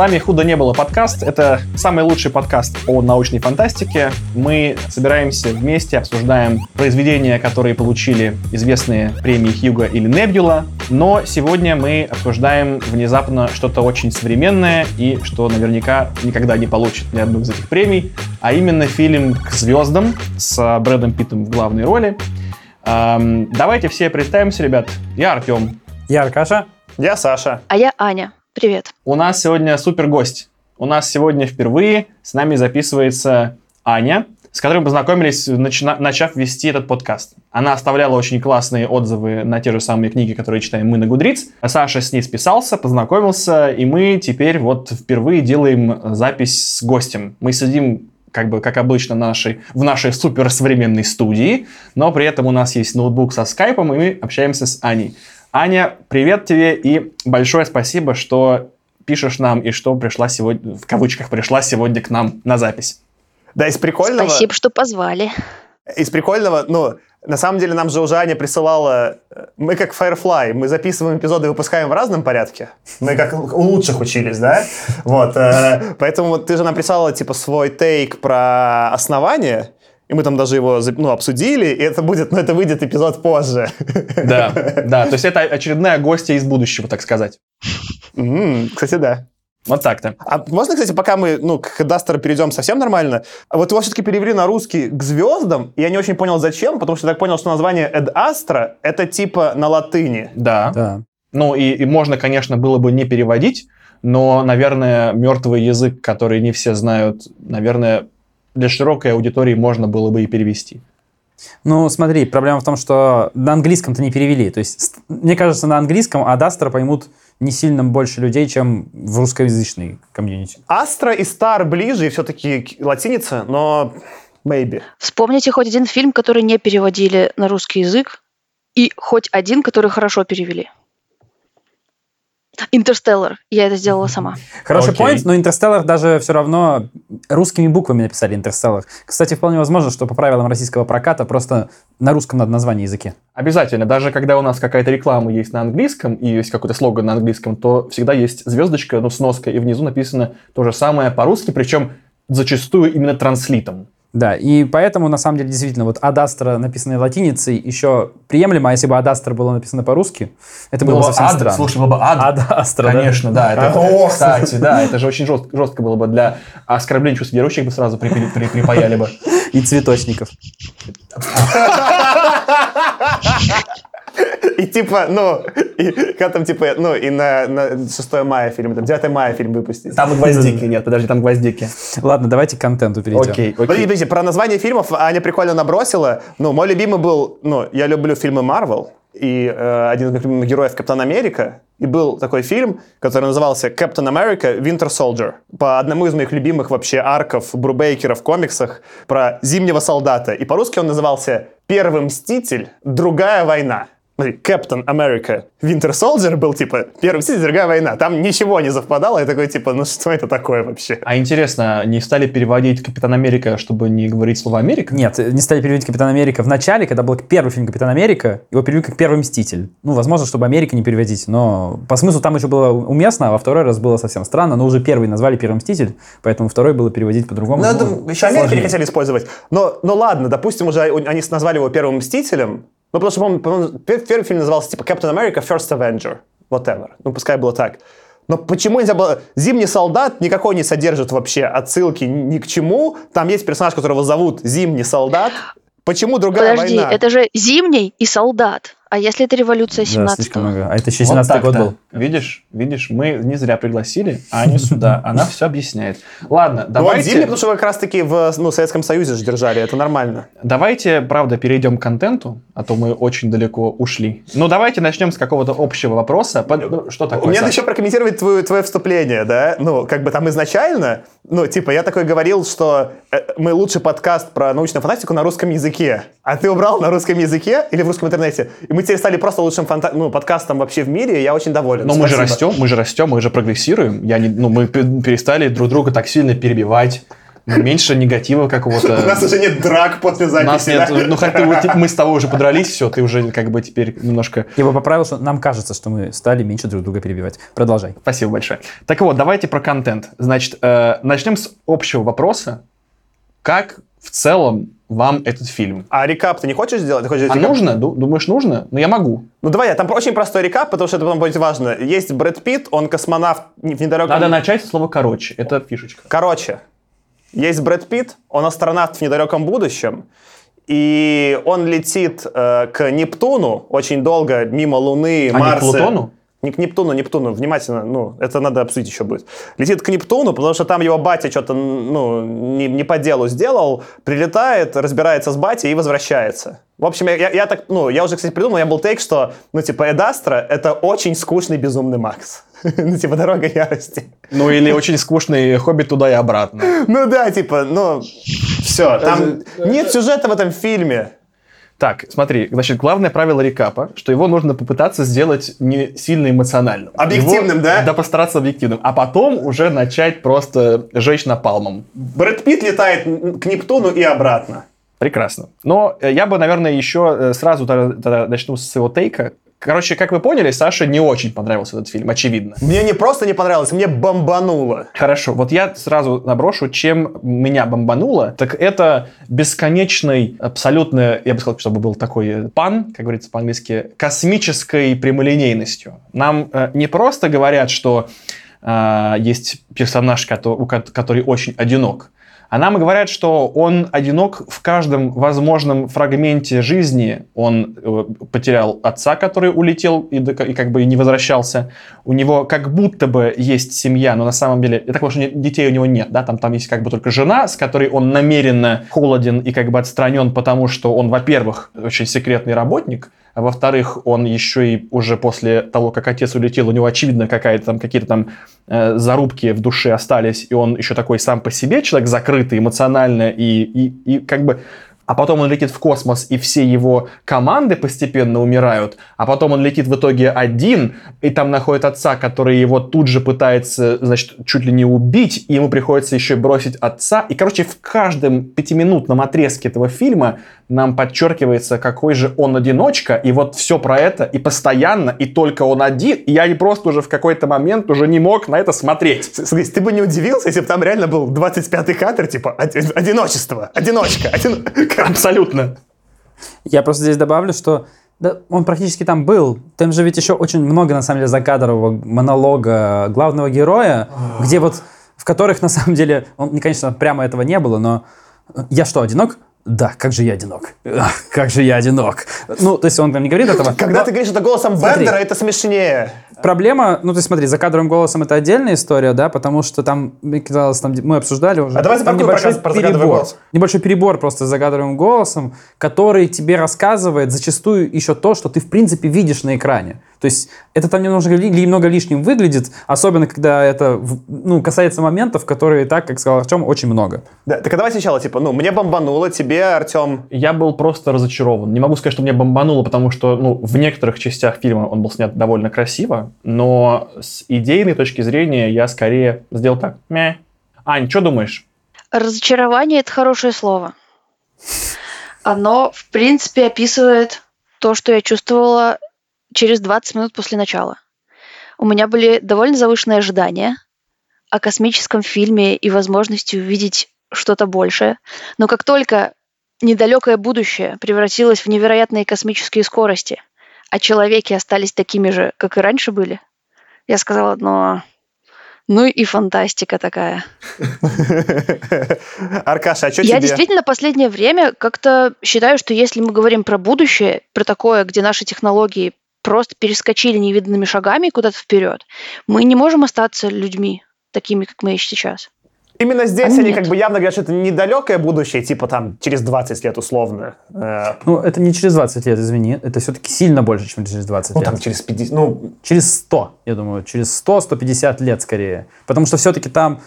вами «Худо не было» подкаст. Это самый лучший подкаст о научной фантастике. Мы собираемся вместе, обсуждаем произведения, которые получили известные премии Хьюга или Небюла. Но сегодня мы обсуждаем внезапно что-то очень современное и что наверняка никогда не получит ни одну из этих премий, а именно фильм «К звездам» с Брэдом Питтом в главной роли. Эм, давайте все представимся, ребят. Я Артем. Я Аркаша. Я Саша. А я Аня. Привет. У нас сегодня супер гость. У нас сегодня впервые с нами записывается Аня, с которой мы познакомились, начина- начав вести этот подкаст. Она оставляла очень классные отзывы на те же самые книги, которые читаем мы на Гудриц. Саша с ней списался, познакомился, и мы теперь вот впервые делаем запись с гостем. Мы сидим как бы, как обычно, нашей, в нашей суперсовременной студии, но при этом у нас есть ноутбук со скайпом, и мы общаемся с Аней. Аня, привет тебе и большое спасибо, что пишешь нам и что пришла сегодня, в кавычках, пришла сегодня к нам на запись. Да, из прикольного... Спасибо, что позвали. Из прикольного, ну, на самом деле нам же уже Аня присылала... Мы как Firefly, мы записываем эпизоды и выпускаем в разном порядке. Мы как у лучших учились, да? Вот, э, поэтому вот ты же нам прислала, типа, свой тейк про основание, и мы там даже его ну, обсудили, и это будет, ну, это выйдет эпизод позже. Да, да, то есть это очередная гостья из будущего, так сказать. Mm, кстати, да. Вот так-то. А можно, кстати, пока мы ну, к Дастеру перейдем совсем нормально, вот его все-таки перевели на русский к звездам, и я не очень понял, зачем, потому что я так понял, что название Эд Астра — это типа на латыни. Да. Да. Ну и, и можно, конечно, было бы не переводить, но, наверное, мертвый язык, который не все знают, наверное, для широкой аудитории можно было бы и перевести. Ну, смотри, проблема в том, что на английском-то не перевели. То есть, мне кажется, на английском Адастра поймут не сильно больше людей, чем в русскоязычной комьюнити. Астра и Стар ближе, и все-таки латиница, но maybe. Вспомните хоть один фильм, который не переводили на русский язык, и хоть один, который хорошо перевели. Интерстеллар. Я это сделала сама. Хороший point, но Интерстеллар даже все равно русскими буквами написали Интерстеллар. Кстати, вполне возможно, что по правилам российского проката просто на русском надо название языке. Обязательно. Даже когда у нас какая-то реклама есть на английском и есть какой-то слоган на английском, то всегда есть звездочка, ну, сноска, и внизу написано то же самое по-русски, причем зачастую именно транслитом. Да, и поэтому, на самом деле, действительно, вот Адастра, написанное латиницей, еще приемлемо, а если бы Адастра было написано по-русски, это было, бы совсем ад, странно. Слушай, было бы ад. Адастра, да. Конечно, да. это, О! кстати, да, это же очень жестко, жестко было бы для оскорблений чувств верующих бы сразу припили- при- припаяли бы. И цветочников. И типа, ну, и, когда там типа, ну, и на, на 6 мая фильм, там 9 мая фильм выпустить. Там гвоздики нет, подожди, там гвоздики. Ладно, давайте к контенту перейдем. Окей, Подожди, окей. подожди, про название фильмов Аня прикольно набросила. Ну, мой любимый был, ну, я люблю фильмы Марвел, и э, один из моих любимых героев Капитан Америка. И был такой фильм, который назывался Captain America Winter Soldier. По одному из моих любимых вообще арков Брубейкера в комиксах про зимнего солдата. И по-русски он назывался «Первый мститель. Другая война». Смотри, Captain America Winter Soldier был типа «Первый мститель. Другая война». Там ничего не совпадало. Я такой типа, ну что это такое вообще? А интересно, не стали переводить Капитан Америка, чтобы не говорить слово Америка? Нет, не стали переводить Капитан Америка в начале, когда был первый фильм Капитан Америка, его перевели как Первый Мститель. Ну, возможно, чтобы Америка не переводить, но по смыслу там еще было уместно, а во второй раз было совсем странно, но уже первый назвали Первый Мститель, поэтому второй было переводить по-другому. Ну, Ну, еще Америка не хотели использовать. Но, ну ладно, допустим, уже они назвали его первым мстителем. Ну, потому что, по-моему, по-моему, пер- первый фильм назывался типа Captain America First Avenger. Whatever. Ну, пускай было так. Но почему нельзя было... Зимний солдат никакой не содержит вообще отсылки ни к чему. Там есть персонаж, которого зовут Зимний солдат. Почему другая Подожди, война? это же зимний и солдат. А если это революция Да, 17 слишком много. А это еще Вот 17 год так-то. был. Видишь, видишь, мы не зря пригласили Аню сюда. Она все объясняет. Ладно, Ну, зимний, давайте, потому что вы как раз-таки в ну, Советском Союзе же держали, это нормально. давайте, правда, перейдем к контенту, а то мы очень далеко ушли. Ну, давайте начнем с какого-то общего вопроса. Ну, Что такое, Мне надо еще прокомментировать твое, твое вступление, да? Ну, как бы там изначально, ну, типа, я такой говорил, что э, мы лучший подкаст про научную фантастику на русском языке. А ты убрал на русском языке или в русском интернете? И мы теперь стали просто лучшим фанта- ну, подкастом вообще в мире, и я очень доволен. Но мы же Спасибо. растем, мы же растем, мы же прогрессируем. Я не, ну, мы пе- перестали друг друга так сильно перебивать. Меньше негатива У нас какого-то. уже нет драк после У записи. нас нет, да? ну хотя вот мы с тобой уже подрались, все, ты уже как бы теперь немножко Я бы поправил, что нам кажется, что мы стали меньше друг друга перебивать. Продолжай. Спасибо большое. Так вот, давайте про контент. Значит, э, начнем с общего вопроса. Как в целом вам этот фильм? А рекап ты не хочешь сделать? Ты хочешь А рекап? нужно? Ду- Думаешь, нужно? Ну, я могу. Ну давай, я- там очень простой рекап, потому что это потом будет важно. Есть Брэд Питт, он космонавт в недалеком... Надо начать с слова «короче». Это фишечка. Короче, есть Брэд Питт, он астронавт в недалеком будущем, и он летит э, к Нептуну очень долго, мимо Луны, А не к Марса. Плутону? Не к Нептуну, Нептуну, внимательно, ну, это надо обсудить еще будет. Летит к Нептуну, потому что там его батя что-то, ну, не, не по делу сделал, прилетает, разбирается с батей и возвращается. В общем, я, я- я так, ну, я уже, кстати, придумал, я был тейк, что, ну, типа, Эдастра — это очень скучный безумный Макс. Ну, типа, дорога ярости. Ну, или очень скучный хобби туда и обратно. Ну да, типа, ну, все, там нет сюжета в этом фильме. Так, смотри, значит, главное правило рекапа, что его нужно попытаться сделать не сильно эмоциональным. Объективным, Его- да? Да, постараться объективным. А потом уже начать просто жечь напалмом. Брэд Питт летает к Нептуну и обратно. Прекрасно. Но э, я бы, наверное, еще э, сразу тогда- начну с своего тейка. Короче, как вы поняли, Саше не очень понравился этот фильм, очевидно. Мне не просто не понравилось, мне бомбануло. Хорошо, вот я сразу наброшу, чем меня бомбануло. Так это бесконечный, абсолютно, я бы сказал, чтобы был такой э, пан, как говорится по-английски, космической прямолинейностью. Нам э, не просто говорят, что э, есть персонаж, кото- у ко- который очень одинок, а нам говорят, что он одинок в каждом возможном фрагменте жизни. Он э, потерял отца, который улетел и, и как бы не возвращался. У него как будто бы есть семья, но на самом деле, я так понимаю, что детей у него нет, да, там, там есть как бы только жена, с которой он намеренно холоден и как бы отстранен, потому что он, во-первых, очень секретный работник, а во-вторых, он еще и уже после того, как отец улетел, у него очевидно какая-то там какие-то там э, зарубки в душе остались, и он еще такой сам по себе человек закрытый эмоционально и, и, и как бы а потом он летит в космос, и все его команды постепенно умирают, а потом он летит в итоге один, и там находит отца, который его тут же пытается, значит, чуть ли не убить, и ему приходится еще бросить отца. И, короче, в каждом пятиминутном отрезке этого фильма нам подчеркивается, какой же он одиночка, и вот все про это, и постоянно, и только он один, и я не просто уже в какой-то момент уже не мог на это смотреть. Смотри, ты бы не удивился, если бы там реально был 25-й кадр, типа, «Оди- одиночество, одиночка, один... Абсолютно. Я просто здесь добавлю, что да, он практически там был. Там же ведь еще очень много, на самом деле, закадрового монолога главного героя, где вот, в которых, на самом деле, он, не, конечно, прямо этого не было, но я что, одинок? Да, как же я одинок. Ах, как же я одинок. Ну, то есть он там не говорит этого. Когда но ты говоришь это голосом Смотри. Бендера, это смешнее. Проблема, ну, ты смотри, за кадровым голосом это отдельная история, да, потому что там, мне казалось, там мы обсуждали уже. А давай там небольшой про- перебор. голос. Небольшой перебор просто с закадровым голосом, который тебе рассказывает зачастую еще то, что ты в принципе видишь на экране. То есть это там немножко, немного лишним выглядит, особенно когда это ну, касается моментов, которые, так, как сказал Артем, очень много. Да, так а давай сначала, типа, ну, мне бомбануло, тебе, Артем, Я был просто разочарован. Не могу сказать, что мне бомбануло, потому что ну, в некоторых частях фильма он был снят довольно красиво, но с идейной точки зрения я скорее сделал так. Мя. Ань, что думаешь? Разочарование – это хорошее слово. Оно, в принципе, описывает то, что я чувствовала через 20 минут после начала. У меня были довольно завышенные ожидания о космическом фильме и возможности увидеть что-то большее. Но как только недалекое будущее превратилось в невероятные космические скорости, а человеки остались такими же, как и раньше были, я сказала, но Ну и фантастика такая. Аркаша, а что Я тебе? действительно последнее время как-то считаю, что если мы говорим про будущее, про такое, где наши технологии просто перескочили невиданными шагами куда-то вперед, мы не можем остаться людьми такими, как мы есть сейчас. Именно здесь А они нет. как бы явно говорят, что это недалекое будущее, типа там через 20 лет условно. Э, Ну, это не через 20 лет, извини. Это все-таки сильно больше, чем через 20 Ну лет. там через 50, ну Через 100, я думаю. Через 100-150 лет скорее. Потому что все-таки там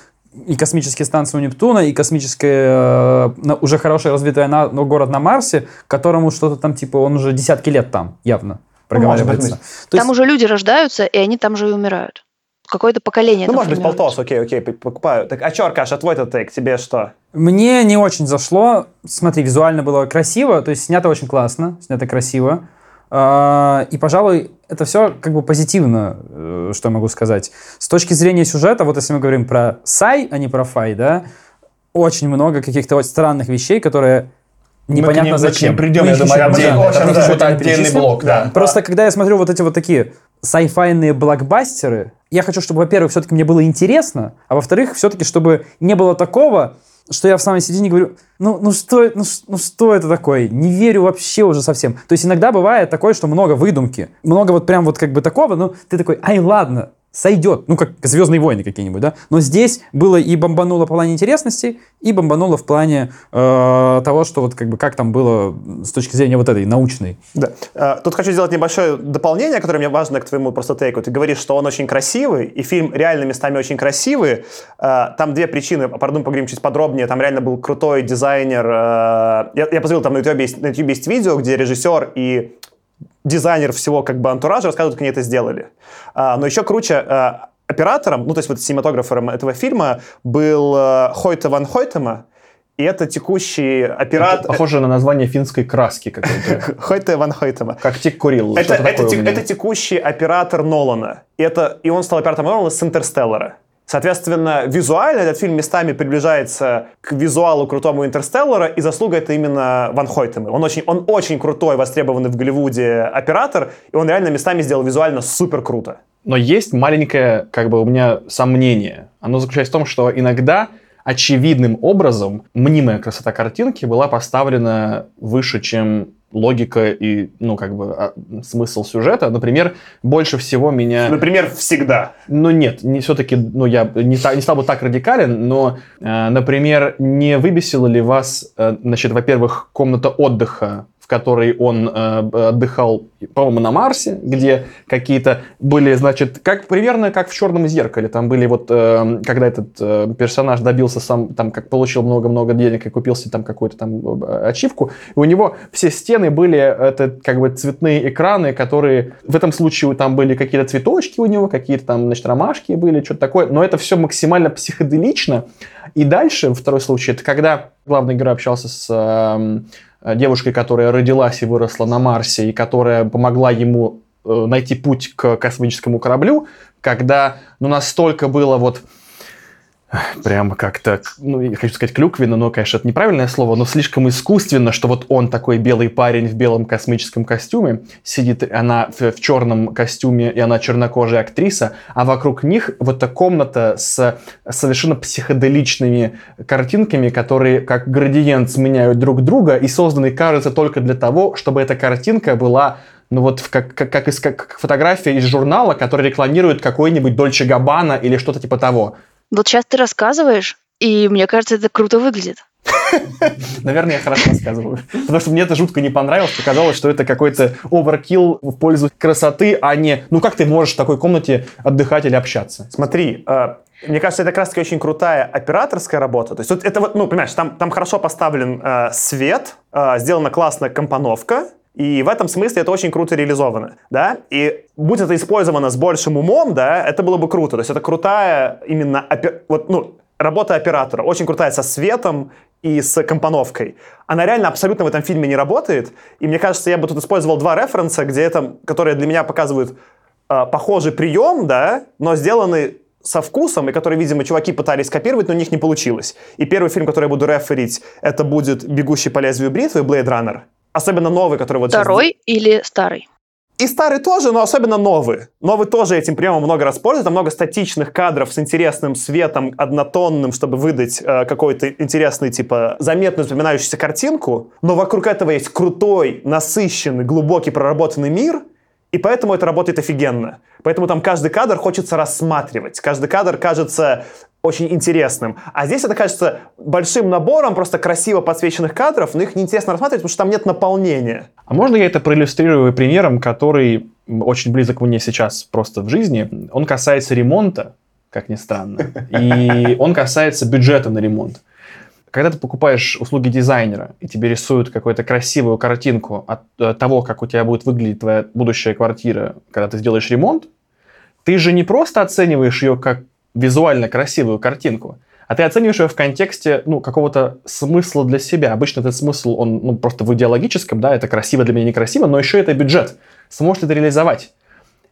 и космические станции у Нептуна, и космическая, э, уже хорошая развитая на, ну, город на Марсе, которому что-то там, типа, он уже десятки лет там, явно, проговаривается. быть. То там есть- уже люди рождаются, и они там же и умирают. Какое-то поколение. Ну, может быть, формируется. полтос, окей, окей, покупаю. Так, а что, Аркаш, а твой-то тейк, тебе что? Мне не очень зашло. Смотри, визуально было красиво, то есть снято очень классно, снято красиво. А, И, пожалуй, это все как бы позитивно, э, что я могу сказать. С точки зрения сюжета, вот если мы говорим про Сай, а не про Фай, да, очень много каких-то вот странных вещей, которые непонятно мы ним зачем. придем, Мы я думаю, отдельно. Это Мы будет отдельно отдельный блок, да. Просто когда я смотрю вот эти вот такие сайфайные блокбастеры, я хочу, чтобы, во-первых, все-таки мне было интересно, а во-вторых, все-таки, чтобы не было такого, что я в самой середине говорю, ну, ну, что, ну, ну что это такое? Не верю вообще уже совсем. То есть иногда бывает такое, что много выдумки, много вот прям вот как бы такого, ну, ты такой, ай, ладно, сойдет, ну, как «Звездные войны» какие-нибудь, да? Но здесь было и бомбануло в плане интересности, и бомбануло в плане э, того, что вот как бы как там было с точки зрения вот этой научной. Да. Э, Тут хочу сделать небольшое дополнение, которое мне важно к твоему просто тейку. Ты говоришь, что он очень красивый, и фильм реально местами очень красивый. Э, Там две причины, одну поговорим чуть подробнее. Там реально был крутой дизайнер. э, Я, я посмотрел, там на YouTube, есть, на YouTube есть видео, где режиссер и дизайнер всего как бы антуража рассказывают, как они это сделали. А, но еще круче, э, оператором, ну то есть вот синематографером этого фильма был э, Хойте ван Хойтема, и это текущий оператор... Похоже на название финской краски какой-то. Хойте ван Хойтема. Как Тик Курил. Это текущий оператор Нолана. И, это, и он стал оператором Нолана с «Интерстеллара». Соответственно, визуально этот фильм местами приближается к визуалу крутому «Интерстеллара», и заслуга это именно Ван Хойтема. Он очень, он очень крутой, востребованный в Голливуде оператор, и он реально местами сделал визуально супер круто. Но есть маленькое, как бы у меня сомнение. Оно заключается в том, что иногда очевидным образом мнимая красота картинки была поставлена выше, чем логика и, ну, как бы, а, смысл сюжета. Например, больше всего меня... Например, всегда. Ну нет, не все-таки, ну я не, ста- не стал бы так радикален, но, э, например, не выбесила ли вас, э, значит, во-первых, комната отдыха, которой он э, отдыхал, по-моему, на Марсе, где какие-то были, значит, как примерно как в Черном зеркале, там были вот, э, когда этот э, персонаж добился сам, там, как получил много-много денег и купил себе там какую-то там ачивку, и у него все стены были, это как бы цветные экраны, которые, в этом случае там были какие-то цветочки у него, какие-то там, значит, ромашки были, что-то такое, но это все максимально психоделично. И дальше, второй случай, это когда главный герой общался с э, девушкой, которая родилась и выросла на Марсе, и которая помогла ему э, найти путь к космическому кораблю, когда, ну, настолько было вот прямо как-то, ну, я хочу сказать клюквенно, но, конечно, это неправильное слово, но слишком искусственно, что вот он такой белый парень в белом космическом костюме, сидит она в, в черном костюме, и она чернокожая актриса, а вокруг них вот эта комната с совершенно психоделичными картинками, которые как градиент сменяют друг друга и созданы, кажется, только для того, чтобы эта картинка была ну вот как, как, как, из, как фотография из журнала, который рекламирует какой-нибудь Дольче Габбана или что-то типа того. Вот сейчас ты рассказываешь, и мне кажется, это круто выглядит. Наверное, я хорошо рассказываю. Потому что мне это жутко не понравилось. Показалось, что это какой-то оверкилл в пользу красоты, а не... Ну как ты можешь в такой комнате отдыхать или общаться? Смотри, э, мне кажется, это как раз таки очень крутая операторская работа. То есть вот это вот, ну, понимаешь, там, там хорошо поставлен э, свет, э, сделана классная компоновка, и в этом смысле это очень круто реализовано, да, и будь это использовано с большим умом, да, это было бы круто, то есть это крутая именно, опе- вот, ну, работа оператора, очень крутая со светом и с компоновкой. Она реально абсолютно в этом фильме не работает, и мне кажется, я бы тут использовал два референса, где это, которые для меня показывают э, похожий прием, да, но сделаны со вкусом, и которые, видимо, чуваки пытались копировать, но у них не получилось. И первый фильм, который я буду реферить, это будет «Бегущий по лезвию бритвы», «Blade Runner». Особенно новый, который вот сейчас- Второй или старый? И старый тоже, но особенно новый. Новый тоже этим приемом много раз пользуется. Много статичных кадров с интересным светом, однотонным, чтобы выдать э, какой-то интересный, типа, заметную запоминающуюся картинку. Но вокруг этого есть крутой, насыщенный, глубокий, проработанный мир. И поэтому это работает офигенно. Поэтому там каждый кадр хочется рассматривать. Каждый кадр кажется очень интересным. А здесь это кажется большим набором просто красиво подсвеченных кадров, но их неинтересно рассматривать, потому что там нет наполнения. А можно я это проиллюстрирую примером, который очень близок мне сейчас просто в жизни? Он касается ремонта, как ни странно, и он касается бюджета на ремонт. Когда ты покупаешь услуги дизайнера, и тебе рисуют какую-то красивую картинку от э, того, как у тебя будет выглядеть твоя будущая квартира, когда ты сделаешь ремонт, ты же не просто оцениваешь ее как визуально красивую картинку, а ты оцениваешь ее в контексте ну, какого-то смысла для себя. Обычно этот смысл, он ну, просто в идеологическом, да, это красиво для меня, некрасиво, но еще это бюджет. Сможет это реализовать.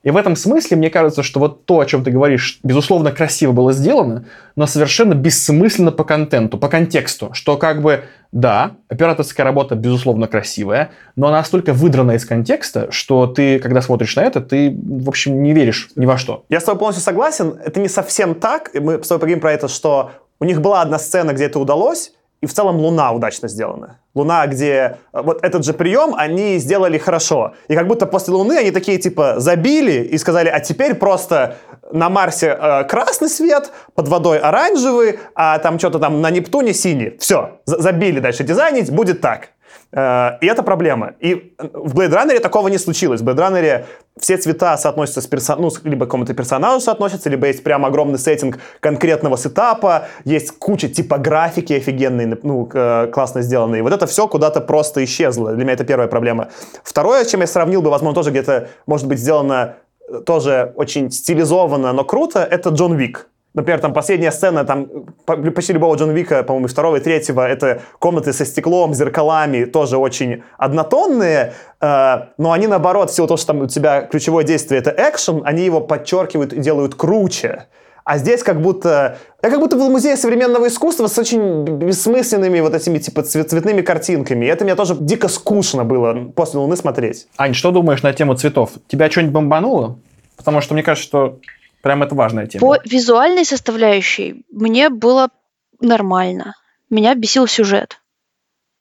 И в этом смысле мне кажется, что вот то, о чем ты говоришь, безусловно, красиво было сделано, но совершенно бессмысленно по контенту, по контексту, что как бы, да, операторская работа, безусловно, красивая, но она настолько выдрана из контекста, что ты, когда смотришь на это, ты, в общем, не веришь ни во что. Я с тобой полностью согласен. Это не совсем так. Мы с тобой поговорим про это, что у них была одна сцена, где это удалось, и в целом Луна удачно сделана. Луна, где э, вот этот же прием они сделали хорошо. И как будто после Луны они такие типа забили и сказали, а теперь просто на Марсе э, красный свет, под водой оранжевый, а там что-то там на Нептуне синий. Все, забили дальше дизайнить, будет так. Э, и это проблема. И в Blade Runner такого не случилось. В Blade Runner все цвета соотносятся с персон... ну, либо к какому-то персонажу соотносятся, либо есть прям огромный сеттинг конкретного сетапа, есть куча типографики офигенной, ну, классно сделанной. И вот это все куда-то просто исчезло. Для меня это первая проблема. Второе, чем я сравнил бы, возможно, тоже где-то, может быть, сделано э, тоже очень стилизованно, но круто, это Джон Вик. Например, там последняя сцена, там почти любого Джон Вика, по-моему, второго и третьего, это комнаты со стеклом, зеркалами, тоже очень однотонные, э, но они наоборот, всего того, что там у тебя ключевое действие это экшен, они его подчеркивают и делают круче. А здесь как будто... Я как будто был музее современного искусства с очень бессмысленными вот этими типа цвет, цветными картинками. И это мне тоже дико скучно было после Луны смотреть. Ань, что думаешь на тему цветов? Тебя что-нибудь бомбануло? Потому что мне кажется, что Прям это важная тема. По визуальной составляющей мне было нормально. Меня бесил сюжет.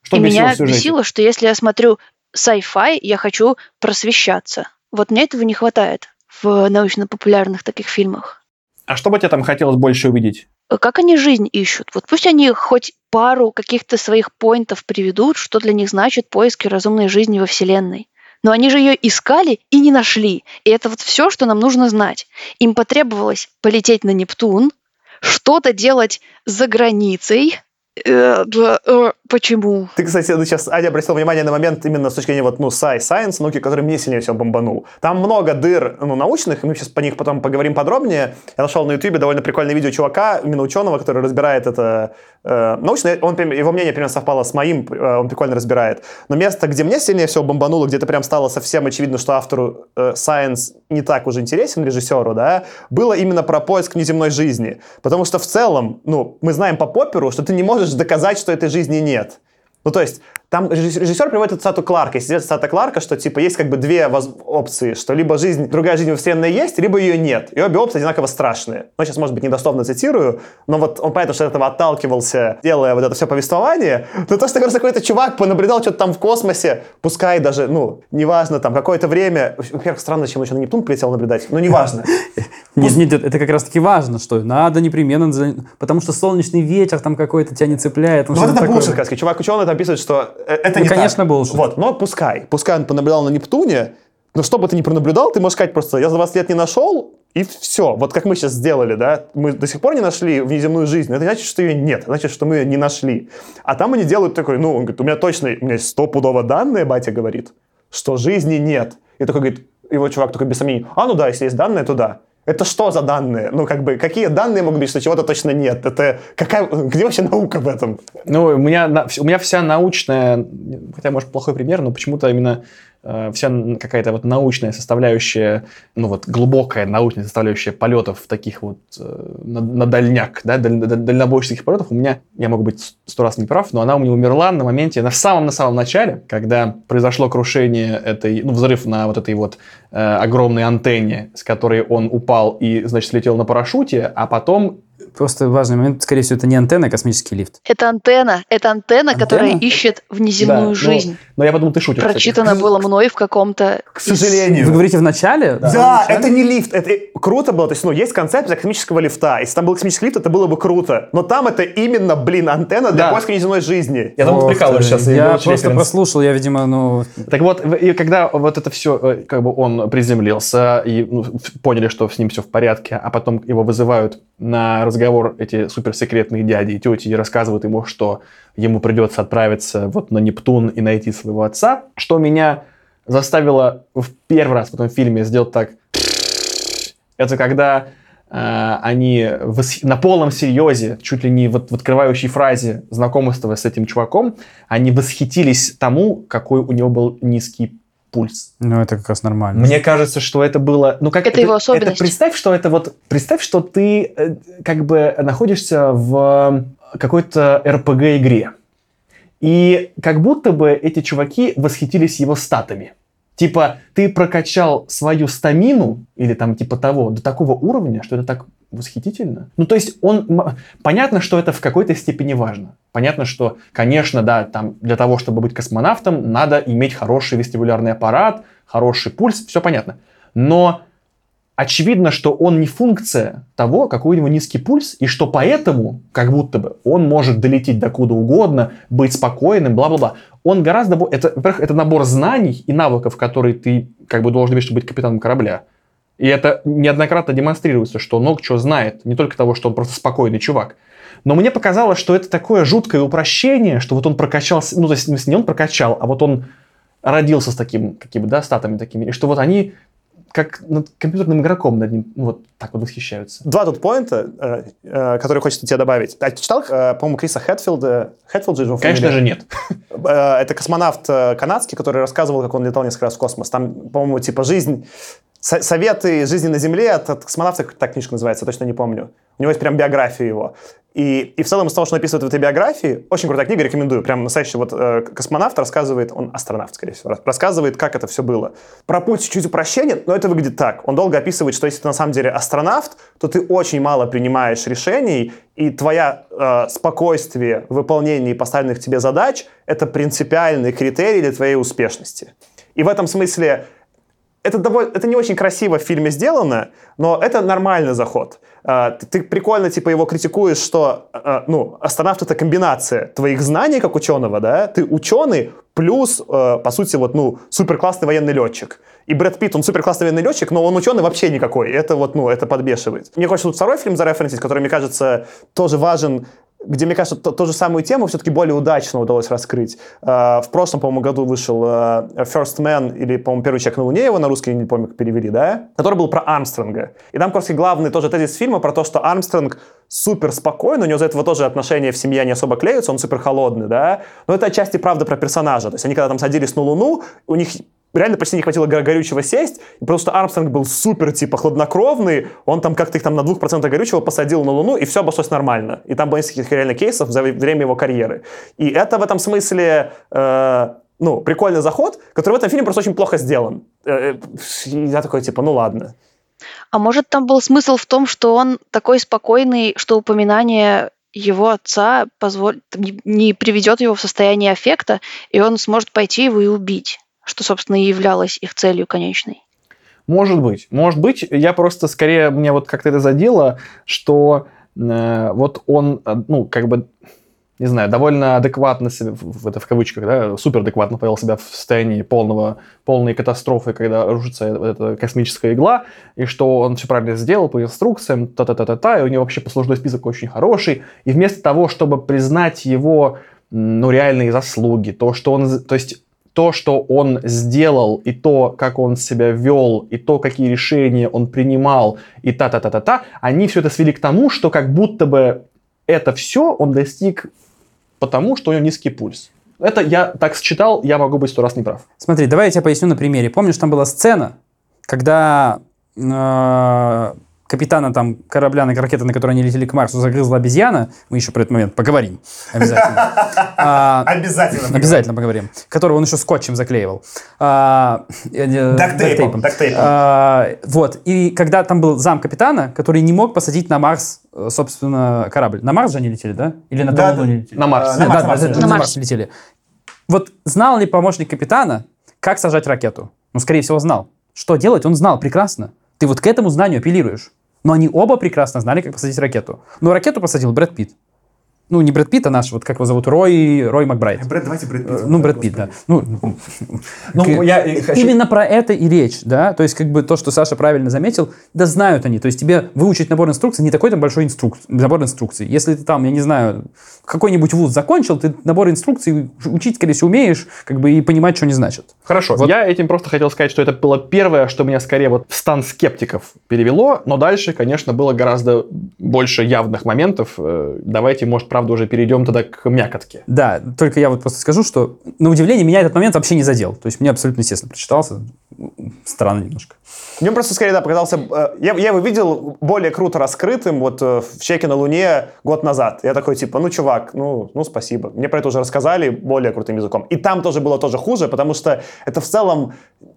Что И меня бесило, что если я смотрю sci-fi, я хочу просвещаться. Вот мне этого не хватает в научно-популярных таких фильмах. А что бы тебе там хотелось больше увидеть? Как они жизнь ищут? Вот пусть они хоть пару каких-то своих поинтов приведут, что для них значит поиски разумной жизни во Вселенной. Но они же ее искали и не нашли. И это вот все, что нам нужно знать. Им потребовалось полететь на Нептун, что-то делать за границей, Э, э, почему? Ты, кстати, сейчас, Аня обратила внимание на момент именно с точки зрения вот, ну, science, науки, который мне сильнее всего бомбанул. Там много дыр, ну, научных, и мы сейчас по них потом поговорим подробнее. Я нашел на YouTube довольно прикольное видео чувака, именно ученого, который разбирает это э, научно. Он, его мнение примерно совпало с моим, э, он прикольно разбирает. Но место, где мне сильнее всего бомбануло, где-то прям стало совсем очевидно, что автору э, science не так уже интересен, режиссеру, да, было именно про поиск неземной жизни. Потому что в целом, ну, мы знаем по Попперу, что ты не можешь доказать, что этой жизни нет. Ну, то есть, там режиссер приводит цитату Кларка, если цитата Кларка, что, типа, есть как бы две воз... опции, что либо жизнь, другая жизнь во Вселенной есть, либо ее нет. И обе опции одинаково страшные. Ну, сейчас, может быть, недословно цитирую, но вот он понятно, что от этого отталкивался, делая вот это все повествование. Но то, что просто какой-то чувак понаблюдал что-то там в космосе, пускай даже, ну, неважно, там, какое-то время... Во-первых, странно, чем еще на Нептун прилетел наблюдать, но неважно. Нет, нет, это как раз-таки важно, что надо непременно... Потому что солнечный ветер там какой-то тебя не цепляет. Ну, вот это булшит, как Чувак ученый там пишет, что это ну, не конечно, был. Вот, но пускай. Пускай он понаблюдал на Нептуне, но что бы ты ни пронаблюдал, ты можешь сказать просто, я за 20 лет не нашел, и все. Вот как мы сейчас сделали, да, мы до сих пор не нашли внеземную жизнь, это значит, что ее нет, значит, что мы ее не нашли. А там они делают такой, ну, он говорит, у меня точно, у меня есть стопудово данные, батя говорит, что жизни нет. И такой говорит, его чувак такой без сомнений, а ну да, если есть данные, то да. Это что за данные? Ну, как бы, какие данные могут быть, что чего-то точно нет? Это какая, где вообще наука в этом? Ну, у меня, у меня вся научная, хотя, может, плохой пример, но почему-то именно э, вся какая-то вот научная составляющая, ну вот глубокая научная составляющая полетов таких вот э, на, на дальняк, да, даль- даль- дальнобойщических полетов у меня, я могу быть сто раз не прав, но она у меня умерла на моменте, на самом на самом начале, когда произошло крушение этой, ну взрыв на вот этой вот э, огромной антенне, с которой он упал и, значит, слетел на парашюте, а потом Просто важный момент, скорее всего, это не антенна, а космический лифт. Это антенна. Это антенна, Антенна? которая ищет внеземную Да, жизнь. Но я подумал, ты шутишь. кстати. Прочитано было мной в каком-то... К сожалению. Вы говорите в начале? Да, это не лифт. Это круто было. То есть, ну, есть концепция космического лифта. Если там был космический лифт, это было бы круто. Но там это именно, блин, антенна для Да. поиска неземной жизни. Я думал, ты прикалываешь сейчас. Я очень просто референс. прослушал, я, видимо, ну... Так вот, в- и когда вот это все, как бы он приземлился, и ну, в- поняли, что с ним все в порядке, а потом его вызывают на разговор эти суперсекретные дяди и тети рассказывают ему, что ему придется отправиться вот на Нептун и найти своего отца, что меня заставило в первый раз в этом фильме сделать так. Это когда э, они вос- на полном серьезе, чуть ли не вот в открывающей фразе знакомства с этим чуваком, они восхитились тому, какой у него был низкий пульс. Ну, это как раз нормально. Мне кажется, что это было... Ну, как Это его особенность. представь, что это вот... Представь, что ты э, как бы находишься в какой-то РПГ-игре. И как будто бы эти чуваки восхитились его статами. Типа, ты прокачал свою стамину, или там типа того, до такого уровня, что это так восхитительно. Ну, то есть, он... Понятно, что это в какой-то степени важно. Понятно, что, конечно, да, там для того, чтобы быть космонавтом, надо иметь хороший вестибулярный аппарат, хороший пульс, все понятно. Но очевидно, что он не функция того, какой у него низкий пульс, и что поэтому, как будто бы, он может долететь до куда угодно, быть спокойным, бла-бла-бла. Он гораздо... Это, во-первых, это набор знаний и навыков, которые ты как бы должен иметь, чтобы быть капитаном корабля. И это неоднократно демонстрируется, что много чего знает. Не только того, что он просто спокойный чувак. Но мне показалось, что это такое жуткое упрощение, что вот он прокачался, ну, то есть, не он прокачал, а вот он родился с таким, какими, да, статами такими, и что вот они как над компьютерным игроком над ним ну, вот так вот восхищаются. Два тут поинта, э, э, которые хочется тебе добавить. А ты читал, э, по-моему, Криса Хэтфилда? Хэтфилд же его Конечно фамилия? же нет. Э, Это космонавт э, канадский, который рассказывал, как он летал несколько раз в космос. Там, по-моему, типа жизнь... со- Советы жизни на Земле от, от космонавта, как так книжка называется, точно не помню. У него есть прям биография его. И, и в целом из того, что написывает в этой биографии, очень крутая книга, рекомендую. Прям настоящий вот э, космонавт рассказывает, он астронавт, скорее всего, рас- рассказывает, как это все было. Про путь чуть-чуть упрощение, но это выглядит так. Он долго описывает, что если ты на самом деле астронавт, то ты очень мало принимаешь решений, и твоя э, спокойствие в выполнении поставленных тебе задач — это принципиальный критерий для твоей успешности. И в этом смысле это, довольно, это не очень красиво в фильме сделано, но это нормальный заход. А, Ты, прикольно типа его критикуешь, что а, ну, астронавт это комбинация твоих знаний как ученого, да? Ты ученый плюс, э, по сути, вот, ну, супер классный военный летчик. И Брэд Питт, он супер классный военный летчик, но он ученый вообще никакой. Это вот, ну, это подбешивает. Мне хочется тут второй фильм зареференсить, который, мне кажется, тоже важен где, мне кажется, то, ту же самую тему все-таки более удачно удалось раскрыть. Э, в прошлом, по-моему, году вышел э, First Man, или, по-моему, «Первый человек на Луне» его на русский, не помню, как перевели, да? Который был про Армстронга. И там, раз, главный тоже тезис фильма про то, что Армстронг супер спокойный, у него из-за этого тоже отношения в семье не особо клеются, он супер холодный, да? Но это отчасти правда про персонажа. То есть они когда там садились на Луну, у них реально почти не хватило го- горючего сесть, и что Армстронг был супер, типа, хладнокровный, он там как-то их там на 2% горючего посадил на Луну, и все обошлось нормально. И там было несколько реально кейсов за время его карьеры. И это в этом смысле, э, ну, прикольный заход, который в этом фильме просто очень плохо сделан. Э, э, я такой, типа, ну ладно. А может, там был смысл в том, что он такой спокойный, что упоминание его отца позволит, не, не приведет его в состояние аффекта, и он сможет пойти его и убить, что, собственно, и являлось их целью конечной. Может быть. Может быть, я просто скорее, мне вот как-то это задело, что э, вот он, э, ну, как бы, не знаю, довольно адекватно себя, в, это в кавычках, да, супер адекватно повел себя в состоянии полного, полной катастрофы, когда рушится эта космическая игла, и что он все правильно сделал по инструкциям, та-та-та-та-та, и у него вообще послужной список очень хороший, и вместо того, чтобы признать его, ну, реальные заслуги, то, что он, то есть то, что он сделал, и то, как он себя вел, и то, какие решения он принимал, и та-та-та-та-та, они все это свели к тому, что как будто бы это все он достиг потому, что у него низкий пульс. Это я так считал, я могу быть сто раз неправ. Смотри, давай я тебе поясню на примере. Помнишь, там была сцена, когда э, капитана там корабля, на ракеты, на которой они летели к Марсу, загрызла обезьяна. Мы еще про этот момент поговорим. Обязательно. А, Обязательно. Обязательно поговорим. Которого он еще скотчем заклеивал. Дактейпом. А, Вот. И когда там был зам капитана, который не мог посадить на Марс, э, собственно, корабль. На Марс же они летели, да? Или на Луну они летели? На Марс. На Марс. летели. Вот знал ли помощник капитана, как сажать ракету? Ну, скорее всего, знал. Что делать, он знал прекрасно. Ты вот к этому знанию апеллируешь. Но они оба прекрасно знали, как посадить ракету. Но ракету посадил Брэд Питт. Ну, не Брэд Питт, а наш, вот как его зовут, Рой, Рой Макбрайт. Брэд, давайте Брэд Э, Ну, Брэд Питт, да. Ну, Ну, я хочу- Именно про это и речь, да, то есть как бы то, что Саша правильно заметил, да знают они, то есть тебе выучить набор инструкций не такой там большой инструк... набор инструкций. Если ты там, я не знаю, какой-нибудь вуз закончил, ты набор инструкций учить, скорее всего, умеешь, как бы и понимать, что они значат. Хорошо, Вот. я этим просто хотел сказать, что это было первое, что меня скорее вот в стан скептиков перевело, но дальше, конечно, было гораздо больше явных моментов. Э, Давайте, может, правда, уже перейдем тогда к мякотке. Да, только я вот просто скажу, что на удивление меня этот момент вообще не задел. То есть мне абсолютно естественно прочитался. Странно немножко. Мне просто скорее, да, показался... э, Я, я его видел более круто раскрытым вот э, в «Чеке на Луне» год назад. Я такой, типа, ну, чувак, ну, ну, спасибо. Мне про это уже рассказали более крутым языком. И там тоже было тоже хуже, потому что это в целом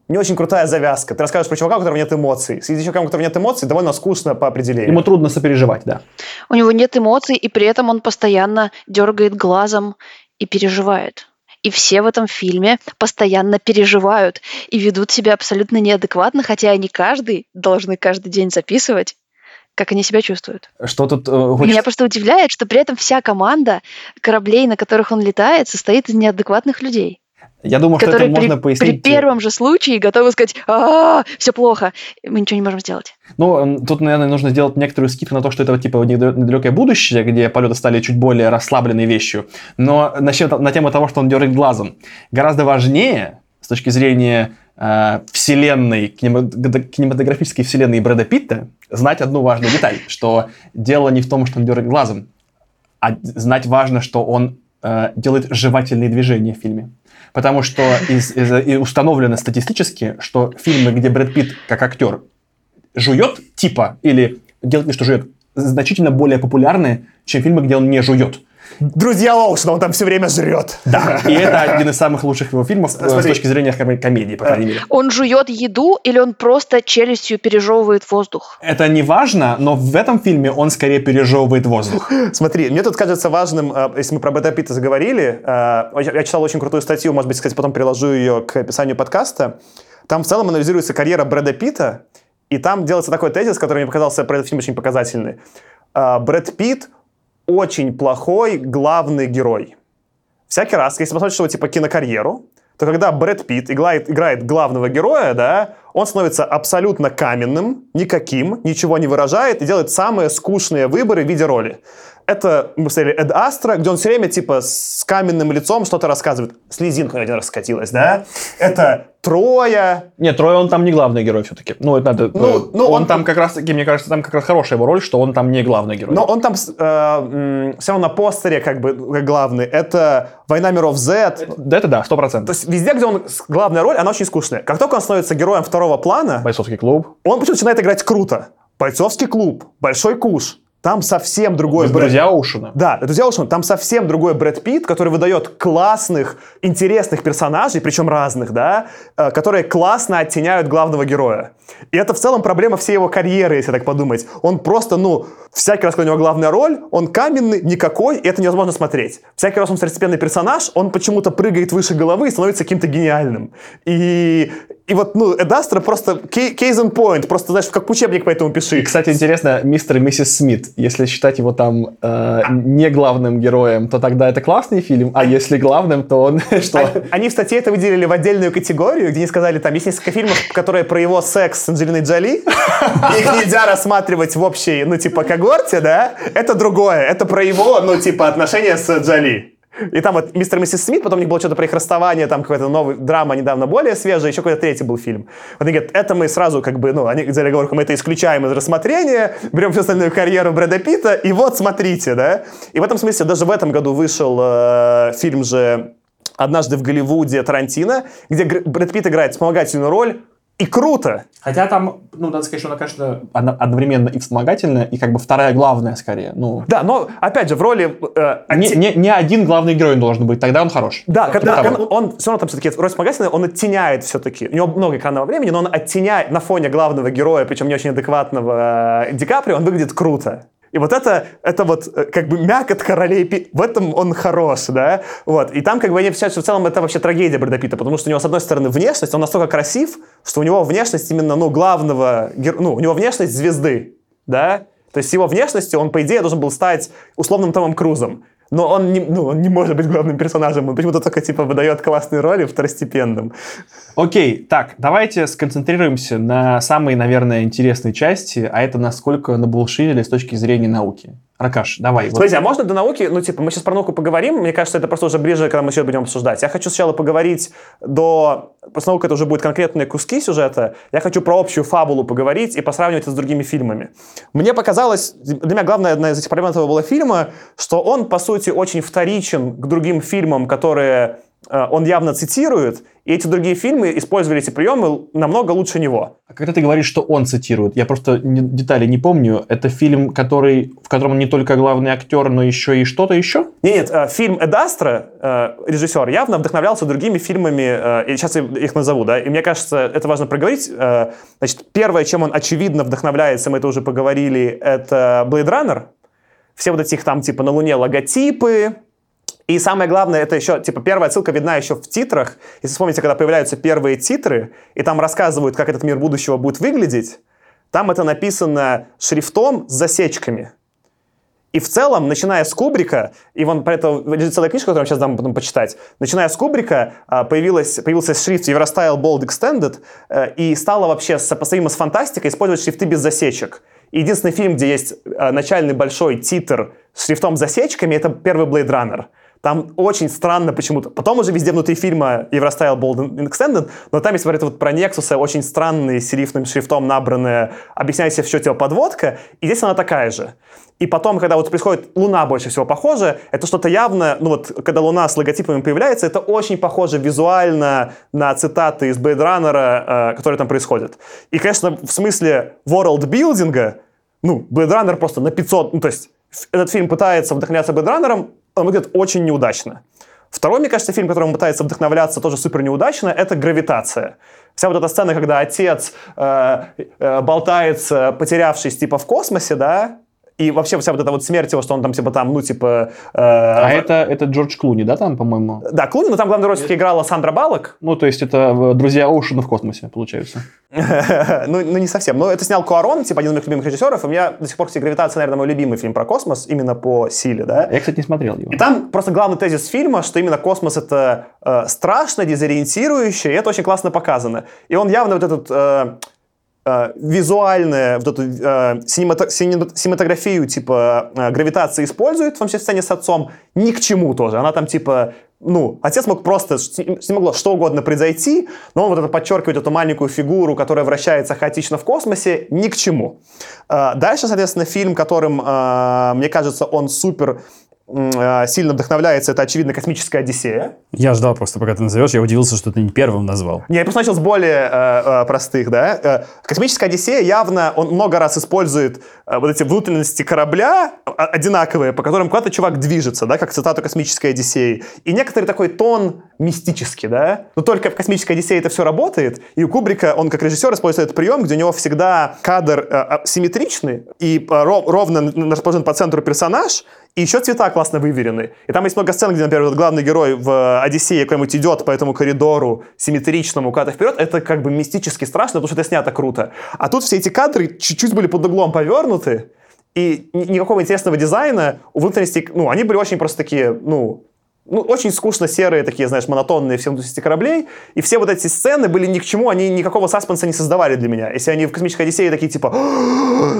не очень крутая завязка. Ты расскажешь про чувака, у которого нет эмоций. С чуваком, у которого нет эмоций, довольно скучно по определению. Ему трудно сопереживать, да. У него нет эмоций, и при этом он постоянно дергает глазом и переживает. И все в этом фильме постоянно переживают и ведут себя абсолютно неадекватно, хотя они каждый должны каждый день записывать, как они себя чувствуют. Что тут э, Меня хочется- просто удивляет, что при этом вся команда кораблей, на которых он летает, состоит из неадекватных людей, Я думаю, что это при, можно при пояснить. э, первом же случае готовы сказать а все плохо, мы ничего не можем сделать. Ну, тут, наверное, нужно сделать некоторую скидку на то, что это типа недалекое будущее, где полеты стали чуть более расслабленной вещью. Но насчет, на тему того, что он дергает глазом, гораздо важнее с точки зрения э, вселенной, кинематог- кинематографической вселенной Брэда Питта, знать одну важную деталь, что дело не в том, что он дергает глазом, а знать важно, что он э, делает жевательные движения в фильме. Потому что из, из- и установлено статистически, что фильмы, где Брэд Питт как актер жует, типа, или делает вид, что жует, значительно более популярны, чем фильмы, где он не жует. Друзья Оушена, он там все время жрет. Да, и это один из самых лучших его фильмов э, с Смотри. точки зрения ком- комедии, по крайней мере. Он жует еду или он просто челюстью пережевывает воздух? Это не важно, но в этом фильме он скорее пережевывает воздух. Смотри, мне тут кажется важным, э, если мы про Брэда Питта заговорили, э, я я читал очень крутую статью, может быть, кстати, потом приложу ее к описанию подкаста. Там в целом анализируется карьера Брэда Питта, и там делается такой тезис, который мне показался про этот фильм очень показательный. Э, Брэд Питт очень плохой главный герой. Всякий раз, если посмотришь его типа кинокарьеру, то когда Брэд Питт играет, играет главного героя, да, он становится абсолютно каменным, никаким, ничего не выражает и делает самые скучные выборы в виде роли. Это, мы посмотрели, Эд Астра, где он все время, типа, с каменным лицом что-то рассказывает. Слезинка один раз скатилась, да? Это Троя. Нет, Трой, он там не главный герой все-таки. Ну, это надо... Ну, э, ну, он, он- там как раз-таки, мне кажется, там как раз хорошая его роль, что он там не главный герой. Но он там все равно на постере, как бы, главный. Это «Война миров Z». Да, это да, сто То процентов. есть везде, где он главная роль, она очень скучная. Как только он становится героем второго плана, Бойцовский клуб. он почему начинает играть круто. Бойцовский клуб, большой куш. Там совсем другой Брэд- Друзья Оушена. Да, друзья Оушен, там совсем другой Брэд Питт, который выдает классных, интересных персонажей, причем разных, да, э, которые классно оттеняют главного героя. И это в целом проблема всей его карьеры, если так подумать. Он просто, ну, всякий раз, когда у него главная роль, он каменный, никакой, и это невозможно смотреть. Всякий раз он второстепенный персонаж, он почему-то прыгает выше головы и становится каким-то гениальным. И, и вот, ну, Эд Астра просто case in point, просто, знаешь, как учебник по этому пиши. И, кстати, интересно, мистер и миссис Смит, если считать его там э, не главным героем, то тогда это классный фильм, а если главным, то он что? Они, они в статье это выделили в отдельную категорию, где они сказали, там есть несколько фильмов, которые про его секс с Анджелиной Джоли. Их нельзя рассматривать в общей, ну, типа, когорте, да? Это другое. Это про его, ну, типа, отношения с Джоли. И там вот мистер и миссис Смит, потом у них было что-то про их расставание, там какая-то новая драма недавно более свежая, еще какой-то третий был фильм. Вот они говорят, это мы сразу как бы, ну, они взяли оговорку, мы это исключаем из рассмотрения, берем всю остальную карьеру Брэда Питта, и вот смотрите, да. И в этом смысле даже в этом году вышел э, фильм же «Однажды в Голливуде» Тарантино, где Брэд Питт играет вспомогательную роль, и круто. Хотя там, ну, надо сказать, что она, конечно, одно- одновременно и вспомогательная, и как бы вторая главная, скорее. Ну, Да, но, опять же, в роли... э, не, анти- не, не один главный герой должен быть, тогда он хорош. Да, когда он, он все равно там все-таки роль вспомогательная, он оттеняет все-таки. У него много экранного времени, но он оттеняет на фоне главного героя, причем не очень адекватного э, Ди Каприо, он выглядит круто. И вот это, это вот э, как бы мякоть королей, в этом он хорош, да, вот. И там как бы они встречаются, что в целом это вообще трагедия Брэда Питта, потому что у него, с одной стороны, внешность, он настолько красив, что у него внешность именно, ну, главного, ну, у него внешность звезды, да, то есть его внешностью он, по идее, должен был стать условным Томом Крузом. Но он не, ну, он не может быть главным персонажем, он почему-то только типа выдает классные роли второстепенным. Окей, так, давайте сконцентрируемся на самой, наверное, интересной части, а это насколько набулшили с точки зрения науки. Ракаш, давай. Смотрите, а можно до науки, ну, типа, мы сейчас про науку поговорим, мне кажется, это просто уже ближе, когда мы еще будем обсуждать. Я хочу сначала поговорить до... Просто наука это уже будут конкретные куски сюжета. Я хочу про общую фабулу поговорить и посравнивать это с другими фильмами. Мне показалось, для меня главная одна из этих проблем этого было фильма, что он, по сути, очень вторичен к другим фильмам, которые он явно цитирует, и эти другие фильмы использовали эти приемы намного лучше него. А Когда ты говоришь, что он цитирует, я просто не- детали не помню. Это фильм, который, в котором он не только главный актер, но еще и что-то еще? Нет, нет, э, фильм Эд Астра, э, режиссер, явно вдохновлялся другими фильмами, э, и сейчас я их назову, да, и мне кажется, это важно проговорить. Э, Значит, первое, чем он очевидно вдохновляется, мы это уже поговорили, это Blade Runner. Все вот этих там, типа, на Луне логотипы, и самое главное, это еще, типа, первая ссылка видна еще в титрах. Если вспомните, когда появляются первые титры, и там рассказывают, как этот мир будущего будет выглядеть, там это написано шрифтом с засечками. И в целом, начиная с Кубрика, и вон про это лежит целая книжка, которую я сейчас дам потом почитать, начиная с Кубрика а, появилась, появился шрифт Eurostyle Bold Extended, э, и стало вообще сопоставимо с фантастикой использовать шрифты без засечек. Единственный фильм, где есть э, начальный большой титр с шрифтом с засечками, это первый Blade Runner. Там очень странно почему-то. Потом уже везде внутри фильма Eurostyle Bold Extended, но там вот это вот про Nexus очень странный серифным шрифтом набранная, объясняется в счете подводка, и здесь она такая же. И потом, когда вот происходит Луна больше всего похоже, это что-то явно, ну вот, когда Луна с логотипами появляется, это очень похоже визуально на цитаты из Runner, э, которые там происходят. И, конечно, в смысле ворлдбилдинга, ну, Blade Runner просто на 500, ну, то есть этот фильм пытается вдохновляться Blade Runner, он выглядит очень неудачно. Второй, мне кажется, фильм, которым он пытается вдохновляться тоже супер неудачно, это «Гравитация». Вся вот эта сцена, когда отец э, э, болтается, потерявшись типа в космосе, да, и вообще вся вот эта вот смерть его, что он там типа там, ну типа... э, А в- это, это Джордж Клуни, да, там, по-моему? Да, Клуни, но там главную роль все-таки играла Сандра Баллок. Ну, то есть это э, друзья Оушена в космосе, получается. ну, ну, не совсем. Но это снял Куарон, типа один из моих любимых режиссеров. У меня до сих пор, кстати, «Гравитация», наверное, мой любимый фильм про космос, именно по силе, да. Я, кстати, не смотрел его. И там просто главный тезис фильма, что именно космос это э, страшно, дезориентирующе, и это очень классно показано. И он явно вот этот э, визуальное, вот эту э, синемато- синема- синематографию типа э, гравитации использует, в том в сцене с отцом, ни к чему тоже. Она там типа ну, отец мог просто, с ним могло что угодно произойти, но он вот это подчеркивает эту маленькую фигуру, которая вращается хаотично в космосе, ни к чему. Э, Дальше, соответственно, фильм, которым, э, мне кажется, он супер э, сильно вдохновляется, это, очевидно, «Космическая Одиссея». Я ждал просто, пока ты назовешь, я удивился, что ты не первым назвал. Не, я просто начал с более э, э, простых, да. Э, Космическая Одиссея явно, он много раз использует э, вот эти внутренности корабля а, одинаковые, по которым куда-то чувак движется, да, как цитату Космической Одиссеи. И некоторый такой тон мистический, да. Но только в Космической Одиссее это все работает, и у Кубрика, он как режиссер использует этот прием, где у него всегда кадр э, э, симметричный и э, ров- ровно расположен по центру персонаж, и еще цвета классно выверены. И там есть много сцен, где, например, вот главный герой в Одиссее куда-нибудь идет по этому коридору симметричному куда-то вперед. Это как бы мистически страшно, потому что это снято круто. А тут все эти кадры чуть-чуть были под углом повернуты, и ни- никакого интересного дизайна у внутренности, ну, они были очень просто такие, ну, ну, очень скучно серые, такие, знаешь, монотонные все внутренности кораблей. И все вот эти сцены были ни к чему, они никакого саспенса не создавали для меня. Если они в «Космической Одиссее» такие, типа,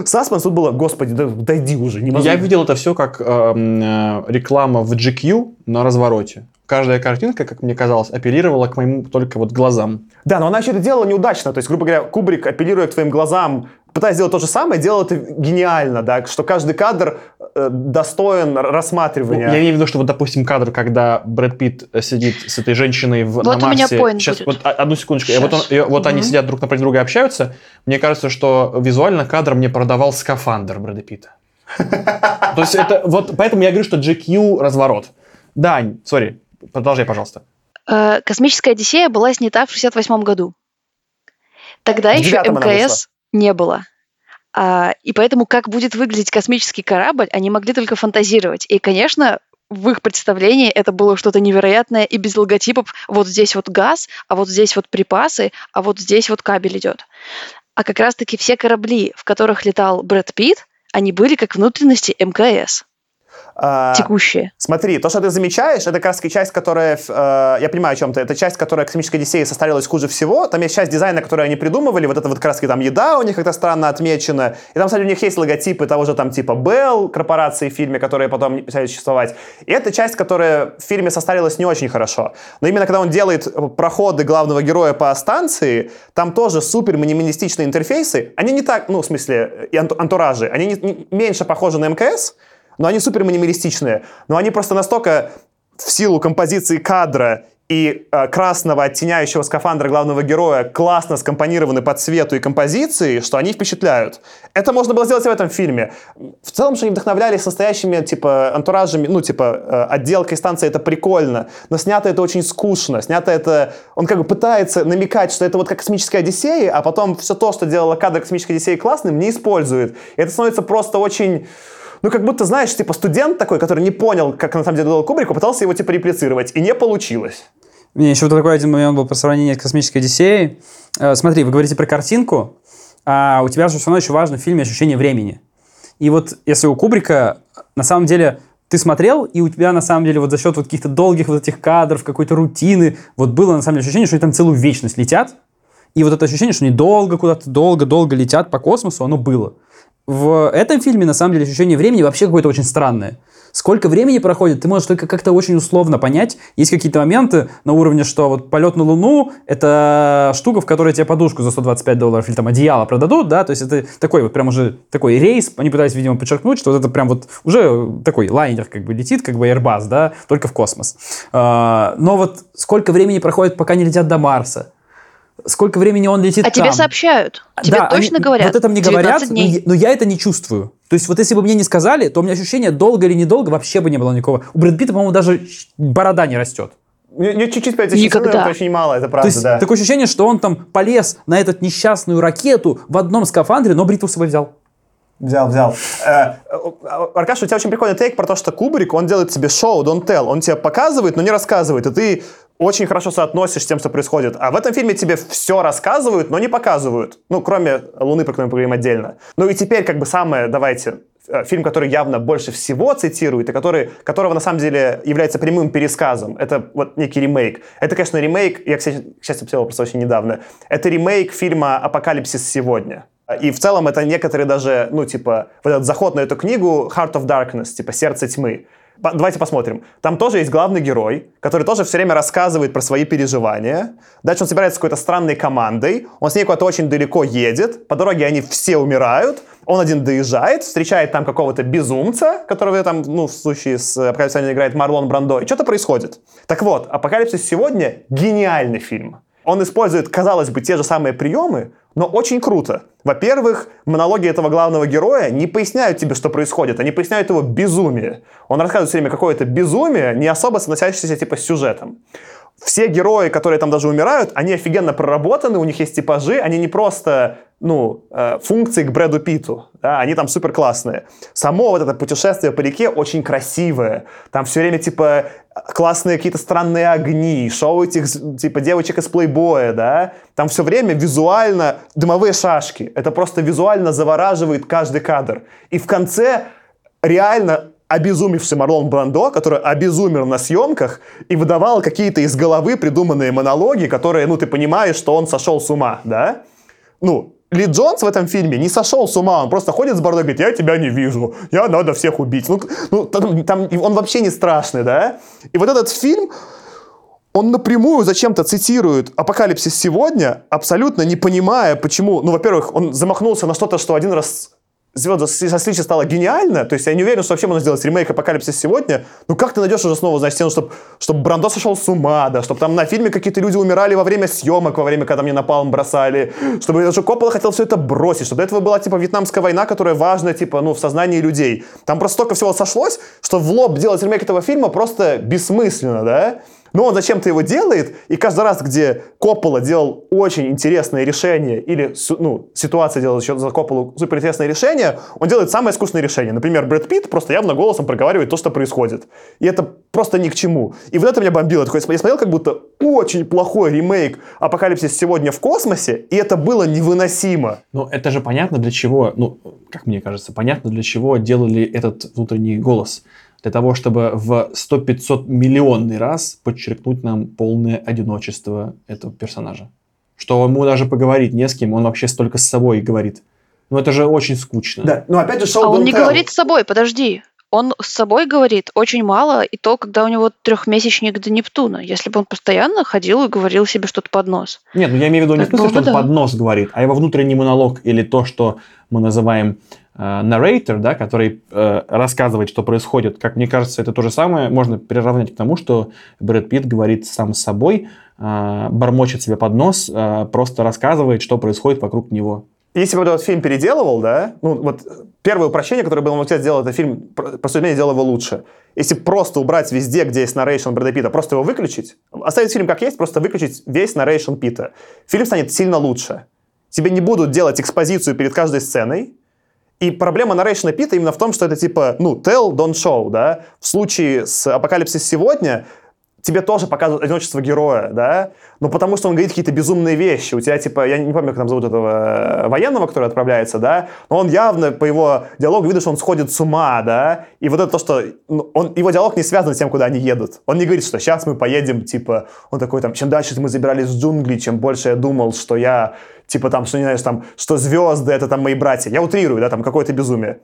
саспенс, тут было, господи, да дойди уже, не могу». Я видел это все как эм, э, реклама в GQ на развороте. Каждая картинка, как мне казалось, апеллировала к моим только вот глазам. Да, но она еще это делала неудачно. То есть, грубо говоря, Кубрик, апеллируя к твоим глазам, пытаясь сделать то же самое, делал это гениально, да, что каждый кадр э, достоин рассматривания. Ну, я имею в виду, что вот, допустим, кадр, когда Брэд Питт сидит с этой женщиной в, Вот на у меня point Сейчас, будет. вот а- одну секундочку. И Вот, он- и вот они Мгм. сидят друг напротив друга и общаются. Мне кажется, что визуально кадр мне продавал скафандр Брэда Питта. То есть это вот поэтому я говорю, что GQ разворот. Да, сори, продолжай, пожалуйста. Э, Космическая Одиссея была снята в 68 году. Тогда еще. МКС не было. А, и поэтому как будет выглядеть космический корабль, они могли только фантазировать. И, конечно, в их представлении это было что-то невероятное и без логотипов. Вот здесь вот газ, а вот здесь вот припасы, а вот здесь вот кабель идет. А как раз-таки все корабли, в которых летал Брэд Питт, они были как внутренности МКС, текущие. Смотри, то, что ты замечаешь, это как раз часть, которая, э, я понимаю, о чем ты, это часть, которая космической Одиссеи состарилась хуже всего. Там есть часть дизайна, которую они придумывали, вот это вот как раз там еда у них как-то странно отмечена. И там, кстати, у них есть логотипы того же там типа Bell, корпорации в фильме, которые потом перестали существовать. И это часть, которая в фильме состарилась не очень хорошо. Но именно когда он делает проходы главного героя по станции, там тоже супер минималистичные интерфейсы. Они не так, ну, в смысле, антуражи, они не- не- меньше похожи на МКС, но они супер минималистичные. Но они просто настолько в силу композиции кадра и э, красного оттеняющего скафандра главного героя классно скомпонированы по цвету и композиции, что они впечатляют. Это можно было сделать и в этом фильме. В целом, что они вдохновлялись настоящими, типа, антуражами, ну, типа, э, отделкой станции, это прикольно, но снято это очень скучно, снято это... Он как бы пытается намекать, что это вот как космическая Одиссея, а потом все то, что делало кадр космической Одиссеи классным, не использует. И это становится просто очень... Ну, как будто, знаешь, типа студент такой, который не понял, как на самом деле делал Кубрик, пытался его, типа, реплицировать, и не получилось. Меня еще вот такой один момент был по сравнению с «Космической Одиссеей». Э, Смотри, вы говорите про картинку, а у тебя же все равно еще важно в фильме ощущение времени. И вот если у Кубрика, на самом деле, ты смотрел, и у тебя на самом деле вот за счет вот каких-то долгих вот этих кадров, какой-то рутины, вот было на самом деле ощущение, что они там целую вечность летят, и вот это ощущение, что они долго куда-то, долго-долго летят по космосу, оно было. В этом фильме, на самом деле, ощущение времени вообще какое-то очень странное. Сколько времени проходит, ты можешь только как-то очень условно понять. Есть какие-то моменты на уровне, что вот полет на Луну — это штука, в которой тебе подушку за 125 долларов или там одеяло продадут, да, то есть это такой вот прям уже такой рейс, они пытались, видимо, подчеркнуть, что вот это прям вот уже такой лайнер как бы летит, как бы Airbus, да, только в космос. А, Но вот сколько времени проходит, пока не летят до Марса? Сколько времени он летит А тебе там? сообщают. Тебе Да, точно они- говорят. Вот это мне 19 говорят, но дней. я, но я это не чувствую. То есть вот если бы мне не сказали, то у меня ощущение долго или недолго вообще бы не было никакого. У Брэд Питта, по-моему, даже борода не растет. Не, чуть-чуть по этой Никогда. это очень мало, это То правда, есть да. такое ощущение, что он там полез на эту несчастную ракету в одном скафандре, но бритву с собой взял. Взял, взял. Э, э, Аркаш, у тебя очень прикольный тейк про то, что Кубрик, он делает тебе шоу, don't tell. Он тебе показывает, но не рассказывает. И ты очень хорошо соотносишь с тем, что происходит. А в этом фильме тебе все рассказывают, но не показывают. Ну, кроме Луны, про которую мы поговорим отдельно. Ну и теперь, как бы самое, давайте, э, фильм, который явно больше всего цитирует, и который, которого на самом деле является прямым пересказом. Это вот некий ремейк. Это, конечно, ремейк, я, кстати, счастью, посмотрел просто очень недавно. Это ремейк фильма «Апокалипсис сегодня». И в целом это некоторые даже, ну, типа, вот этот заход на эту книгу Heart of Darkness, типа «Сердце тьмы». Давайте посмотрим. Там тоже есть главный герой, который тоже все время рассказывает про свои переживания. Дальше он собирается с какой-то странной командой. Он с ней куда-то очень далеко едет. По дороге они все умирают. Он один доезжает, встречает там какого-то безумца, которого там, ну, в случае с «Апокалипсисом» играет Марлон Брандо. И что-то происходит. Так вот, «Апокалипсис сегодня» — гениальный фильм. Он использует, казалось бы, те же самые приемы, но очень круто. Во-первых, монологи этого главного героя не поясняют тебе, что происходит, они поясняют его безумие. Он рассказывает все время какое-то безумие, не особо соотносящееся типа с сюжетом. Все герои, которые там даже умирают, они офигенно проработаны, у них есть типажи, они не просто ну, э, функции к Брэду Питу, да, они там супер классные. Само вот это путешествие по реке очень красивое. Там все время типа классные какие-то странные огни, шоу этих типа девочек из плейбоя, да. Там все время визуально дымовые шашки. Это просто визуально завораживает каждый кадр. И в конце реально обезумевший Марлон Брандо, который обезумел на съемках и выдавал какие-то из головы придуманные монологи, которые, ну, ты понимаешь, что он сошел с ума, да? Ну, Ли Джонс в этом фильме не сошел с ума, он просто ходит с бородой и говорит, я тебя не вижу, я надо всех убить. Ну, ну там, там он вообще не страшный, да? И вот этот фильм, он напрямую зачем-то цитирует «Апокалипсис сегодня», абсолютно не понимая, почему... Ну, во-первых, он замахнулся на что-то, что один раз звезды со Сличи стало гениально, то есть я не уверен, что вообще можно сделать ремейк Апокалипсис сегодня, ну как ты найдешь уже снова, знаешь, стену, чтобы чтоб Брандо сошел с ума, да, чтобы там на фильме какие-то люди умирали во время съемок, во время, когда мне напалм бросали, чтобы даже Коппола хотел все это бросить, чтобы до этого была, типа, Вьетнамская война, которая важна, типа, ну, в сознании людей. Там просто столько всего сошлось, что в лоб делать ремейк этого фильма просто бессмысленно, да, но он зачем-то его делает, и каждый раз, где Коппола делал очень интересное решение, или ну, ситуация делала еще за Копполу суперинтересное решение, он делает самое скучное решение. Например, Брэд Питт просто явно голосом проговаривает то, что происходит. И это просто ни к чему. И вот это меня бомбило. Я смотрел как будто очень плохой ремейк «Апокалипсис сегодня в космосе», и это было невыносимо. Ну, это же понятно для чего, ну, как мне кажется, понятно для чего делали этот внутренний голос для того, чтобы в 100-500 миллионный раз подчеркнуть нам полное одиночество этого персонажа. Что ему даже поговорить не с кем, он вообще столько с собой говорит. Ну это же очень скучно. Да, но опять же шоу А он не говорит с собой, подожди. Он с собой говорит очень мало, и то, когда у него трехмесячник до Нептуна. Если бы он постоянно ходил и говорил себе что-то под нос. Нет, ну я имею в виду не в смысле, что он под нос говорит, а его внутренний монолог или то, что мы называем нарратор, да, который э, рассказывает, что происходит, как мне кажется, это то же самое, можно приравнять к тому, что Брэд Питт говорит сам с собой, э, бормочет себе под нос, э, просто рассказывает, что происходит вокруг него. Если бы этот фильм переделывал, да, ну вот первое упрощение, которое было могли сделать, это фильм, по сути делал его лучше. Если просто убрать везде, где есть нарейшн Брэда Питта, просто его выключить, оставить фильм как есть, просто выключить весь нарейшн Питта, фильм станет сильно лучше. Тебе не будут делать экспозицию перед каждой сценой, и проблема нарейшена Пита именно в том, что это типа, ну, tell, don't show, да. В случае с Апокалипсис сегодня тебе тоже показывают одиночество героя, да, но потому что он говорит какие-то безумные вещи. У тебя, типа, я не помню, как там зовут этого э, военного, который отправляется, да, но он явно по его диалогу видно, что он сходит с ума, да, и вот это то, что ну, он, его диалог не связан с тем, куда они едут. Он не говорит, что сейчас мы поедем, типа, он такой там, чем дальше мы забирались в джунгли, чем больше я думал, что я типа там, что не знаешь, там, что звезды это там мои братья. Я утрирую, да, там какое-то безумие.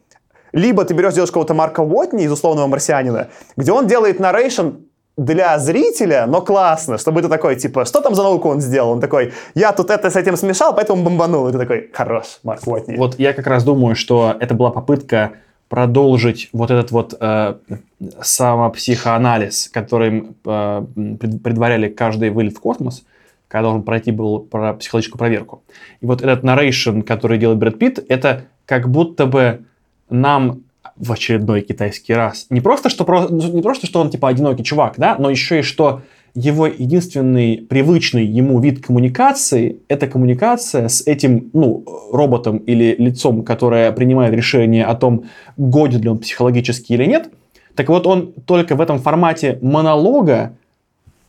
Либо ты берешь, делаешь какого-то Марка Уотни из условного марсианина, где он делает нарейшн для зрителя, но классно, чтобы ты такой, типа, что там за науку он сделал? Он такой, я тут это с этим смешал, поэтому бомбанул. И ты такой, хорош, Марк Уотни. Вот я как раз думаю, что это была попытка продолжить вот этот вот э, самопсихоанализ, которым э, предваряли каждый вылет в космос, когда должен пройти был про психологическую проверку. И вот этот нарейшн, который делает Брэд Питт, это как будто бы нам в очередной китайский раз. Не просто, что, не просто, что он типа одинокий чувак, да, но еще и что его единственный привычный ему вид коммуникации – это коммуникация с этим ну, роботом или лицом, которое принимает решение о том, годен ли он психологически или нет. Так вот, он только в этом формате монолога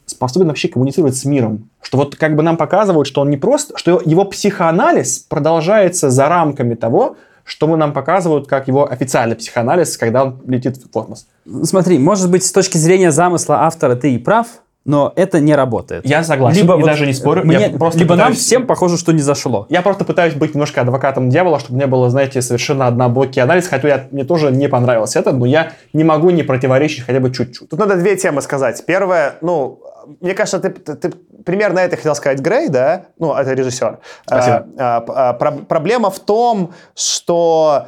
способен вообще коммуницировать с миром. Что вот как бы нам показывают, что он не просто, что его психоанализ продолжается за рамками того, что мы нам показывают как его официальный психоанализ, когда он летит в космос. Смотри, может быть, с точки зрения замысла автора ты и прав, но это не работает. Я согласен, либо и вот даже не спорю. Мне, я просто либо пытаюсь... нам всем похоже, что не зашло. Я просто пытаюсь быть немножко адвокатом дьявола, чтобы не было, знаете, совершенно однобокий анализ, хотя я, мне тоже не понравился это, но я не могу не противоречить хотя бы чуть-чуть. Тут надо две темы сказать. Первое, ну, мне кажется, ты, ты примерно это хотел сказать Грей, да? Ну, это режиссер. Спасибо. А, а, а, про, проблема в том, что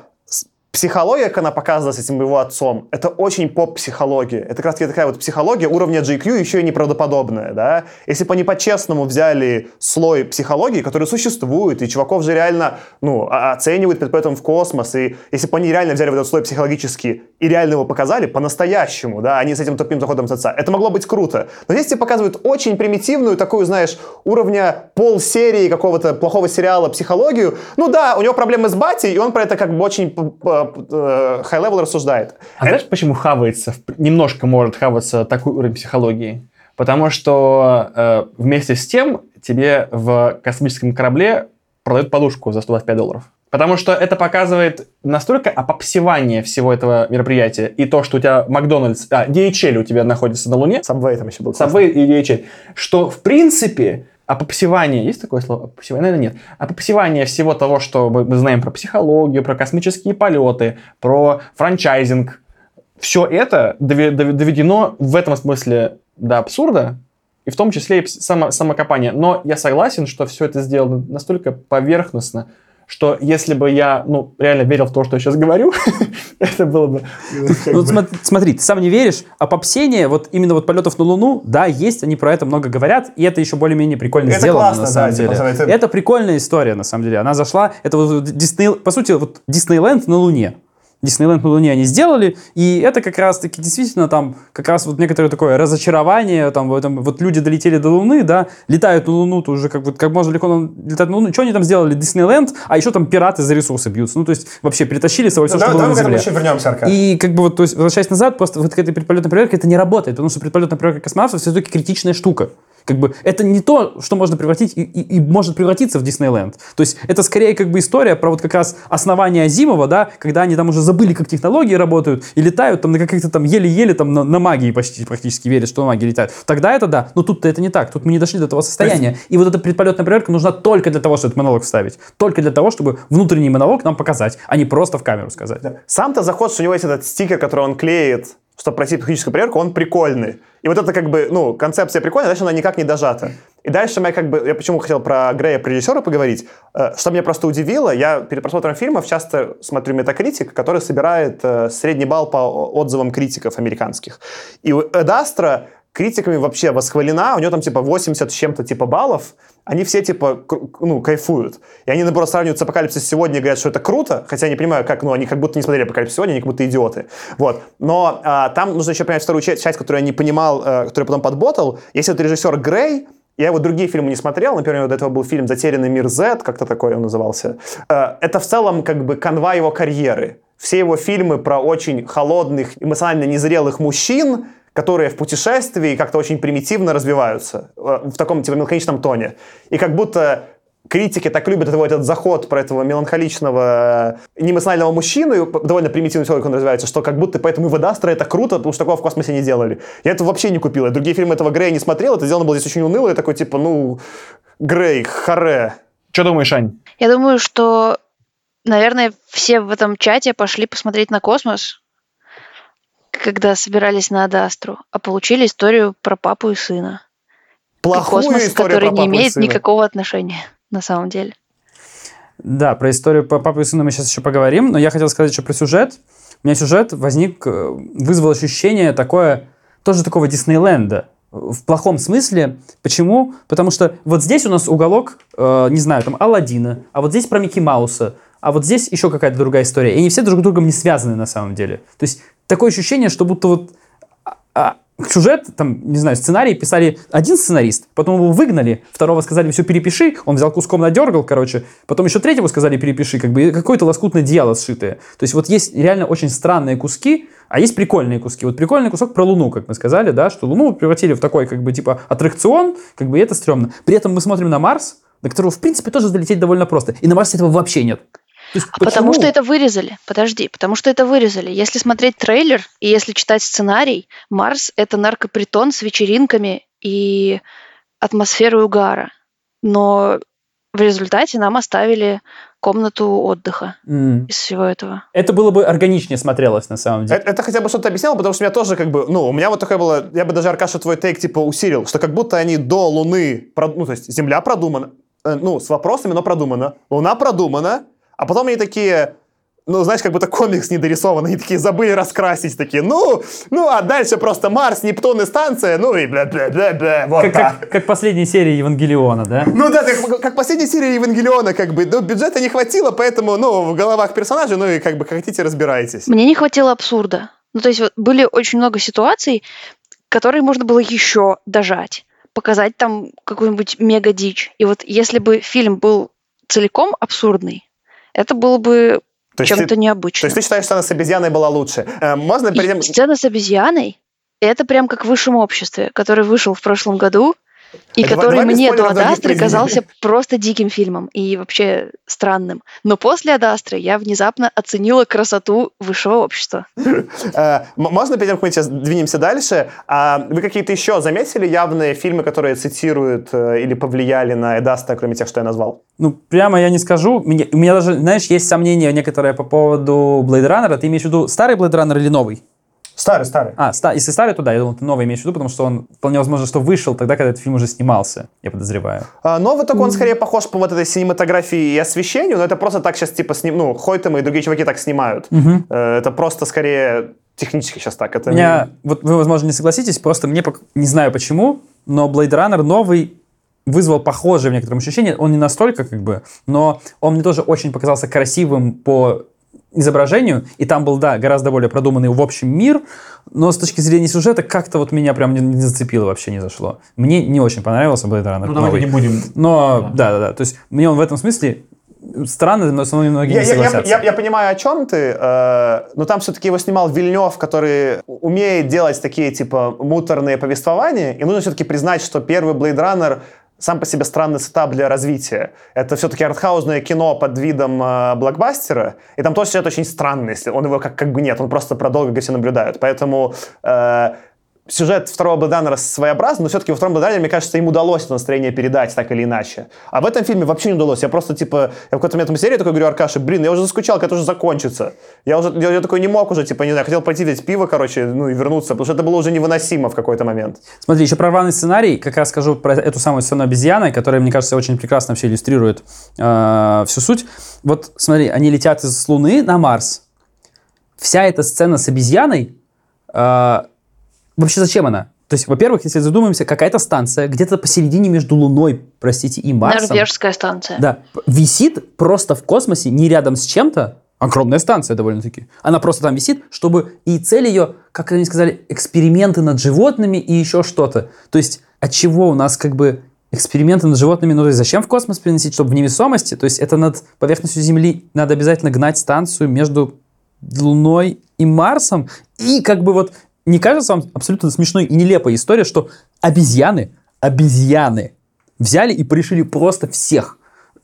психология, как она показана с этим его отцом, это очень поп-психология. Это как раз такая вот психология уровня GQ, еще и неправдоподобная, да. Если бы они по-честному взяли слой психологии, который существует, и чуваков же реально, ну, оценивают перед полетом в космос, и если бы они реально взяли вот этот слой психологический и реально его показали по-настоящему, да, они с этим тупым заходом с отца, это могло быть круто. Но здесь тебе показывают очень примитивную такую, знаешь, уровня полсерии какого-то плохого сериала психологию. Ну да, у него проблемы с батей, и он про это как бы очень Э, high-level рассуждает. А знаешь, почему хавается, немножко может хаваться такой уровень психологии? Потому что э, вместе с тем тебе в космическом корабле продают подушку за 125 долларов. Потому что это показывает настолько опопсевание всего этого мероприятия. И то, что у тебя Макдональдс, а, DHL у тебя находится на Луне. Subway там еще был. Subway и DHL. Что, в принципе, опопсевание, есть такое слово? Опопсевание? Наверное, нет. Опопсевание всего того, что мы знаем про психологию, про космические полеты, про франчайзинг. Все это доведено в этом смысле до абсурда, и в том числе и само, самокопание. Но я согласен, что все это сделано настолько поверхностно, что если бы я, ну, реально верил в то, что я сейчас говорю, это было бы... Ну, смотри, ты сам не веришь, а попсение, вот именно вот полетов на Луну, да, есть, они про это много говорят, и это еще более-менее прикольно Это сделано, классно, на да, самом типа, деле. это- Это прикольная история, на самом деле. Она зашла, это вот Дисней, по сути, вот Диснейленд на Луне. Диснейленд на Луне они сделали, и это как раз-таки действительно там как раз вот некоторое такое разочарование, там, в этом, вот люди долетели до Луны, да, летают на Луну, то уже как, вот, как можно легко летать на Луну, что они там сделали, Диснейленд, а еще там пираты за ресурсы бьются, ну, то есть вообще перетащили с собой все, Ну, что давай, было на Земле. еще вернемся, Аркаш. И как бы вот, то есть, возвращаясь назад, просто вот к этой предполетной проверке это не работает, потому что предполетная проверка космонавтов все-таки критичная штука. Как бы это не то, что можно превратить и, и- и может превратиться в Диснейленд. То есть это скорее как бы история про вот как раз основание Азимова, да, когда они там уже забыли, как технологии работают, и летают там на каких-то там еле-еле там на, на магии почти практически верят, что на магии летают. Тогда это да, но тут-то это не так. Тут мы не дошли до того состояния. И вот эта предполетная проверка нужна только для того, чтобы этот монолог вставить. Только для того, чтобы внутренний монолог нам показать, а не просто в камеру сказать. Сам-то заход, что у него есть этот стикер, который он клеит, чтобы пройти психическую проверку, он прикольный. И вот это как бы, ну, концепция прикольная, дальше она никак не дожата. И дальше я как бы, я почему хотел про Грея, про режиссера поговорить, э, что меня просто удивило, я перед просмотром фильмов часто смотрю Метакритик, который собирает э, средний балл по отзывам критиков американских. И у Эд Астра критиками вообще восхвалена, у него там типа 80 с чем-то типа баллов, они все типа ну, кайфуют. И они, наоборот, сравнивают с «Апокалипсис сегодня» и говорят, что это круто, хотя я не понимаю, как, ну, они как будто не смотрели «Апокалипсис сегодня», они как будто идиоты. Вот. Но а, там нужно еще понять вторую часть, часть, которую я не понимал, э, которую потом подботал. Если вот режиссер Грей, я его другие фильмы не смотрел, например, до этого был фильм «Затерянный мир Z», как-то такой он назывался. Э, Это в целом как бы канва его карьеры. Все его фильмы про очень холодных, эмоционально незрелых мужчин, которые в путешествии как-то очень примитивно развиваются э, в таком типа мелконичном тоне. И как будто критики так любят его этот заход про этого меланхоличного, э, неэмоционального мужчину, и довольно примитивный человек он развивается, что как будто поэтому и Водастра это круто, потому что такого в космосе не делали. Я это вообще не купил. Я другие фильмы этого Грея не смотрел, это сделано было здесь очень уныло, и такой типа, ну, Грей, харе. Что думаешь, Ань? Я думаю, что, наверное, все в этом чате пошли посмотреть на космос, когда собирались на Адастру, а получили историю про папу и сына. И Плохую космос, историю который про не папу и имеет сына. никакого отношения на самом деле. Да, про историю по папе и сыну мы сейчас еще поговорим, но я хотел сказать еще про сюжет. У меня сюжет возник, э, вызвал ощущение такое, тоже такого Диснейленда. В плохом смысле. Почему? Потому что вот здесь у нас уголок, э, не знаю, там Алладина, а вот здесь про Микки Мауса, а вот здесь еще какая-то другая история. И они все друг с другом не связаны на самом деле. То есть такое ощущение, что будто вот а, а, сюжет, там, не знаю, сценарий писали один сценарист, потом его выгнали, второго сказали, все перепиши, он взял куском надергал, короче, потом еще третьего сказали, перепиши, как бы какое-то лоскутное дело сшитое. То есть вот есть реально очень странные куски, а есть прикольные куски. Вот прикольный кусок про Луну, как мы сказали, да, что Луну превратили в такой, как бы, типа, аттракцион, как бы, и это стрёмно. При этом мы смотрим на Марс, на которого, в принципе, тоже залететь довольно просто. И на Марсе этого вообще нет. Есть А Потому что это вырезали. Подожди, потому что это вырезали. Если смотреть трейлер и если читать сценарий, Марс это наркопритон с вечеринками и атмосферой угара. Но в результате нам оставили комнату отдыха М. из всего этого. Это было бы органичнее смотрелось, на самом деле. Это, это хотя бы что-то объясняло, потому что у меня тоже как бы, ну, у меня вот такое было, я бы даже, Аркаша, твой тейк типа усилил, что как будто они до Луны, ну, то есть Земля продумана, э, ну, с вопросами, но продумана, Луна продумана, а потом они такие, ну, знаешь, как будто комикс недорисован, они такие забыли раскрасить, такие, ну, ну, а дальше просто Марс, Нептун и станция, ну и бля-бля-бля-бля, вот Как, так. как, как последняя серия Евангелиона, да? Ну да, как, как последняя серия Евангелиона, как бы, ну, бюджета не хватило, поэтому, ну, в головах персонажей, ну и как бы, как хотите, разбирайтесь. Мне не хватило абсурда. Ну, то есть вот были очень много ситуаций, которые можно было еще дожать, показать там какую-нибудь мега-дичь. И вот если бы фильм был целиком абсурдный, это было бы То чем-то ты- То необычным. есть ты считаешь, что она с обезьяной была лучше? Э, Можно И перейдем... сцена с обезьяной — это прям как в высшем обществе, который вышел в прошлом году, и А давай- который мне до Адастры казался просто диким фильмом и вообще странным. Но после Адастры я внезапно оценила красоту высшего общества. Э, Можно перейдем к сейчас двинемся дальше? А вы какие-то еще заметили явные фильмы, которые цитируют э, или повлияли на Эдаста, кроме тех, что я назвал? Ну, прямо я не скажу. У меня даже, знаешь, есть сомнения некоторые по поводу Blade Runner. Ты имеешь в виду старый Blade Runner или новый? Старый, старый. А, ста- если старый, то да, я думал, ты новый имеешь в виду, потому что он вполне возможно, что вышел тогда, когда этот фильм уже снимался, я подозреваю. А, Новый только он скорее похож по вот этой синематографии и освещению, но это просто так сейчас типа сним... ну, Хойтем и другие чуваки так снимают. Э, Это просто скорее технически сейчас так. Это меня, вот вы, возможно, не согласитесь, просто мне, пок- не знаю почему, но Blade Runner новый вызвал похожее в некотором ощущение. Он не настолько, как бы, но он мне тоже очень показался красивым по изображению, и там был, да, гораздо более продуманный в общем мир, но с точки зрения сюжета как-то вот меня прям не, не зацепило, вообще не зашло. Мне не очень понравился Blade Runner Ну, новый. давайте не будем. Но, да-да-да, то есть мне он в этом смысле странный, но со мной многие Я, не я- я- согласятся. я- я понимаю, о чем ты, э, но там все-таки его снимал Вильнев, который умеет делать такие, типа, муторные повествования, и нужно все-таки признать, что первый Blade Runner сам по себе странный сетап для развития. Это все-таки артхаузное кино под видом э, блокбастера, и там тоже сюжет очень странный, если он его как, как бы нет, он просто про долго все наблюдают. Поэтому э, сюжет второго Блэданера своеобразный, но все-таки во втором Блэданере, мне кажется, им удалось это настроение передать так или иначе. А в этом фильме вообще не удалось. Я просто, типа, я в какой-то момент серии такой говорю Аркаше, блин, я уже заскучал, когда это уже закончится. Я уже, я, я такой не мог уже, типа, не знаю, хотел пойти взять пиво, короче, ну и вернуться, потому что это было уже невыносимо в какой-то момент. Смотри, еще про рваный сценарий, как раз скажу про эту самую сцену обезьяны, которая, мне кажется, очень прекрасно вообще иллюстрирует э, всю суть. Вот смотри, они летят из Луны на Марс. Вся эта сцена с обезьяной, э, вообще зачем она? То есть, во-первых, если задумаемся, какая-то станция где-то посередине между Луной, простите, и Марсом. Норвежская станция. Да, висит просто в космосе, не рядом с чем-то. Огромная станция довольно-таки. Она просто там висит, чтобы и цель ее, как они сказали, эксперименты над животными и еще что-то. То есть от чего у нас как бы эксперименты над животными, ну то есть зачем в космос приносить, чтобы в невесомости? То есть это над поверхностью Земли надо обязательно гнать станцию между Луной и Марсом. И как бы вот не кажется вам абсолютно смешной и нелепой история, что обезьяны, обезьяны взяли и порешили просто всех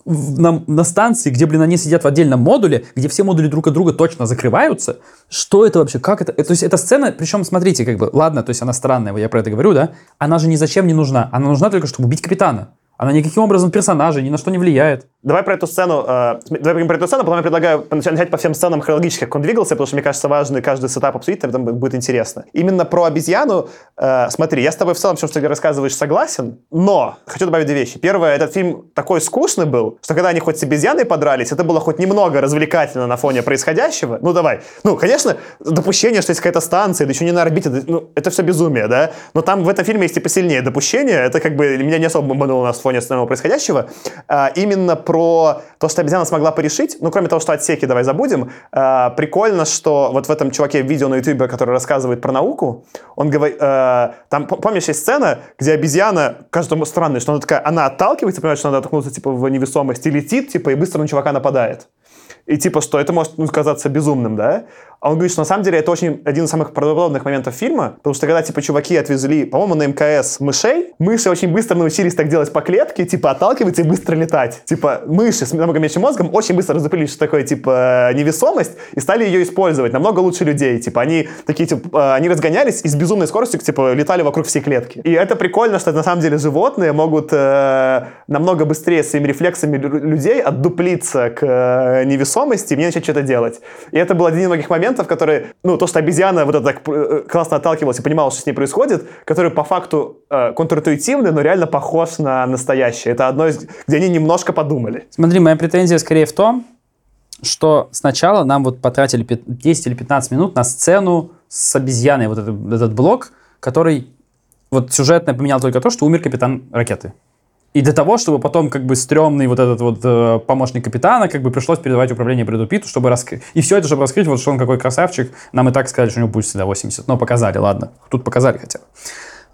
на, на станции, где, блин, они сидят в отдельном модуле, где все модули друг от друга точно закрываются. Что это вообще? Как это? Э, То есть эта сцена, причем, смотрите, как бы, ладно, то есть она странная, я про это говорю, да? Она же ни зачем не нужна. Она нужна только, чтобы убить капитана. Она никаким образом персонажа ни на что не влияет. Давай про эту сцену, э, давай поговорим про эту сцену, потом я предлагаю начать по всем сценам хронологически, как он двигался, потому что, мне кажется, важно каждый сетап обсудить, тогда будет- интересно. Именно про обезьяну, э, смотри, я с тобой в целом, все, что ты рассказываешь, согласен, но хочу добавить две вещи. Первое, этот фильм такой скучный был, что когда они хоть с обезьяной подрались, это было хоть немного развлекательно на фоне происходящего. Ну, давай. Ну, конечно, допущение, что есть какая-то станция, да еще не на орбите, да, ну, это все безумие, да? Но там в этом фильме есть и посильнее допущение, это как бы меня не особо бомбануло на фоне основного происходящего. А, именно про то, что обезьяна смогла порешить, ну, кроме того, что отсеки давай забудем, а, прикольно, что вот в этом чуваке видео на ютубе, который рассказывает про науку, он говорит, э, там, помнишь, есть сцена, где обезьяна, кажется ему странной, что она такая, она отталкивается, понимаешь, что надо оттолкнуться, типа, в невесомость, и летит, типа, и быстро на чувака нападает. И типа, что это может ну, казаться безумным, да? А он говорит, что на самом деле это очень один из самых правдоподобных моментов фильма, потому что когда, типа, чуваки отвезли, по-моему, на МКС мышей, мыши очень быстро научились так делать по клетке, типа, отталкиваться и быстро летать. Типа, мыши с намного меньшим мозгом очень быстро разопылились, что такое, типа, невесомость, и стали ее использовать намного лучше людей. Типа, они такие, типа, они разгонялись и с безумной скоростью, типа, летали вокруг всей клетки. И это прикольно, что на самом деле животные могут э, намного быстрее своими рефлексами лю- людей отдуплиться к э, невесомости и мне начать что-то делать. И это был один из многих моментов, которые, ну, то, что обезьяна вот это так э, классно отталкивалась и понимала, что с ней происходит, который по факту э, контринтуитивный, но реально похож на настоящее. Это одно из, где они немножко подумали. Смотри, моя претензия скорее в том, что сначала нам вот потратили пят- 10 или 15 минут на сцену с обезьяной, вот этот, этот блок, который вот сюжетно поменял только то, что умер капитан ракеты. И для того, чтобы потом как бы стрёмный вот этот вот э, помощник капитана, как бы пришлось передавать управление Брэду чтобы раскрыть. И все это, чтобы раскрыть, вот что он какой красавчик. Нам и так сказали, что у него пульс всегда 80. Но показали, ладно. Тут показали хотя бы.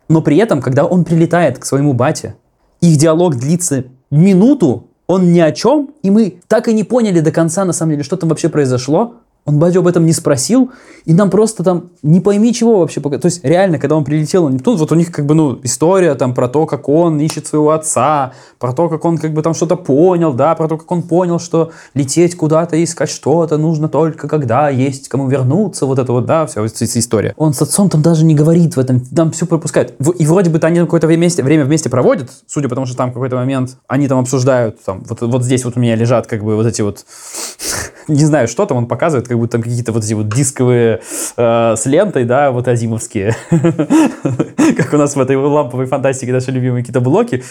Но при этом, когда он прилетает к своему бате, их диалог длится минуту, он ни о чем, и мы так и не поняли до конца, на самом деле, что там вообще произошло. Он батю об этом не спросил, и нам просто там не пойми чего вообще. То есть реально, когда он прилетел на Нептун, вот у них как бы, ну, история там про то, как он ищет своего отца, про то, как он как бы там что-то понял, да, про то, как он понял, что лететь куда-то, искать что-то нужно только когда есть кому вернуться, вот это вот, да, вся эта история. Он с отцом там даже не говорит в этом, там все пропускает. И вроде бы они какое-то время вместе, время вместе проводят, судя по тому, что там какой-то момент они там обсуждают, там, вот, вот здесь вот у меня лежат как бы вот эти вот не знаю, что там он показывает, как будто там какие-то вот эти вот дисковые э, с лентой, да, вот азимовские. Как у нас в этой ламповой фантастике наши любимые какие-то блоки.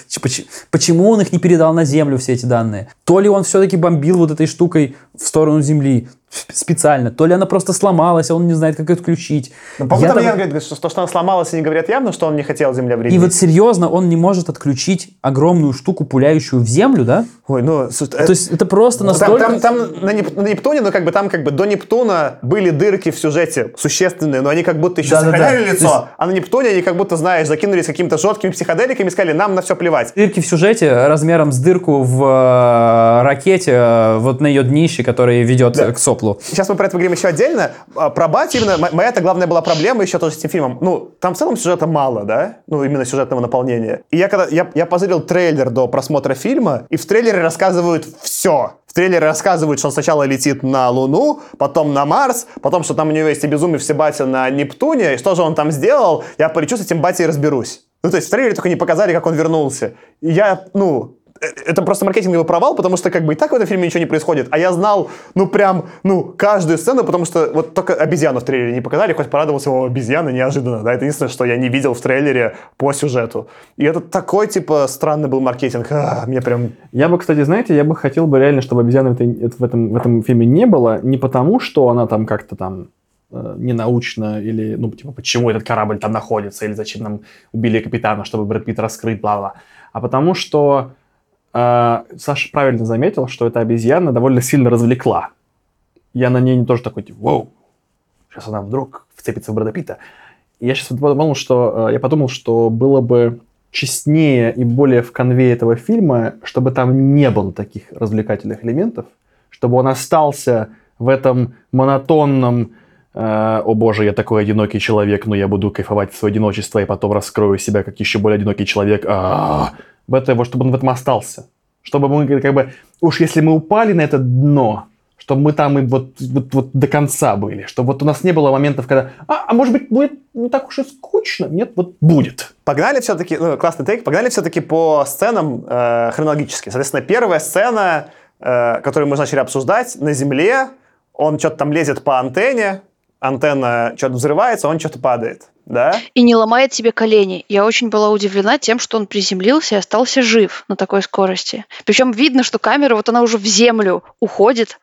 Почему он их не передал на Землю, все эти данные? То ли он все-таки бомбил вот этой штукой в сторону Земли специально, то ли она просто сломалась, а он не знает, как ее отключить. Ну, по-моему, Я там там- говорит, что, что она сломалась, и не говорят явно, что он не хотел Земле вредить. И вот серьезно, он не может отключить огромную штуку, пуляющую в Землю, да? Ой, ну, слушай, То есть это просто Ну, Там, настолько... там, там на, Неп- на Нептуне, ну как бы там как бы до Нептуна были дырки в сюжете существенные, но они как будто еще Да-да-да. сохраняли То лицо, есть- а на Нептуне они как будто, знаешь, закинулись какими-то жесткими психоделиками и сказали, нам на все плевать. Дырки в сюжете размером с дырку в э, ракете, э, вот на ее днище, которая ведет Да. к соплу. Сейчас мы про это поговорим еще отдельно. А, Про Бати именно, мо- моя это главная была проблема еще тоже с этим фильмом. Ну, там в целом сюжета мало, да? Ну, именно сюжетного наполнения. И я когда, я, я позырил трейлер до просмотра фильма, и в трейлере рассказывают все. В трейлере рассказывают, что он сначала летит на Луну, потом на Марс, потом, что там у него есть и безумный все батя на Нептуне, и что же он там сделал, я полечу с этим батей и разберусь. Ну, то есть в трейлере только не показали, как он вернулся. И я, ну, это просто маркетинговый провал, потому что как бы и так в этом фильме ничего не происходит. А я знал, ну прям, ну, каждую сцену, потому что вот только обезьяну в трейлере не показали, хоть порадовался, о, обезьяна, неожиданно, да, это единственное, что я не видел в трейлере по сюжету. И это такой, типа, странный был маркетинг, А, мне прям... Я бы, кстати, знаете, я бы хотел бы реально, чтобы обезьяны в, этом, в этом фильме не было, не потому, что она там как-то там э, ненаучно или, ну, типа, почему этот корабль там находится, или зачем нам убили капитана, чтобы Брэд Питт раскрыть, бла-бла, а потому что Саша правильно заметил, что эта обезьяна довольно сильно развлекла. Я на ней тоже такой, типа, вау, сейчас она вдруг вцепится в Брэда Питта. Я сейчас подумал, что, э, я подумал, что было бы честнее и более в конве этого фильма, чтобы там не было таких развлекательных элементов, чтобы он остался в этом монотонном э, «О боже, я такой одинокий человек, но я буду кайфовать в свое одиночество и потом раскрою себя как еще более одинокий человек». А-а-а. В это, вот, чтобы он в этом остался. Чтобы мы как бы... Уж если мы упали на это дно, чтобы мы там и вот, вот, вот до конца были. Чтобы вот у нас не было моментов, когда «А, а может быть, будет не так уж и скучно?» Нет, вот будет. Погнали все-таки, ну, классный тейк, погнали все-таки по сценам э, хронологически. Соответственно, первая сцена, э, которую мы начали обсуждать, на Земле, он что-то там лезет по антенне, антенна что-то взрывается, он что-то падает, да? И не ломает себе колени. Я очень была удивлена тем, что он приземлился и остался жив на такой скорости. Причем видно, что камера, вот она уже в землю уходит,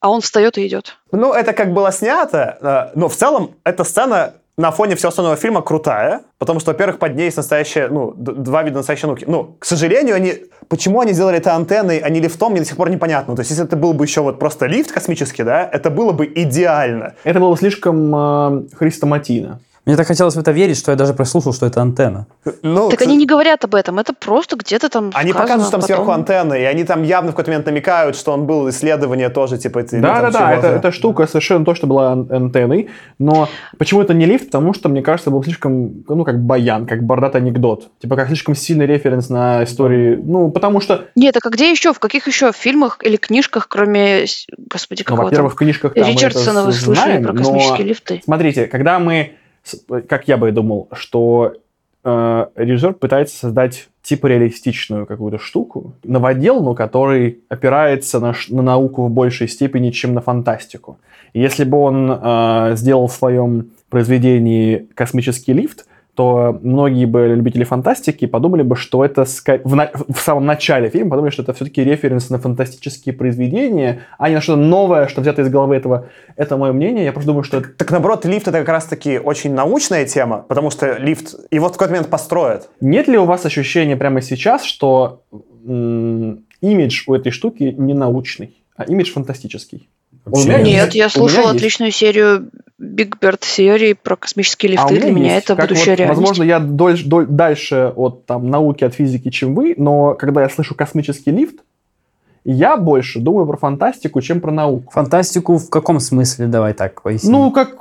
а он встает и идет. Ну, это как было снято, э, но в целом эта сцена на фоне всего остального фильма крутая, потому что, во-первых, под ней есть настоящая, ну, два вида настоящей науки. Ну, к сожалению, они... Почему они сделали это антенной, а не лифтом, мне до сих пор непонятно. То есть, если это был бы еще вот просто лифт космический, да, это было бы идеально. Это было слишком э, хрестоматийно. Мне так хотелось в это верить, что я даже прослушал, что это антенна. Ну, Так к- они не говорят об этом, это просто где-то там Они сказано, показывают, что там потом- сверху антенны, и они там явно в какой-то момент намекают, что он был исследование тоже, типа... это- или Да, там да, да, чего-то. это, эта штука совершенно то, что была ан- антенной, но почему это не лифт? Потому что, мне кажется, был слишком, ну, как баян, как бордатый анекдот. Типа, как слишком сильный референс на истории, ну, потому что, Нет, так а где еще? В каких еще фильмах или книжках, кроме, господи, ну, какого во-первых, в книжках там мы Ричардсона это вы слышали знаем, про но космические лифты? Смотрите, когда мы, как я бы и думал, что э, режиссер пытается создать типа реалистичную какую-то штуку, новоделну, который опирается на, на науку в большей степени, чем на фантастику. Если бы он э, сделал в своем произведении космический лифт, то многие бы любители фантастики подумали бы, что это в, на- в самом начале фильма подумали, что это все-таки референс на фантастические произведения, а не на что-то новое, что взято из головы этого. Это мое мнение. Я просто думаю, что Так наоборот, лифт это как раз-таки очень научная тема, потому что лифт его в какой-то момент построят. Нет ли у вас ощущения прямо сейчас, что имидж у этой штуки не научный, а имидж фантастический? Вообще меня нет. Я меня есть. отличную серию Big Bird серии про космические А лифты. Для меня есть, это как будущая вот, реальность. Возможно, я дольш- доль- дальше от там, науки, от физики, чем вы, но когда я слышу космический лифт, я больше думаю про фантастику, чем про науку. Фантастику в каком смысле? Давай так поясним. Ну, как...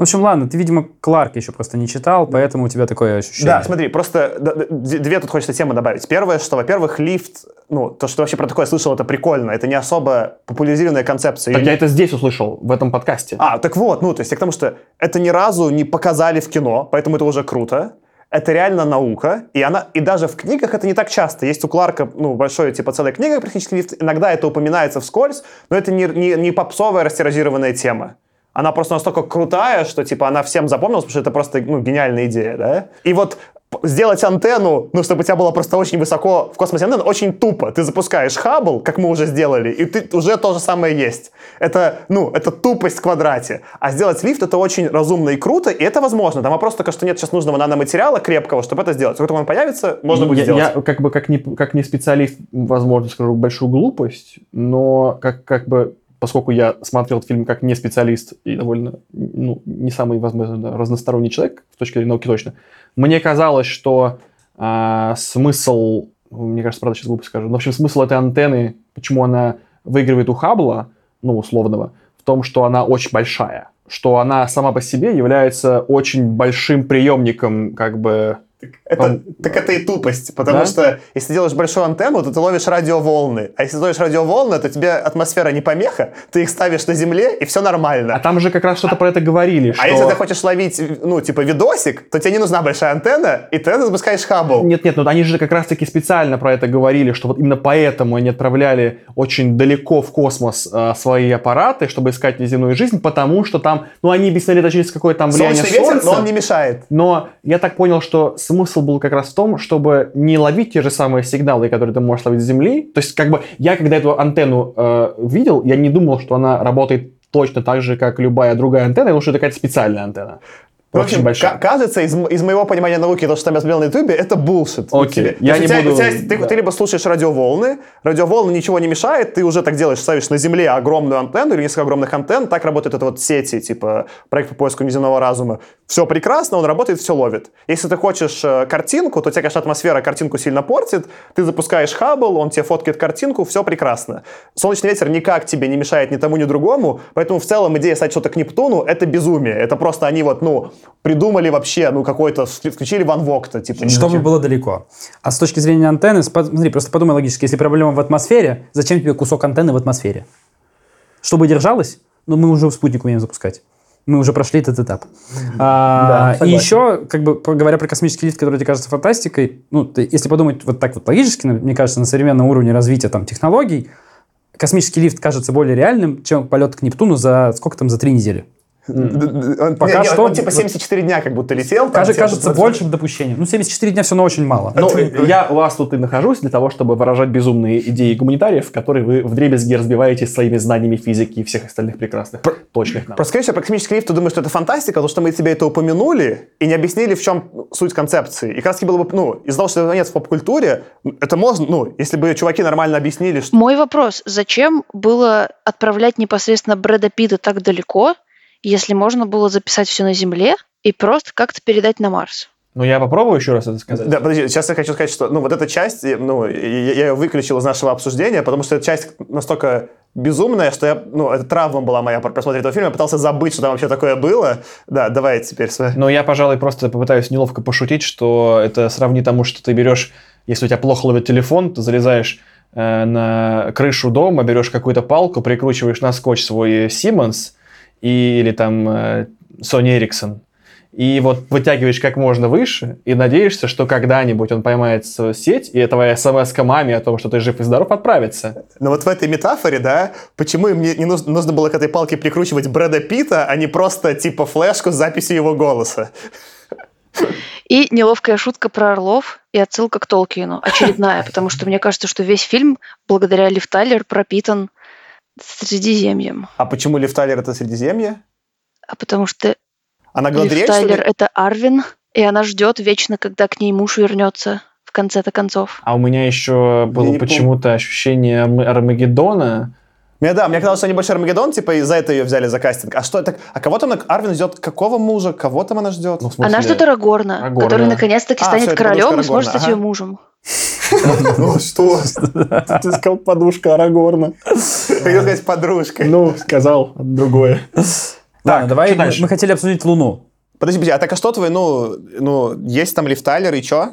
в общем, ладно, ты, видимо, Кларк еще просто не читал, поэтому у тебя такое ощущение. Да, смотри, просто две тут хочется темы добавить. Первое, что, во-первых, лифт, ну, то, что вообще про такое слышал, это прикольно. Это не особо популяризированная концепция. Так я это здесь услышал, в этом подкасте. А, так вот, ну, то есть я к тому, что это ни разу не показали в кино, поэтому это уже круто. это реально наука, и она, и даже в книгах это не так часто. Есть у Кларка, ну, большой, типа, целая книга про технический лифт, иногда это упоминается вскользь, но это не, не, не попсовая растиражированная тема. Она просто настолько крутая, что, типа, она всем запомнилась, потому что это просто, ну, гениальная идея, да? И вот сделать антенну, ну, чтобы у тебя было просто очень высоко в космосе антенна, очень тупо. Ты запускаешь Хаббл, как мы уже сделали, и ты уже то же самое есть. Это, ну, это тупость в квадрате. А сделать лифт — это очень разумно и круто, и это возможно. Там вопрос только, что нет сейчас нужного наноматериала крепкого, чтобы это сделать. Как только он появится, можно будет я, сделать. Я как бы как не, как не специалист, возможно, скажу большую глупость, но как, как бы поскольку я смотрел этот фильм как не специалист и довольно ну, не самый, возможно, разносторонний человек, с точки зрения науки точно, мне казалось, что а, смысл, мне кажется, правда, сейчас глупо скажу, но, в общем, смысл этой антенны, почему она выигрывает у Хаббла, ну, условного, в том, что она очень большая, что она сама по себе является очень большим приемником, как бы, Это, Пом- так это и тупость, потому Да? что если делаешь большую антенну, то ты ловишь радиоволны. А если ловишь радиоволны, то тебе атмосфера не помеха, ты их ставишь на Земле, и все нормально. А там же как раз что-то про это говорили, что... А если ты хочешь ловить, ну, типа, видосик, то тебе не нужна большая антенна, и ты запускаешь Хаббл. Нет, нет, ну они же как раз-таки специально про это говорили, что вот именно поэтому они отправляли очень далеко в космос э, свои аппараты, чтобы искать неземную жизнь, потому что там, ну они объяснили это через какое-то там влияние Солнечный ветер, Солнца. но он не мешает. Но я так понял, что смысл был как раз в том, чтобы не ловить те же самые сигналы, которые ты можешь ловить с Земли. То есть, как бы, я когда эту антенну э, видел, я не думал, что она работает точно так же, как любая другая антенна, потому что это какая-то специальная антенна. В общем, большая. ка- кажется, из, из моего понимания науки, то, что там я смотрел на Ютубе, это bullshit. Ну, Окей, тебе- я не тебя- буду- тебя ты, да. ты либо слушаешь радиоволны, радиоволны ничего не мешает, ты уже так делаешь, ставишь на Земле огромную антенну или несколько огромных антенн, так работает это вот сети, типа проект по поиску неземного разума. Все прекрасно, он работает, все ловит. Если ты хочешь э, картинку, то у тебя, конечно, атмосфера картинку сильно портит, ты запускаешь Хаббл, он тебе фоткает картинку, все прекрасно. Солнечный ветер никак тебе не мешает ни тому, ни другому, поэтому в целом идея стать что-то к Нептуну — это безумие. Это просто они вот, ну, придумали вообще, ну, какой-то, включили Ван Вогта, типа. Чтобы было далеко. А с точки зрения антенны, смотри, просто подумай логически. Если проблема в атмосфере, зачем тебе кусок антенны в атмосфере? Чтобы держалась? Ну, мы уже в спутник умеем запускать. Мы уже прошли этот этап. А, Да, и еще, как бы, говоря про космический лифт, который тебе кажется фантастикой, ну, ты- если подумать вот так вот логически, мне кажется, на современном уровне развития там технологий, космический лифт кажется более реальным, чем полет к Нептуну за сколько там, за три недели. Он, Пока не, не, что- он типа 74 дня как будто летел. там, Кажется, кажется большим допущением. Ну, 74 дня все равно очень мало. Ну, я у вас тут и нахожусь для того, чтобы выражать безумные идеи гуманитариев, которые вы в дребезги разбиваете своими знаниями физики и всех остальных прекрасных точных наук. Просто, всего, про космический лифт ты думаешь, что это фантастика, потому что мы тебе это упомянули и не объяснили, в чем суть концепции. И как раз было бы, ну, из-за того, что этого нет в поп-культуре, это можно, ну, если бы чуваки нормально объяснили, что... Мой вопрос, зачем было отправлять непосредственно Брэда Питта так далеко, если можно было записать все на Земле и просто как-то передать на Марс? Ну, я попробую еще раз это сказать. Да, подожди, сейчас я хочу сказать, что, ну, вот эта часть, э, ну, я, я ее выключил из нашего обсуждения, потому что эта часть настолько безумная, что я, ну, это травма была моя при просмотре этого фильма, я пытался забыть, что там вообще такое было. Да, давай теперь. свои- Но я, пожалуй, просто попытаюсь неловко пошутить, что это сравни тому, что ты берешь, если у тебя плохо ловит телефон, ты залезаешь э, на крышу дома, берешь какую-то палку, прикручиваешь на скотч свой Siemens и, или там э, Sony Ericsson, и вот вытягиваешь как можно выше, и надеешься, что когда-нибудь он поймает свою сеть, и твоя смс маме о том, что ты жив и здоров, отправится. Но вот в этой метафоре, да, почему им не, не нужно, нужно было к этой палке прикручивать Брэда Питта, а не просто типа флешку с записью его голоса? И неловкая шутка про орлов и отсылка к Толкину. Очередная, потому что мне кажется, что весь фильм, благодаря Лив Тайлер, пропитан Средиземьем. А почему Лив Тайлер это Средиземье? А потому что Она Гладриэль? Тайлер — это Арвин, и она ждет вечно, когда к ней муж вернется в конце-то концов. А у меня еще было почему-то ощущение Арм- Армагеддона. Мне, да, мне казалось, что они больше Армагеддон, типа, и за это ее взяли за кастинг. А что это? А кого там Арвин ждет? Какого мужа? Кого там она ждет? Ну, смысле, Она ждет Арагорна, Арагорна. который наконец-таки А, станет это королем и сможет Арагорна, стать ее ага. мужем. Ну что? Ты сказал подушка Арагорна. Хотел сказать подружка. Ну, сказал другое. Ладно, давай, мы, дальше? мы хотели обсудить Луну. Подожди, подожди, а так а что твой, ну, ну, есть там Лив Тайлер и чё?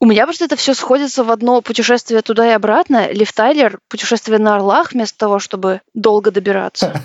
У меня просто это все сходится в одно путешествие туда и обратно. Лив Тайлер, путешествие на Орлах, вместо того, чтобы долго добираться.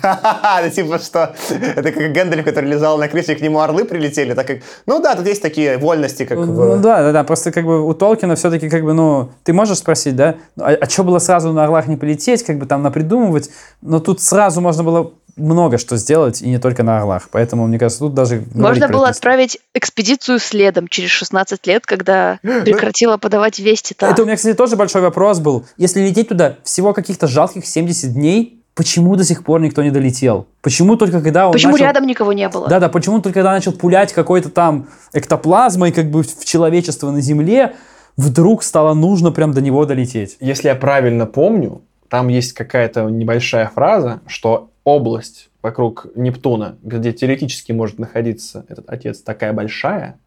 Да типа что? Это как Гэндальф, который лежал на крыше, и к нему орлы прилетели. Так как, ну да, тут есть такие вольности, как Ну да, да, да, просто как бы у Толкина все-таки как бы, ну, ты можешь спросить, да, а, а что было сразу на Орлах не полететь, как бы там напридумывать, но тут сразу можно было много что сделать, и не только на Орлах, поэтому, мне кажется, тут даже... Можно было отправить экспедицию следом через 16 лет, когда прекратила подавать вести та. Это у меня, кстати, тоже большой вопрос был. Если лететь туда всего каких-то жалких 70 дней, почему до сих пор никто не долетел? Почему только когда он Почему начал... рядом никого не было? Да-да, почему только когда начал пулять какой-то там эктоплазмой как бы в человечество на Земле, вдруг стало нужно прям до него долететь? Если я правильно помню, там есть какая-то небольшая фраза, что область вокруг Нептуна, где теоретически может находиться этот отец, такая большая,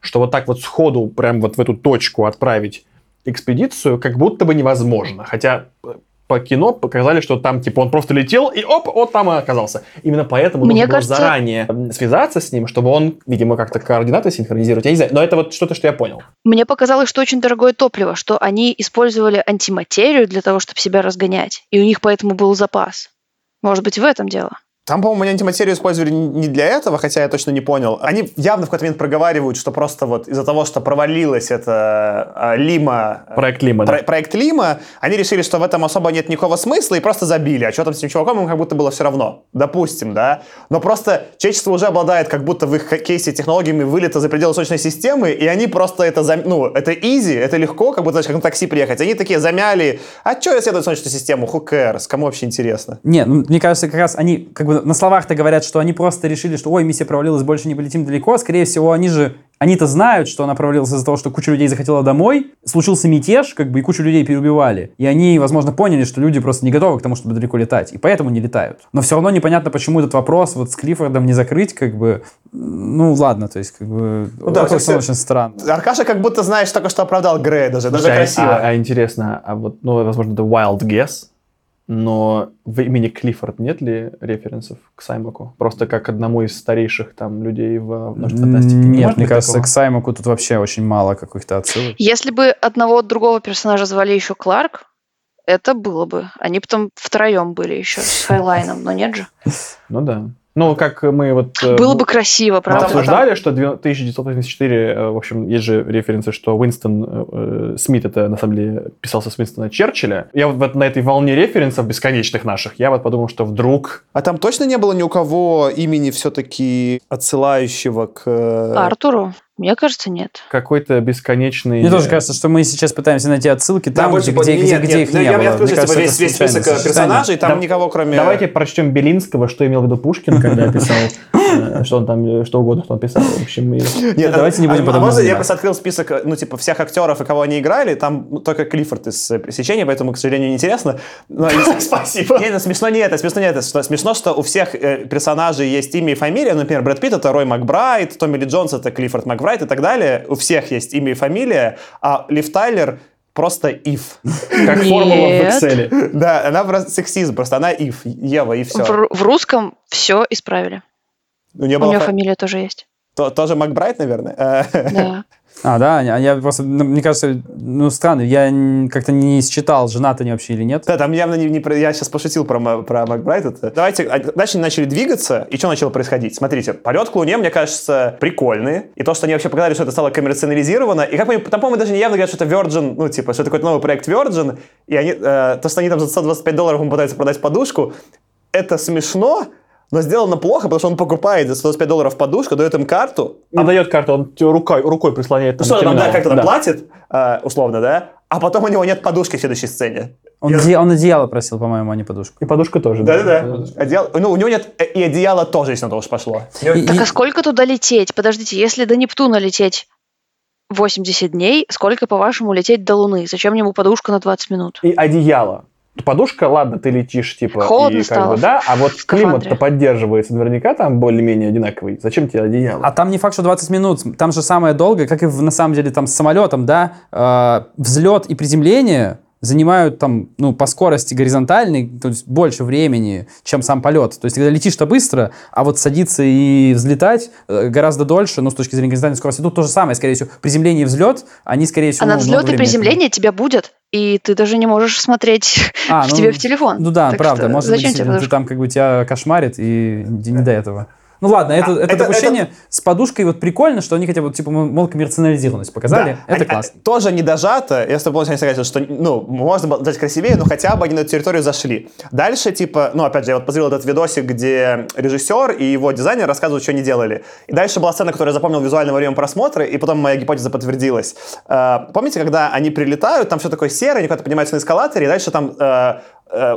что вот так вот сходу прям вот в эту точку отправить экспедицию как будто бы невозможно. Хотя э, по кино показали, что там типа он просто летел и оп, вот там и оказался. Именно поэтому Мне нужно кажется- было заранее связаться с ним, чтобы он, видимо, как-то координаты синхронизировать. Я не знаю, но это вот что-то, что я понял. Мне показалось, что очень дорогое топливо, что они использовали антиматерию для того, чтобы себя разгонять, и у них поэтому был запас. Может быть, в этом дело. Там, по-моему, они антиматерию использовали не для этого, хотя я точно не понял. Они явно в какой-то момент проговаривают, что просто вот из-за того, что провалилась эта а, Лима... э, Проект Лима, да. про- проект Лима, они решили, что в этом особо нет никакого смысла и просто забили. А что там с этим чуваком, им как будто было все равно. Допустим, да. Но просто человечество уже обладает как будто в их кейсе технологиями вылета за пределы Солнечной системы, и они просто это, зам- ну, это изи, это легко, как будто, знаешь, как на такси приехать. Они такие замяли, а что исследовать Солнечную систему? Who cares? Кому вообще интересно? Не, ну, мне кажется, как раз они как бы на словах-то говорят, что они просто решили, что ой, миссия провалилась, больше не полетим далеко. Скорее всего, они же, они-то знают, что она провалилась из-за того, что куча людей захотела домой, случился мятеж, как бы, и кучу людей переубивали. И они, возможно, поняли, что люди просто не готовы к тому, чтобы далеко летать, и поэтому не летают. Но все равно непонятно, почему этот вопрос вот с Клиффордом не закрыть, как бы, ну ладно, то есть, как бы, да, это как-то- очень странно. Аркаша как будто, знаешь, только что оправдал Грея даже, даже а- красиво. А, а интересно, а вот, ну, возможно, это wild guess, но в имени Клиффорд нет ли референсов к Саймаку? Просто как одному из старейших там людей в множественной фантастике? Не Нет, может мне кажется, такого? к Саймаку тут вообще очень мало каких-то отсылок. Если бы одного другого персонажа звали еще Кларк, это было бы. Они потом втроем были еще с Хайлайном, но нет же. Ну да. Ну, как мы вот... э, Было бы красиво, Мы правда? обсуждали, что две- 1984, э, в общем, есть же референсы, что Уинстон э, э, Смит, это на самом деле писался с Уинстона Черчилля. Я вот на этой волне референсов бесконечных наших, я вот подумал, что вдруг... А там точно не было ни у кого имени все-таки отсылающего к... Артуру? Мне кажется, нет. Какой-то бесконечный... Мне тоже кажется, что мы сейчас пытаемся найти отсылки Да, там, больше где, под- где, где- нет, где нет, их ну, не я, было. я открыл типа, весь, весь список э, персонажей, там Да- никого кроме... Давайте прочтем Белинского, что имел в виду Пушкин, когда писал, э, что он там, э, что угодно, что он писал. В общем, Нет, давайте не будем а, потом а можно я просто открыл список, ну, типа, всех актеров и кого они играли, там только Клиффорд из «Пресечения», поэтому, к сожалению, не интересно. Спасибо. Не, ну, смешно не это, смешно не это. Смешно, что у всех персонажей есть имя и фамилия. Например, Брэд Питт — это Рой Макбрайт, Томми Ли Джонс — это Клиффорд Макбрайт и так далее. У всех есть имя и фамилия, а Лив Тайлер просто Ив. как формула в. Excel. Да, она просто сексизм, просто она Ив, Ева, и все. В, ру- в русском все исправили. У нее У нее фа- фамилия тоже есть. то- тоже Макбрайт, наверное. Да. А, да, а я просто, ну, мне кажется, ну, странно, я как-то не считал, женаты они вообще или нет. Да, там явно не, не про- я сейчас пошутил про, про Макбрайт. Это. Давайте, а, дальше они начали двигаться, и что начало происходить? Смотрите, полет к Луне, мне кажется, прикольный. И то, что они вообще показали, что это стало коммерциализировано. И как мы, там, по-моему, даже не явно говорят, что это Virgin, ну, типа, что это какой-то новый проект Virgin. И они, э, то, что они там за 125 долларов пытаются продать подушку, это смешно, но сделано плохо, потому что он покупает за 125 долларов подушку, дает им карту, Не дает карту, он тебе рукой, рукой прислоняет. ну что, там, да, как-то Да. платит, э, условно, да, а потом у него нет подушки в следующей сцене. Он, оде- он одеяло просил, по-моему, а не подушку. И подушка тоже. Да-да-да. Одеяло- Ну, у него нет э, и одеяла тоже, если на то уж пошло. И- Так и- а сколько туда лететь? Подождите, если до Нептуна лететь 80 дней, сколько, по-вашему, лететь до Луны? Зачем ему подушка на 20 минут? И одеяло. Подушка, ладно, ты летишь, типа, Холодно и как стало бы, да, а вот климат-то поддерживается наверняка там более-менее одинаковый. Зачем тебе одеяло? А там не факт, что 20 минут. Там же самое долгое, как и в- на самом деле там с самолетом, да, э, взлет и приземление занимают там, ну, по скорости горизонтальной, то есть больше времени, чем сам полет. То есть, когда летишь-то быстро, а вот садиться и взлетать э, гораздо дольше, ну, с точки зрения горизонтальной скорости. Тут то же самое, скорее всего. Приземление и взлет, они, скорее всего, А на взлет и приземление тебя будет, и ты даже не можешь смотреть А, в ну, тебе в телефон. Ну да, Так правда. что Может быть, зачем тебе действительно, ты там как бы тебя кошмарит и не до этого. Ну ладно, это, это, это- допущение с подушкой вот прикольно, что они хотя бы типа мол коммерциализированность показали. Да. Это Они- классно. Тоже не дожато. Я с тобой полностью согласен, что, ну, можно было дать красивее, но хотя бы они на эту территорию зашли. Дальше, типа, ну, опять же, я вот позрел этот видосик, где режиссер и его дизайнер рассказывают, что они делали. И дальше была сцена, которую я запомнил визуально во время просмотра, и потом моя гипотеза подтвердилась. Э, Помните, когда они прилетают, там все такое серое, они куда-то поднимаются на эскалаторе, и дальше там э,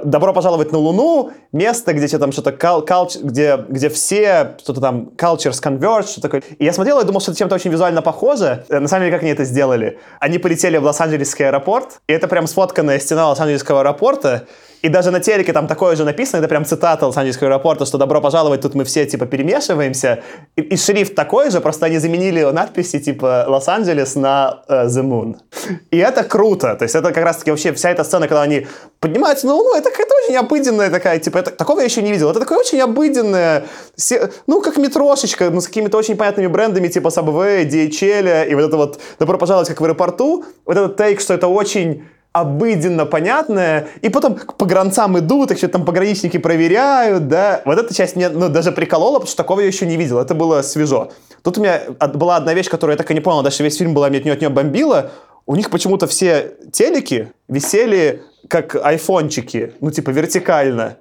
«Добро пожаловать на Луну», место, где тебе там что-то, кал- калч- где, где все, что-то там, cultures converge, что такое. И я смотрел и думал, что это чем-то очень визуально похоже. Э, На самом деле, как они это сделали? Они полетели в Лос-Анджелесский аэропорт, и это прям сфотканная стена Лос-Анджелесского аэропорта, и даже на телеке там такое же написано, это прям цитата Лос-Анджелесского аэропорта, что «добро пожаловать, тут мы все, типа, перемешиваемся». И, и шрифт такой же, просто они заменили надписи, типа, «Лос-Анджелес» на э, «The Moon». И это круто. То есть это как раз-таки вообще вся эта сцена, когда они поднимаются на Луну, это какая-то очень обыденная такая, типа, это, такого я еще не видел. Это такое очень обыденное, се- ну, как метрошечка, ну, с какими-то очень понятными брендами, типа Subway, DHL, и вот это вот «добро пожаловать, как в аэропорту». Вот этот тейк, что это очень обыденно понятное, и потом к погранцам идут, их что-то там пограничники проверяют, да. Вот эта часть меня, ну, даже приколола, потому что такого я еще не видел, это было свежо. Тут у меня была одна вещь, которую я так и не понял, даже весь фильм была, меня от нее, от нее бомбила, у них почему-то все телеки висели как айфончики, ну, типа, вертикально.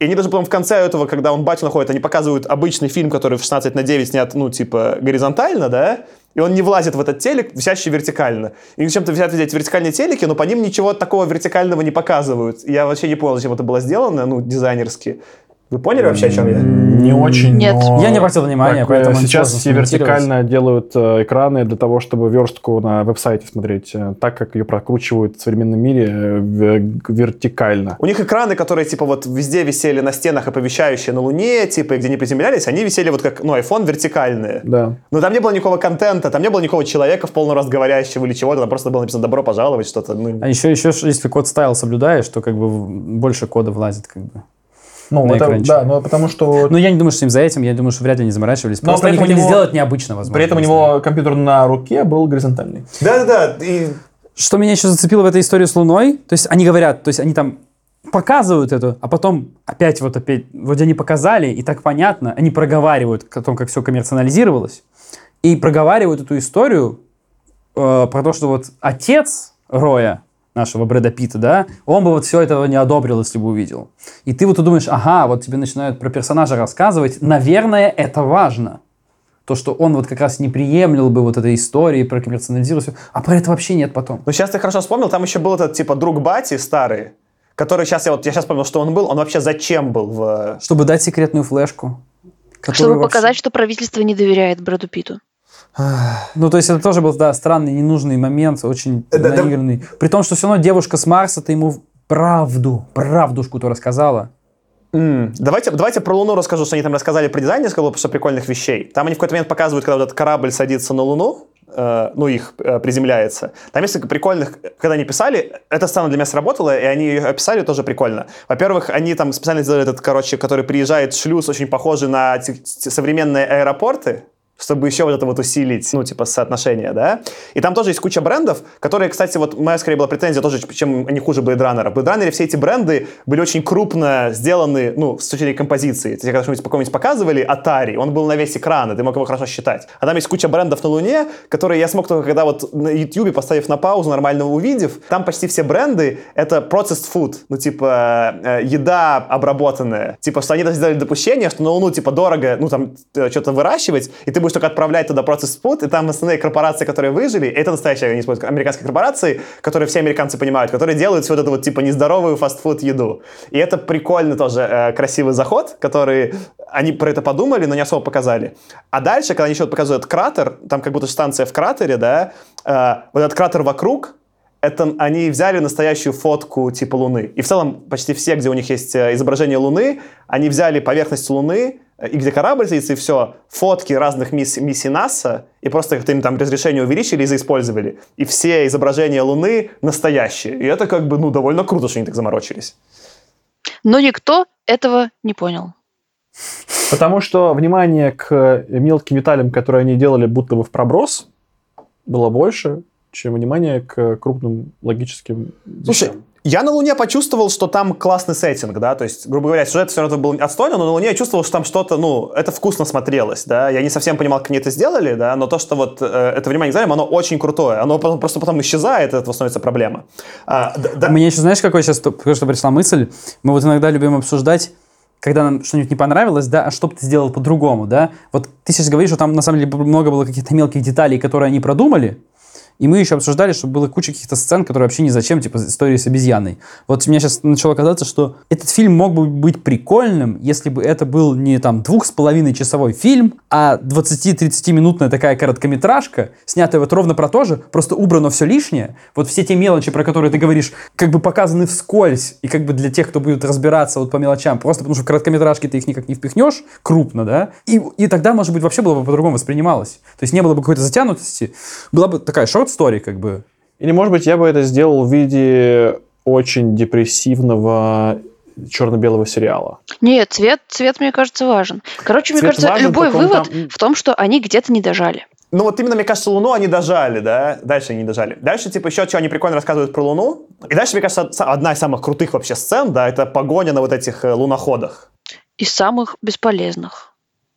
И они даже, по-моему, в конце этого, когда он батю находит, они показывают обычный фильм, который в 16 на 9 снят, ну, типа, горизонтально, да, и он не влазит в этот телек, висящий вертикально. И зачем-то взять эти вертикальные телеки, но по ним ничего такого вертикального не показывают. Я вообще не понял, зачем это было сделано, ну, дизайнерски. Вы поняли вообще, о чем я? Не очень, Нет. но Я не обратил внимания, так, поэтому э, Сейчас все вертикально делают э, экраны для того, чтобы верстку на веб-сайте смотреть, э, так как ее прокручивают в современном мире вертикально. У них экраны, которые, типа, вот везде висели на стенах, оповещающие на Луне, типа, и где не приземлялись, они висели вот как, ну, iPhone вертикальные. Да. Но там не было никакого контента, там не было никакого человека в полный рост говорящего или чего-то, там просто было написано «добро пожаловать», что-то, ну, А еще, еще, если код стайл соблюдаешь, то как бы больше кода влазит как бы. Ну, На это, экранчике. да, но потому что Но я не думаю, что им за этим, я думаю, что вряд ли они заморачивались. Но Просто они хотели него- сделать необычно, возможно. при этом у него компьютер на руке был горизонтальный. Да-да-да, и Что меня еще зацепило в этой истории с Луной, то есть они говорят, то есть они там показывают это, а потом опять вот опять, вроде они показали, и так понятно, они проговаривают о том, как все коммерциализировалось, и проговаривают эту историю э, про то, что вот отец Роя, нашего Брэда Питта, да, он бы вот все этого не одобрил, если бы увидел. И ты вот думаешь, ага, вот тебе начинают про персонажа рассказывать, наверное, это важно. То, что он вот как раз не приемлил бы вот этой истории про коммерциализировать, всё. а про это вообще нет потом. Ну, сейчас ты хорошо вспомнил, там еще был этот, типа, друг Бати старый, который сейчас, я вот, я сейчас понял, что он был, он вообще зачем был в... Чтобы дать секретную флешку. Чтобы вообще- показать, что правительство не доверяет Брэду Питу. Ну, то есть это тоже был, да, странный, ненужный момент, очень Да, да. наигранный. При том, что все равно девушка с Марса-то ему правду, правдушку-то рассказала. М, Давайте, давайте про Луну расскажу, что они там рассказали про дизайн несколько что прикольных вещей. Там они в какой-то момент показывают, когда вот этот корабль садится на Луну, э, ну, их э, приземляется. Там несколько прикольных, когда они писали, эта сцена для меня сработала, и они ее описали тоже прикольно. Во-первых, они там специально сделали этот, короче, который приезжает шлюз, очень похожий на современные аэропорты, чтобы еще вот это вот усилить, ну, типа, соотношение, да. И там тоже есть куча брендов, которые, кстати, вот моя, скорее, была претензия тоже, чем они хуже Blade Runner. В Blade Runner все эти бренды были очень крупно сделаны, ну, с точки зрения композиции. То есть, когда что-нибудь какой-нибудь показывали, Atari, он был на весь экран, и ты мог его хорошо считать. А там есть куча брендов на Луне, которые я смог только когда вот на YouTube, поставив на паузу, нормально увидев, там почти все бренды — это processed food, ну, типа, э, еда обработанная. Типа, что они даже сделали допущение, что на Луну, типа, дорого, ну, там, э, что-то выращивать, и ты будешь только отправлять туда процесс food, и там основные корпорации, которые выжили, это настоящие, они используют американские корпорации, которые все американцы понимают, которые делают всю вот эту вот, типа, нездоровую фастфуд еду. И это прикольно тоже, э, красивый заход, который они про это подумали, но не особо показали. А дальше, когда они еще показывают кратер, там как будто станция в кратере, да, э, вот этот кратер вокруг, это они взяли настоящую фотку типа Луны. И в целом почти все, где у них есть э, изображение Луны, они взяли поверхность Луны, э, и где корабль садится, и все, фотки разных мисс, миссий НАСА, и просто как-то им там разрешение увеличили и заиспользовали. И все изображения Луны настоящие. И это как бы, ну, довольно круто, что они так заморочились. Но никто этого не понял. Потому что внимание к мелким деталям, которые они делали будто бы в проброс, было больше, чем внимание к крупным логическим Слушай, вещам. я на Луне почувствовал, что там классный сеттинг, да, то есть, грубо говоря, сюжет все равно был отстойный, но на Луне я чувствовал, что там что-то, ну, это вкусно смотрелось, да, я не совсем понимал, как они это сделали, да, но то, что вот э, это внимание к деталям, оно очень крутое, оно потом- просто потом исчезает, и это становится проблема. А, да- Мне еще, знаешь, какой сейчас только что пришла мысль? Мы вот иногда любим обсуждать, когда нам что-нибудь не понравилось, да, а что бы ты сделал по-другому, да? Вот ты сейчас говоришь, что там на самом деле много было каких-то мелких деталей, которые они продумали, и мы еще обсуждали, что было куча каких-то сцен, которые вообще ни зачем, типа истории с обезьяной. Вот мне сейчас начало казаться, что этот фильм мог бы быть прикольным, если бы это был не там двух с половиной часовой фильм, а 20-30 минутная такая короткометражка, снятая вот ровно про то же, просто убрано все лишнее. Вот все те мелочи, про которые ты говоришь, как бы показаны вскользь, и как бы для тех, кто будет разбираться вот по мелочам, просто потому что в короткометражке ты их никак не впихнешь крупно, да, и, и тогда, может быть, вообще было бы по-другому воспринималось. То есть не было бы какой-то затянутости, была бы такая шорт-стори, как бы. Или, может быть, я бы это сделал в виде очень депрессивного черно-белого сериала. Нет, цвет, цвет, мне кажется, важен. Короче, мне Цвет кажется, важен, любой вывод там- в том, что они где-то не дожали. Ну вот именно, мне кажется, Луну они дожали, да? Дальше они не дожали. Дальше, типа, еще что они прикольно рассказывают про Луну. И дальше, мне кажется, одна из самых крутых вообще сцен, да, это погоня на вот этих э, луноходах. Из самых бесполезных.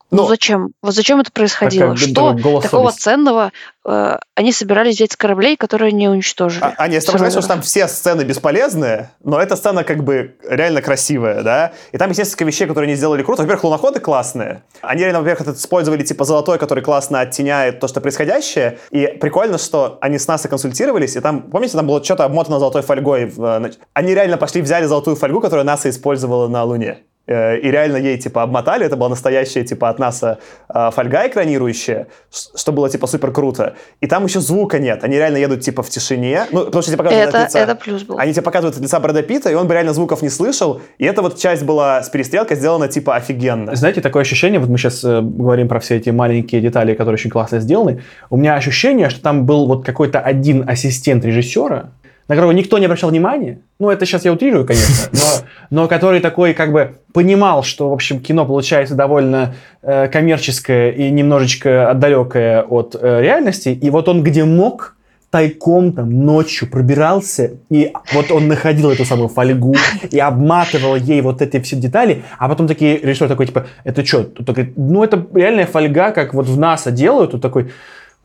Ну, Ну, зачем? Вот зачем это происходило? Такая, Что голос такого совести. ценного э, они собирались взять с кораблей, которые не уничтожили? А, Аня, я с тобой С согласен, что там все сцены бесполезные, но эта сцена как бы реально красивая, да? И там есть несколько вещей, которые они сделали круто. Во-первых, луноходы классные. Они реально, во-первых, это использовали типа золотой, который классно оттеняет то, что происходящее. И прикольно, что они с НАСА консультировались, и там, помните, там было что-то обмотано золотой фольгой. э, Они реально пошли, взяли золотую фольгу, которую НАСА использовала на Луне. Э, И реально ей, типа, обмотали. Это была настоящая, типа, от НАСА э, фольга экранирующая, что было, типа, супер круто. И там еще звука нет. Они реально едут, типа, в тишине. Ну, потому что тебе показывают Это, от лица- это плюс был. Они тебе показывают от лица Брэда Питта, и он бы реально звуков не слышал. И эта вот часть была с перестрелкой сделана, типа, офигенно. Знаете, такое ощущение, вот мы сейчас говорим про все эти маленькие детали, которые очень классно сделаны. У меня ощущение, что там был вот какой-то один ассистент режиссера, на которого никто не обращал внимания. Ну, это сейчас я утрирую, конечно, но, но который такой как бы понимал, что, в общем, кино получается довольно э, коммерческое и немножечко далекое от э, реальности. И вот он где мог, тайком там ночью пробирался, и вот он находил эту самую фольгу и обматывал ей вот эти все детали, а потом такие режиссер такой, типа, это что? Тут ну, это реальная фольга, как вот в НАСА делают, тут такой,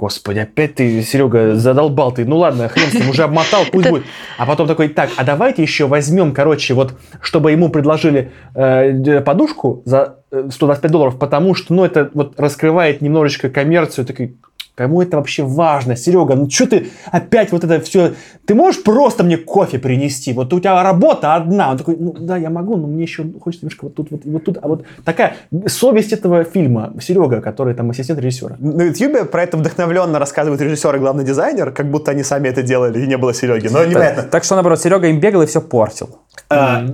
Господи, опять ты, Серега, задолбал ты. Ну ладно, хрен с ним, уже обмотал, пусть будет. А потом такой, так, а давайте еще возьмем, короче, вот, чтобы ему предложили э, подушку за э, 125 долларов, потому что, ну, это вот раскрывает немножечко коммерцию. Такой, кому это вообще важно? Серега, ну что ты опять вот это все... Ты можешь просто мне кофе принести? Вот у тебя работа одна. Он такой, ну да, я могу, но мне еще хочется немножко вот тут, вот, и вот тут. А вот такая совесть этого фильма. Серега, который там ассистент режиссера. На Ютьюбе про это вдохновленно рассказывают режиссер и главный дизайнер, как будто они сами это делали, и не было Сереги. Но непонятно. Так что, наоборот, Серега им бегал и все портил. А,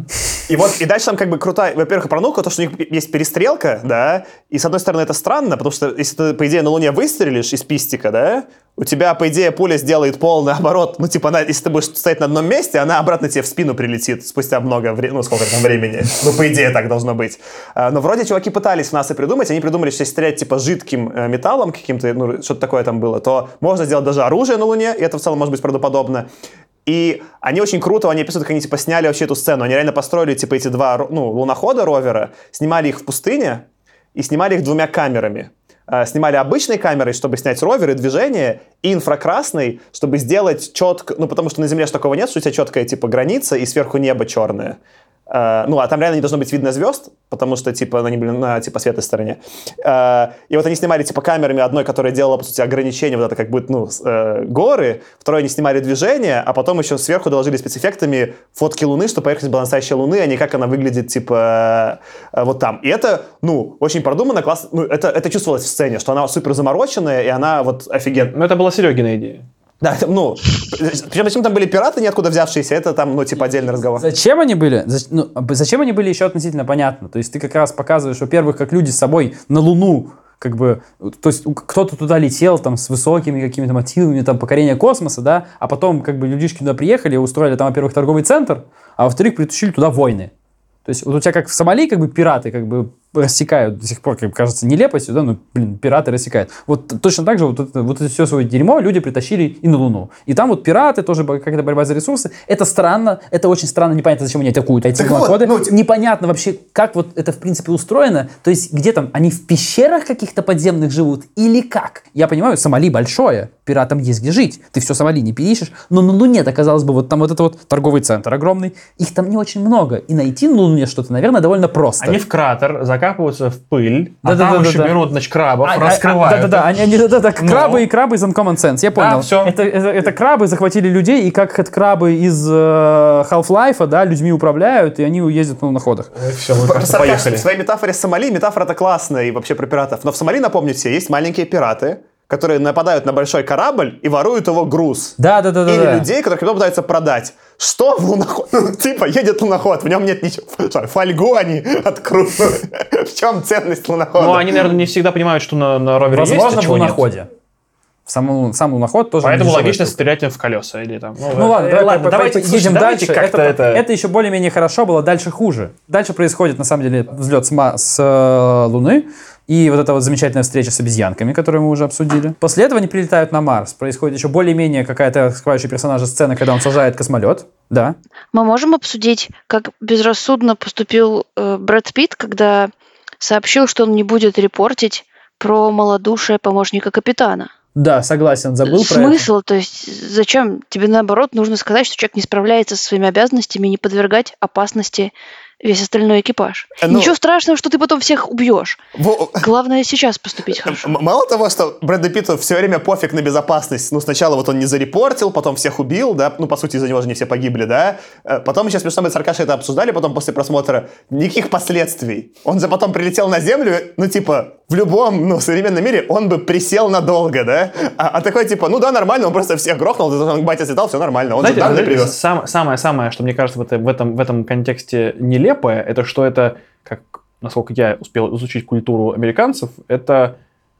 И вот, и дальше там как бы крутая, во-первых, про науку, то, что у них есть перестрелка, да, и с одной стороны это странно, потому что если ты, по идее, на Луне выстрелишь из пистика, да, у тебя, по идее, пуля сделает полный оборот, ну, типа, она, если ты будешь стоять на одном месте, она обратно тебе в спину прилетит спустя много времени, ну, сколько там времени, ну, по идее, так должно быть. А, Но вроде чуваки пытались в нас и придумать, они придумали, что если стрелять, типа, жидким э, металлом каким-то, ну, что-то такое там было, то можно сделать даже оружие на Луне, и это в целом может быть правдоподобно. И они очень круто, они описывают, как они типа сняли вообще эту сцену. Они реально построили типа эти два ну, лунохода ровера, снимали их в пустыне и снимали их двумя камерами. А, Снимали обычной камерой, чтобы снять ровер и движение, и инфракрасной, чтобы сделать четко, ну потому что на Земле ж такого нет, что у тебя четкая типа граница и сверху небо черное. А, ну, а там реально не должно быть видно звезд, потому что, типа, они были на, типа, светлой стороне. А, и вот они снимали, типа, камерами одной, которая делала, по сути, ограничение, вот это как будет, ну, э, горы, второй они снимали движение, а потом еще сверху доложили спецэффектами фотки Луны, что поверхность была настоящая Луны, а не как она выглядит, типа, э, вот там. И это, ну, очень продуманно, классно, ну, это, это чувствовалось в сцене, что она супер замороченная, и она вот офигенно. Ну, это была Серегина идея. Да, это, ну, причем почему там были пираты, ниоткуда взявшиеся, это там, ну, типа, отдельный разговор. Зачем они были? Зач- ну, зачем они были еще относительно понятно. То есть ты как раз показываешь, во-первых, как люди с собой на Луну как бы, то есть кто-то туда летел там с высокими какими-то мотивами, там, покорения космоса, да, а потом как бы людишки туда приехали, устроили там, во-первых, торговый центр, а во-вторых, притащили туда войны. То есть вот у тебя как в Сомали как бы пираты как бы рассекают до сих пор, как кажется, нелепостью, да, ну, блин, пираты рассекают. Вот точно так же вот это, вот это все свое дерьмо люди притащили и на Луну. И там вот пираты, тоже какая-то борьба за ресурсы. Это странно, это очень странно, непонятно, зачем они атакуют эти Так вот, ну, Непонятно вообще, как вот это, в принципе, устроено. То есть где там, они в пещерах каких-то подземных живут или как? Я понимаю, Сомали большое, пиратам есть где жить. Ты все Сомали не переищешь. Но на Луне-то, казалось бы, вот там вот этот вот торговый центр огромный. Их там не очень много. И найти на Луне что-то, наверное, довольно просто. Они в кратер закапываются в пыль, а Да-да-да-да-да. там еще берут, значит, крабов, А, а, раскрывают. а, Да-да-да, они, они- да-да, Ну. крабы и крабы из Uncommon Sense, я понял. всё. Это, это, это крабы захватили людей, и как это крабы из э, Half-Life, да, людьми управляют, и они ездят на луноходах. Все, мы Просто поехали. В своей метафоре Сомали, метафора-то классная и вообще про пиратов. Но в Сомали, напомню все, есть маленькие пираты, которые нападают на большой корабль и воруют его груз. Да-да-да-да. Или людей, которых потом пытаются продать. Что в луноход? Ну, типа, едет луноход, в нем нет ничего. Фольгу они открутят. В чем ценность лунохода? Ну, они, наверное, не всегда понимают, что на, на ровере есть, Возможно, а в чего нет. луноходе. Сам, лун- сам луноход тоже Поэтому логично штука. стрелять им в колеса или там. Ну ладно, э, давай, ладно, давайте, слушай, едем давайте дальше. как-то это, это... это еще более-менее хорошо было, дальше хуже. Дальше происходит, на самом деле, взлет с, с э, Луны, и вот эта вот замечательная встреча с обезьянками, которую мы уже обсудили. После этого они прилетают на Марс. Происходит еще более-менее какая-то раскрывающая персонажа сцена, когда он сажает космолет. Да. Мы можем обсудить, как безрассудно поступил э, Брэд Питт, когда сообщил, что он не будет репортить про малодушие помощника капитана. Да, согласен, забыл про это. Смысл, то есть зачем? Тебе наоборот нужно сказать, что человек не справляется со своими обязанностями не подвергать опасности весь остальной экипаж. Э, ну- Ничего страшного, что ты потом всех убьешь. Во- Главное сейчас поступить хорошо. М- Мало того, что Брэду Питту все время пофиг на безопасность. Ну, сначала вот он не зарепортил, потом всех убил, да, ну, по сути, из-за него же не все погибли, да. Э, Потом еще смешно, мы с Аркашей это обсуждали, потом после просмотра, никаких последствий. Он же потом прилетел на Землю, ну, типа, в любом, ну, современном мире он бы присел надолго, да. А, а такой, типа, ну да, нормально, он просто всех грохнул, он к бате слетал, все нормально, он же Знаете, данные знаете, привез. сам- самое-самое, что мне кажется в, это- в этом, в этом контексте нелепое, это что это, как, насколько я успел изучить культуру американцев, это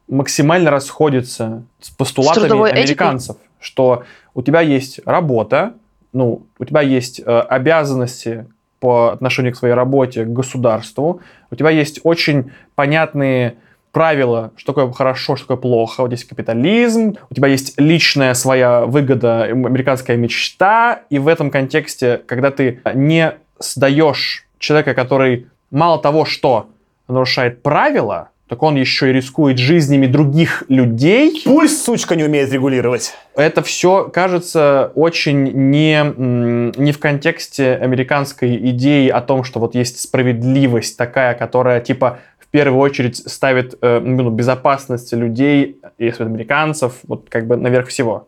максимально расходится с постулатами этикой? американцев, что у тебя есть работа, ну, у тебя есть э, обязанности по отношению к своей работе, к государству, у тебя есть очень понятные правила, что такое хорошо, что такое плохо. Вот есть капитализм, у тебя есть личная своя выгода, американская мечта, и в этом контексте, когда ты не сдаешь человека, который мало того, что нарушает правила, так он еще и рискует жизнями других людей, Пульс, сучка, не умеет регулировать. это все кажется очень не, не в контексте американской идеи о том, что вот есть справедливость такая, которая типа в первую очередь ставит э, ну, безопасность людей, если американцев, вот как бы наверх всего.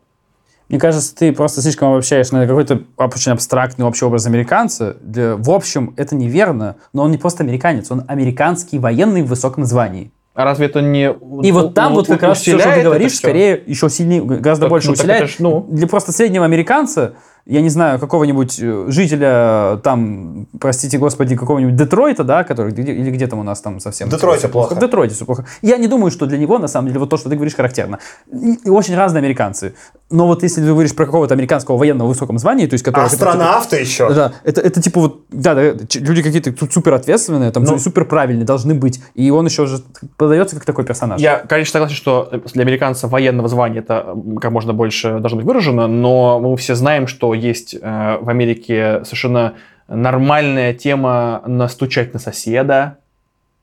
Мне кажется, ты просто слишком обобщаешь на какой-то очень абстрактный общий образ американца. Для- в общем, это неверно, но он не просто американец, он американский военный в высоком звании. А разве это не И вот там вот как раз все, что ты говоришь, скорее еще сильнее, гораздо Так, больше ну, усиляет. ж, ну. Для просто среднего американца, я не знаю, какого-нибудь э, жителя там, простите господи, какого-нибудь Детройта, да, который где- или где там у нас там совсем... В Детройте плохо. В Детройте все плохо. Я не думаю, что для него, на самом деле, вот то, что ты говоришь, характерно. И- очень разные американцы. Но вот если ты говоришь про какого-то американского военного в высоком звании, то есть который... Астронавты еще. Да, это, это типа вот, да, да, люди какие-то тут супер ответственные, там Ну. супер правильные должны быть, и он еще же подается как такой персонаж. Я, конечно, согласен, что для американца военного звания это как можно больше должно быть выражено, но мы все знаем, что есть э, в Америке совершенно нормальная тема настучать на соседа,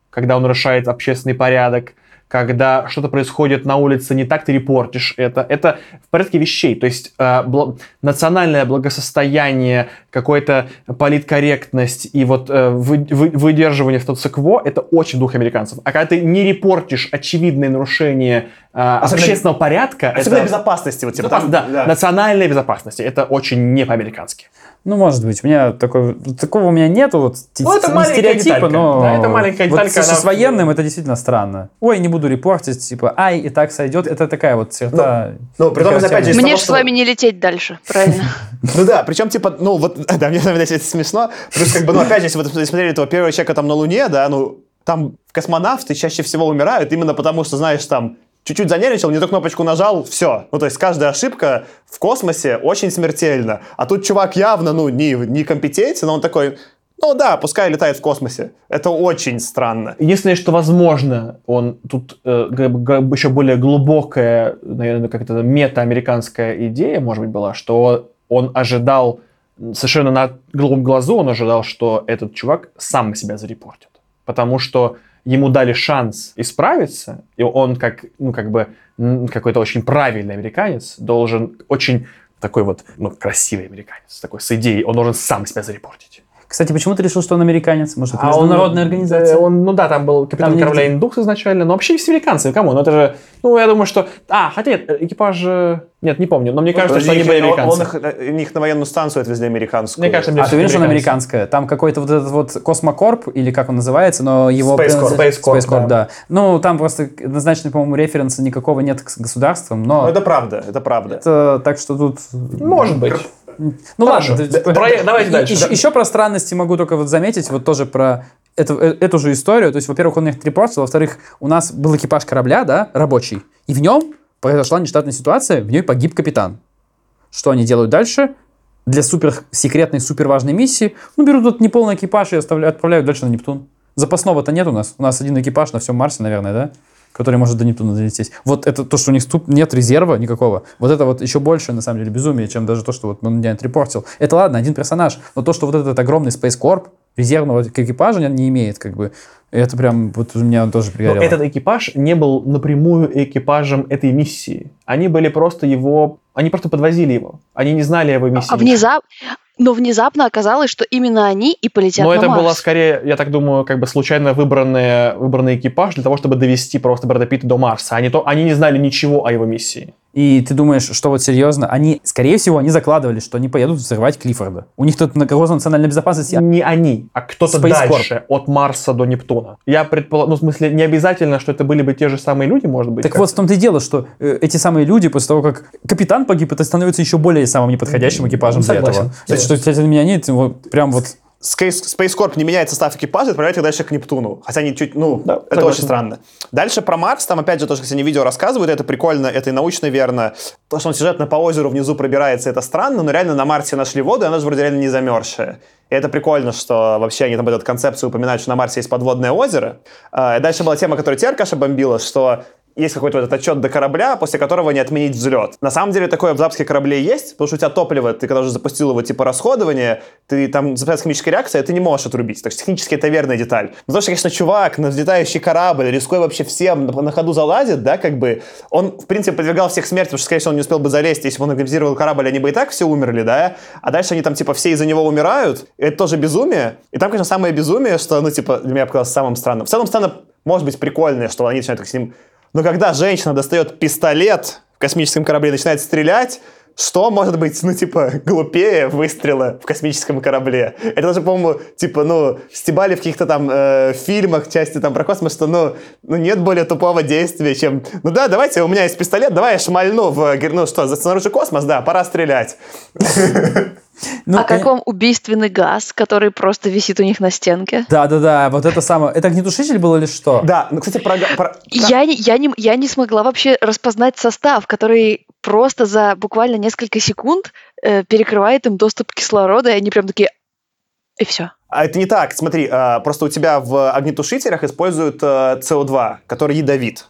когда он нарушает общественный порядок, когда что-то происходит на улице не так, ты репортишь это. Это в порядке вещей. То есть э, бла- национальное благосостояние, какая-то политкорректность и вот э, вы- вы- выдерживание в статус-кво – это очень дух американцев. А когда ты не репортишь очевидные нарушения э, Особенно- общественного порядка, Особенно это... безопасности. Вот, типа, Безопас- там, да, национальной безопасности. Это очень не по-американски. Ну, может быть. У меня такой, такого у меня нету, вот Ну, это не стереотипа, деталька. но... Да, это маленькая вот деталька, с, она- с военным это действительно странно. Ой, не буду репортить, типа, ай, и так сойдет. Это такая вот черта... ну, при том, опять же, Мне же с вами не лететь дальше, правильно? Ну да, причем, типа, ну вот, да, мне наверное, это смешно. Плюс, как бы, ну опять же, если вы смотрели этого первого человека там на Луне, да, ну, там космонавты чаще всего умирают именно потому, что, знаешь, там, чуть-чуть занервничал, не ту кнопочку нажал, все. Ну, то есть каждая ошибка в космосе очень смертельна. А тут чувак явно, ну, не, не компетентен, он такой, ну да, пускай летает в космосе. Это очень странно. Единственное, что возможно, он тут э, еще более глубокая, наверное, как это мета-американская идея, может быть, была, что он ожидал совершенно на голубом глазу, он ожидал, что этот чувак сам себя зарепортит, потому что ему дали шанс исправиться, и он как, ну, как бы какой-то очень правильный американец должен очень такой вот, ну, красивый американец, такой с идеей, он должен сам себя зарепортить. Кстати, почему ты решил, что он американец? Может, это А он- международная организация? э, Он, ну да, там был капитан Там корабля Индукс изначально, но вообще все американцы, кому? Ну это же, ну я думаю, что... А, хотя нет, экипаж... э, Нет, не помню, но мне кажется, что они были он- американцы. Он их, э, их на военную станцию отвезли американскую. Мне кажется, А ты уверен, что она американская? Там какой-то вот этот вот Космокорп, или как он называется, но его... Space Corp. Space Corp, Space Corp, да. да. Ну, там просто однозначно, по-моему, референса никакого нет к государствам, но... Ну, это правда, это правда. это так что тут... Может быть. Ну Хорошо. ладно, Д- проект- давайте дальше. Еще, Да. еще про странности могу только вот заметить, вот тоже про эту, э- эту же историю. То есть, во-первых, он их репортил, во-вторых, у нас был экипаж корабля, да, рабочий, и в нем произошла нештатная ситуация, в ней погиб капитан. Что они делают дальше? Для суперсекретной, суперважной миссии, ну, берут тут неполный экипаж и оставляют, отправляют дальше на Нептун. Запасного-то нет у нас. У нас один экипаж на всем Марсе, наверное, да? Который может до Нептуна долететь. Вот это то, что у них тут нет резерва никакого. Вот это вот еще больше, на самом деле, безумие, чем даже то, что вот он меня отрепортил. Это ладно, один персонаж. Но то, что вот этот огромный Space Corp резервного экипажа не имеет, как бы, это прям вот у меня тоже Но пригорело. этот экипаж не был напрямую экипажем этой миссии. Они были просто его... Они просто подвозили его. Они не знали о его миссии. А внезап... Но внезапно оказалось, что именно они и полетят Но на это Марс. было скорее, я так думаю, как бы случайно выбранный, выбранный экипаж для того, чтобы довести просто Брэда Питта до Марса. Они, то, они не знали ничего о его миссии. И ты думаешь, что вот серьезно, они, скорее всего, они закладывали, что они поедут взрывать Клиффорда. У них тут на угроза национальной безопасности. Не они, а кто-то Space Corp. дальше, от Марса до Нептуна. Я предполагаю, ну, в смысле, не обязательно, что это были бы те же самые люди, может быть. Так как- вот в том-то и дело, что э, эти самые люди, после того, как капитан погиб, это становится еще более самым неподходящим экипажем для Согласен. этого. То есть, что, кстати, для меня нет, вот, прям вот... Space, Corp не меняет состав экипажа, отправляет их дальше к Нептуну. Хотя они чуть, ну, Да, это согласен. очень странно. Дальше про Марс, там опять же тоже, кстати, они видео рассказывают, это прикольно, это и научно верно. То, что он сюжетно по озеру внизу пробирается, это странно, но реально на Марсе нашли воду, и она же вроде реально не замерзшая. И это прикольно, что вообще они там эту концепцию упоминают, что на Марсе есть подводное озеро. А, и дальше была тема, которая тебя, Аркаша, бомбила, что есть какой-то вот этот отчет до корабля, после которого не отменить взлет. На самом деле такое в запуске корабле есть, потому что у тебя топливо, ты когда уже запустил его типа расходование, ты там запускается химическая реакция, ты не можешь отрубить. Так что технически это верная деталь. Но то, что, конечно, чувак на взлетающий корабль, рискуя вообще всем, на, на ходу залазит, да, как бы, он, в принципе, подвергал всех смерти, потому что, скорее всего, он не успел бы залезть, если бы он организировал корабль, они бы и так все умерли, да, а дальше они там, типа, все из-за него умирают, это тоже безумие. И там, конечно, самое безумие, что, ну, типа, для меня показалось самым странным. В целом, странно, может быть, прикольное, что они начинают так с ним но когда женщина достает пистолет в космическом корабле и начинает стрелять, что может быть, ну, типа, глупее выстрела в космическом корабле? Это даже, по-моему, типа, ну, стебали в каких-то там э, фильмах, части там про космос, что, ну, ну, нет более тупого действия, чем, ну да, давайте, у меня есть пистолет, давай я шмальну в, гер- ну что, снаружи космос, да, пора стрелять. Ну, а как э, вам убийственный газ, который просто висит у них на стенке? Да-да-да, вот это самое. Это огнетушитель был или что? Да, ну, кстати, про... про- Я, не- я, не, я не смогла вообще распознать состав, который просто за буквально несколько секунд э, перекрывает им доступ кислорода, и они прям такие... И все. А это не так. Смотри, а, просто у тебя в огнетушителях используют э, СО2, который ядовит.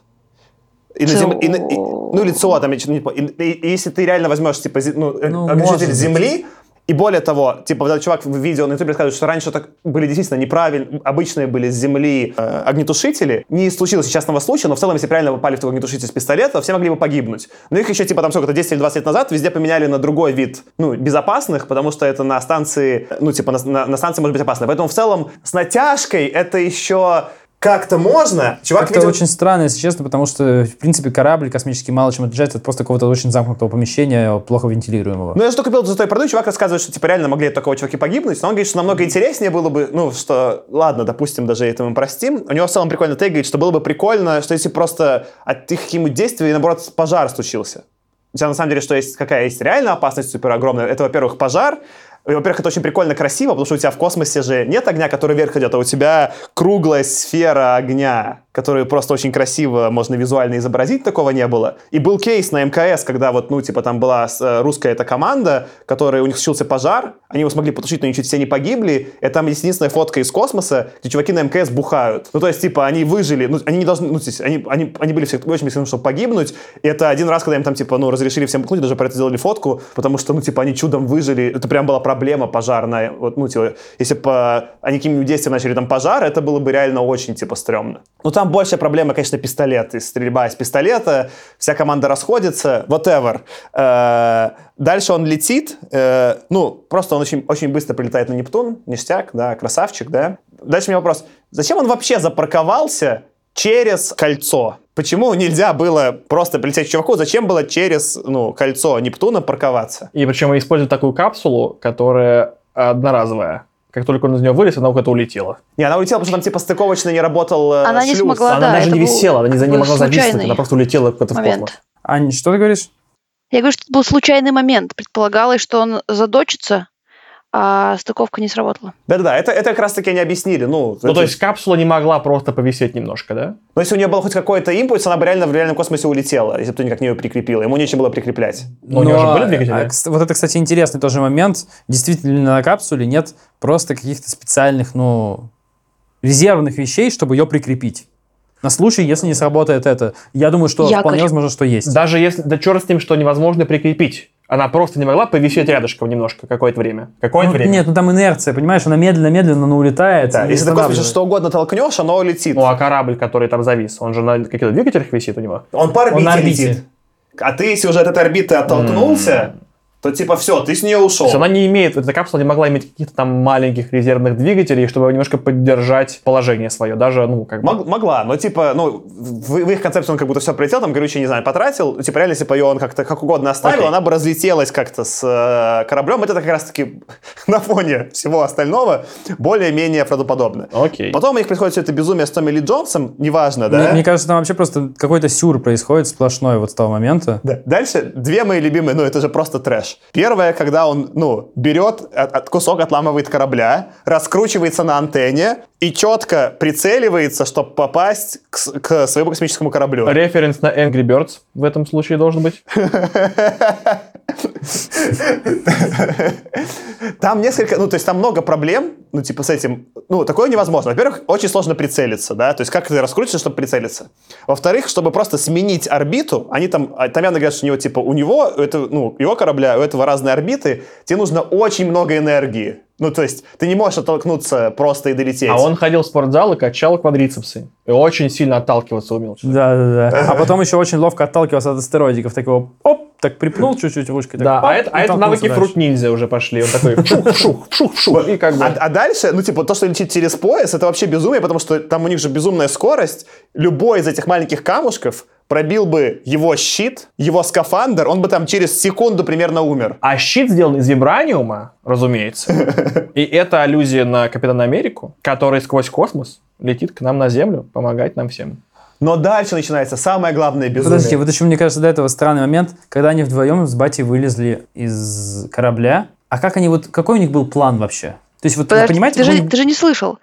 И на зем- и на- и- ну или ЦО, там. И- и- и если ты реально возьмешь, типа, зи- ну, э, Ну, огнетушитель земли, и более того, типа, вот этот чувак в видео на ютубе рассказывает, что раньше так были действительно неправильные, обычные были с земли э, огнетушители. Не случилось несчастного случая, но в целом, если реально попали в такой огнетушитель с пистолета, все могли бы погибнуть. Но их еще, типа, там сколько-то 10 или 20 лет назад везде поменяли на другой вид, ну, безопасных, потому что это на станции, ну, типа, на, на- на станции может быть опасно. Поэтому в целом с натяжкой это еще как-то можно. Чувак Как-то видел... очень странно, если честно, потому что, в принципе, корабль космический мало чем отличается от просто какого-то очень замкнутого помещения, плохо вентилируемого. Ну, я же только купил золотой продукт, чувак рассказывает, что, типа, реально могли от такого чуваки погибнуть, но он говорит, что намного интереснее было бы, ну, что, ладно, допустим, даже это мы простим. У него в целом прикольно тейк говорит, что было бы прикольно, что если просто от их каких-нибудь действий, наоборот, пожар случился. У тебя на самом деле, что есть, какая есть реальная опасность супер огромная. Это, во-первых, пожар, во-первых, это очень прикольно красиво, потому что у тебя в космосе же нет огня, который вверх идет, а у тебя круглая сфера огня, которую просто очень красиво можно визуально изобразить, такого не было. И был кейс на МКС, когда вот, ну, типа, там была э, русская эта команда, которая, у них случился пожар, они его смогли потушить, но они чуть все не погибли, и там единственная фотка из космоса, где чуваки на МКС бухают. Ну, то есть, типа, они выжили, ну, они не должны, ну, то есть, они, они, они были все очень близки, чтобы погибнуть, и это один раз, когда им там, типа, ну, разрешили всем бухнуть, даже про это сделали фотку, потому что, ну, типа, они чудом выжили, это прям была проблема пожарная, вот, ну, типа, если бы они какими-нибудь действиями начали там пожар, это было бы реально очень, типа, стрёмно. Ну, там большая проблема, конечно, пистолет, и стрельба из пистолета, вся команда расходится, whatever. Э, Дальше он летит, э, ну, просто он очень, очень быстро прилетает на Нептун, ништяк, да, красавчик, да. Дальше у меня вопрос, зачем он вообще запарковался через кольцо? Почему нельзя было просто прилететь к чуваку? Зачем было через ну, кольцо Нептуна парковаться? И причем используют такую капсулу, которая одноразовая. Как только он из нее вылез, она куда-то улетела. Не, она улетела, потому что там типа стыковочно не работал э, Она не шлюз. смогла, она да, даже это не был- висела, она не, не был могла зависнуть, случайный она просто улетела куда-то в момент. космос. Ань, что ты говоришь? Я говорю, что это был случайный момент. Предполагалось, что он задочится, а стыковка не сработала. Да-да-да, это, это как раз-таки они объяснили. Ну, Ну, это- то есть капсула не могла просто повисеть немножко, да? Но если у нее был хоть какой-то импульс, она бы реально в реальном космосе улетела, если бы ты никак не ее прикрепила. Ему нечем было прикреплять. Но у него же были двигатели? а, вот это, кстати, интересный тоже момент. Действительно, на капсуле нет просто каких-то специальных, ну, резервных вещей, чтобы ее прикрепить. На случай, если не сработает это. Я думаю, что Якорь. вполне возможно, что есть. Даже если, да черт с ним, что невозможно прикрепить. Она просто не могла повисеть рядышком немножко какое-то время. Какое-то Ну, время. Нет, ну там инерция, понимаешь, она медленно-медленно, но улетает. Да, если ты космосе что угодно толкнешь, оно улетит. Ну, а корабль, который там завис, он же на каких-то двигателях висит у него. Он по орбите, Он орбите. летит. А ты, если уже от этой орбиты оттолкнулся, то типа все, ты с нее ушел. То есть она не имеет, эта капсула не могла иметь каких-то там маленьких резервных двигателей, чтобы немножко поддержать положение свое. Даже, ну, как бы... Мог- могла, но типа, ну, в, в их концепции он как будто все прилетел, там, короче, не знаю, потратил. Типа, реально, если бы ее он как-то как угодно оставил, Окей. она бы разлетелась как-то с э, кораблем. Это как раз-таки на фоне всего остального более-менее правдоподобно. Окей. Потом у них происходит все это безумие с Томми Ли Джонсом, неважно, да? Мне, мне кажется, там вообще просто какой-то сюр происходит сплошной вот с того момента. Да. Дальше две мои любимые, ну это же просто трэш. Первое, когда он, ну, берет от- от- кусок, отламывает корабля, раскручивается на антенне и четко прицеливается, чтобы попасть к, к своему космическому кораблю. Референс на Angry Birds в этом случае должен быть. Там несколько, ну, то есть там много проблем, ну, типа с этим, ну, такое невозможно. Во-первых, очень сложно прицелиться, да, то есть как ты раскрутишься, чтобы прицелиться. Во-вторых, чтобы просто сменить орбиту, они там, а, там явно говорят, что у него, типа, у него, это, ну, его корабля, у этого разные орбиты, тебе нужно очень много энергии. Ну, то есть ты не можешь оттолкнуться просто и долететь. А он ходил в спортзал и качал квадрицепсы. И очень сильно отталкиваться умел. Да, да, да. А потом еще очень ловко отталкивался от астероидиков. Так его, оп, так припнул чуть-чуть ручкой. так, Да, оп, а это, а это навыки фрут ниндзя уже пошли. Он такой вшух, вшух, вшух, вшух. И как бы... А, а дальше, ну, типа, то, что летит через пояс, это вообще безумие, потому что там у них же безумная скорость. Любой из этих маленьких камушков пробил бы его щит, его скафандр, он бы там через секунду примерно умер. А щит сделан из вибраниума, разумеется. И это аллюзия на Капитана Америку, который сквозь космос летит к нам на Землю, помогать нам всем. Но дальше начинается самое главное безумие. Подожди, вот еще, мне кажется, до этого странный момент, когда они вдвоем с Батей вылезли из корабля. А как они вот, какой у них был план вообще? То есть вот вы Подожди, понимаете, ты, же, них- ты же не слышал.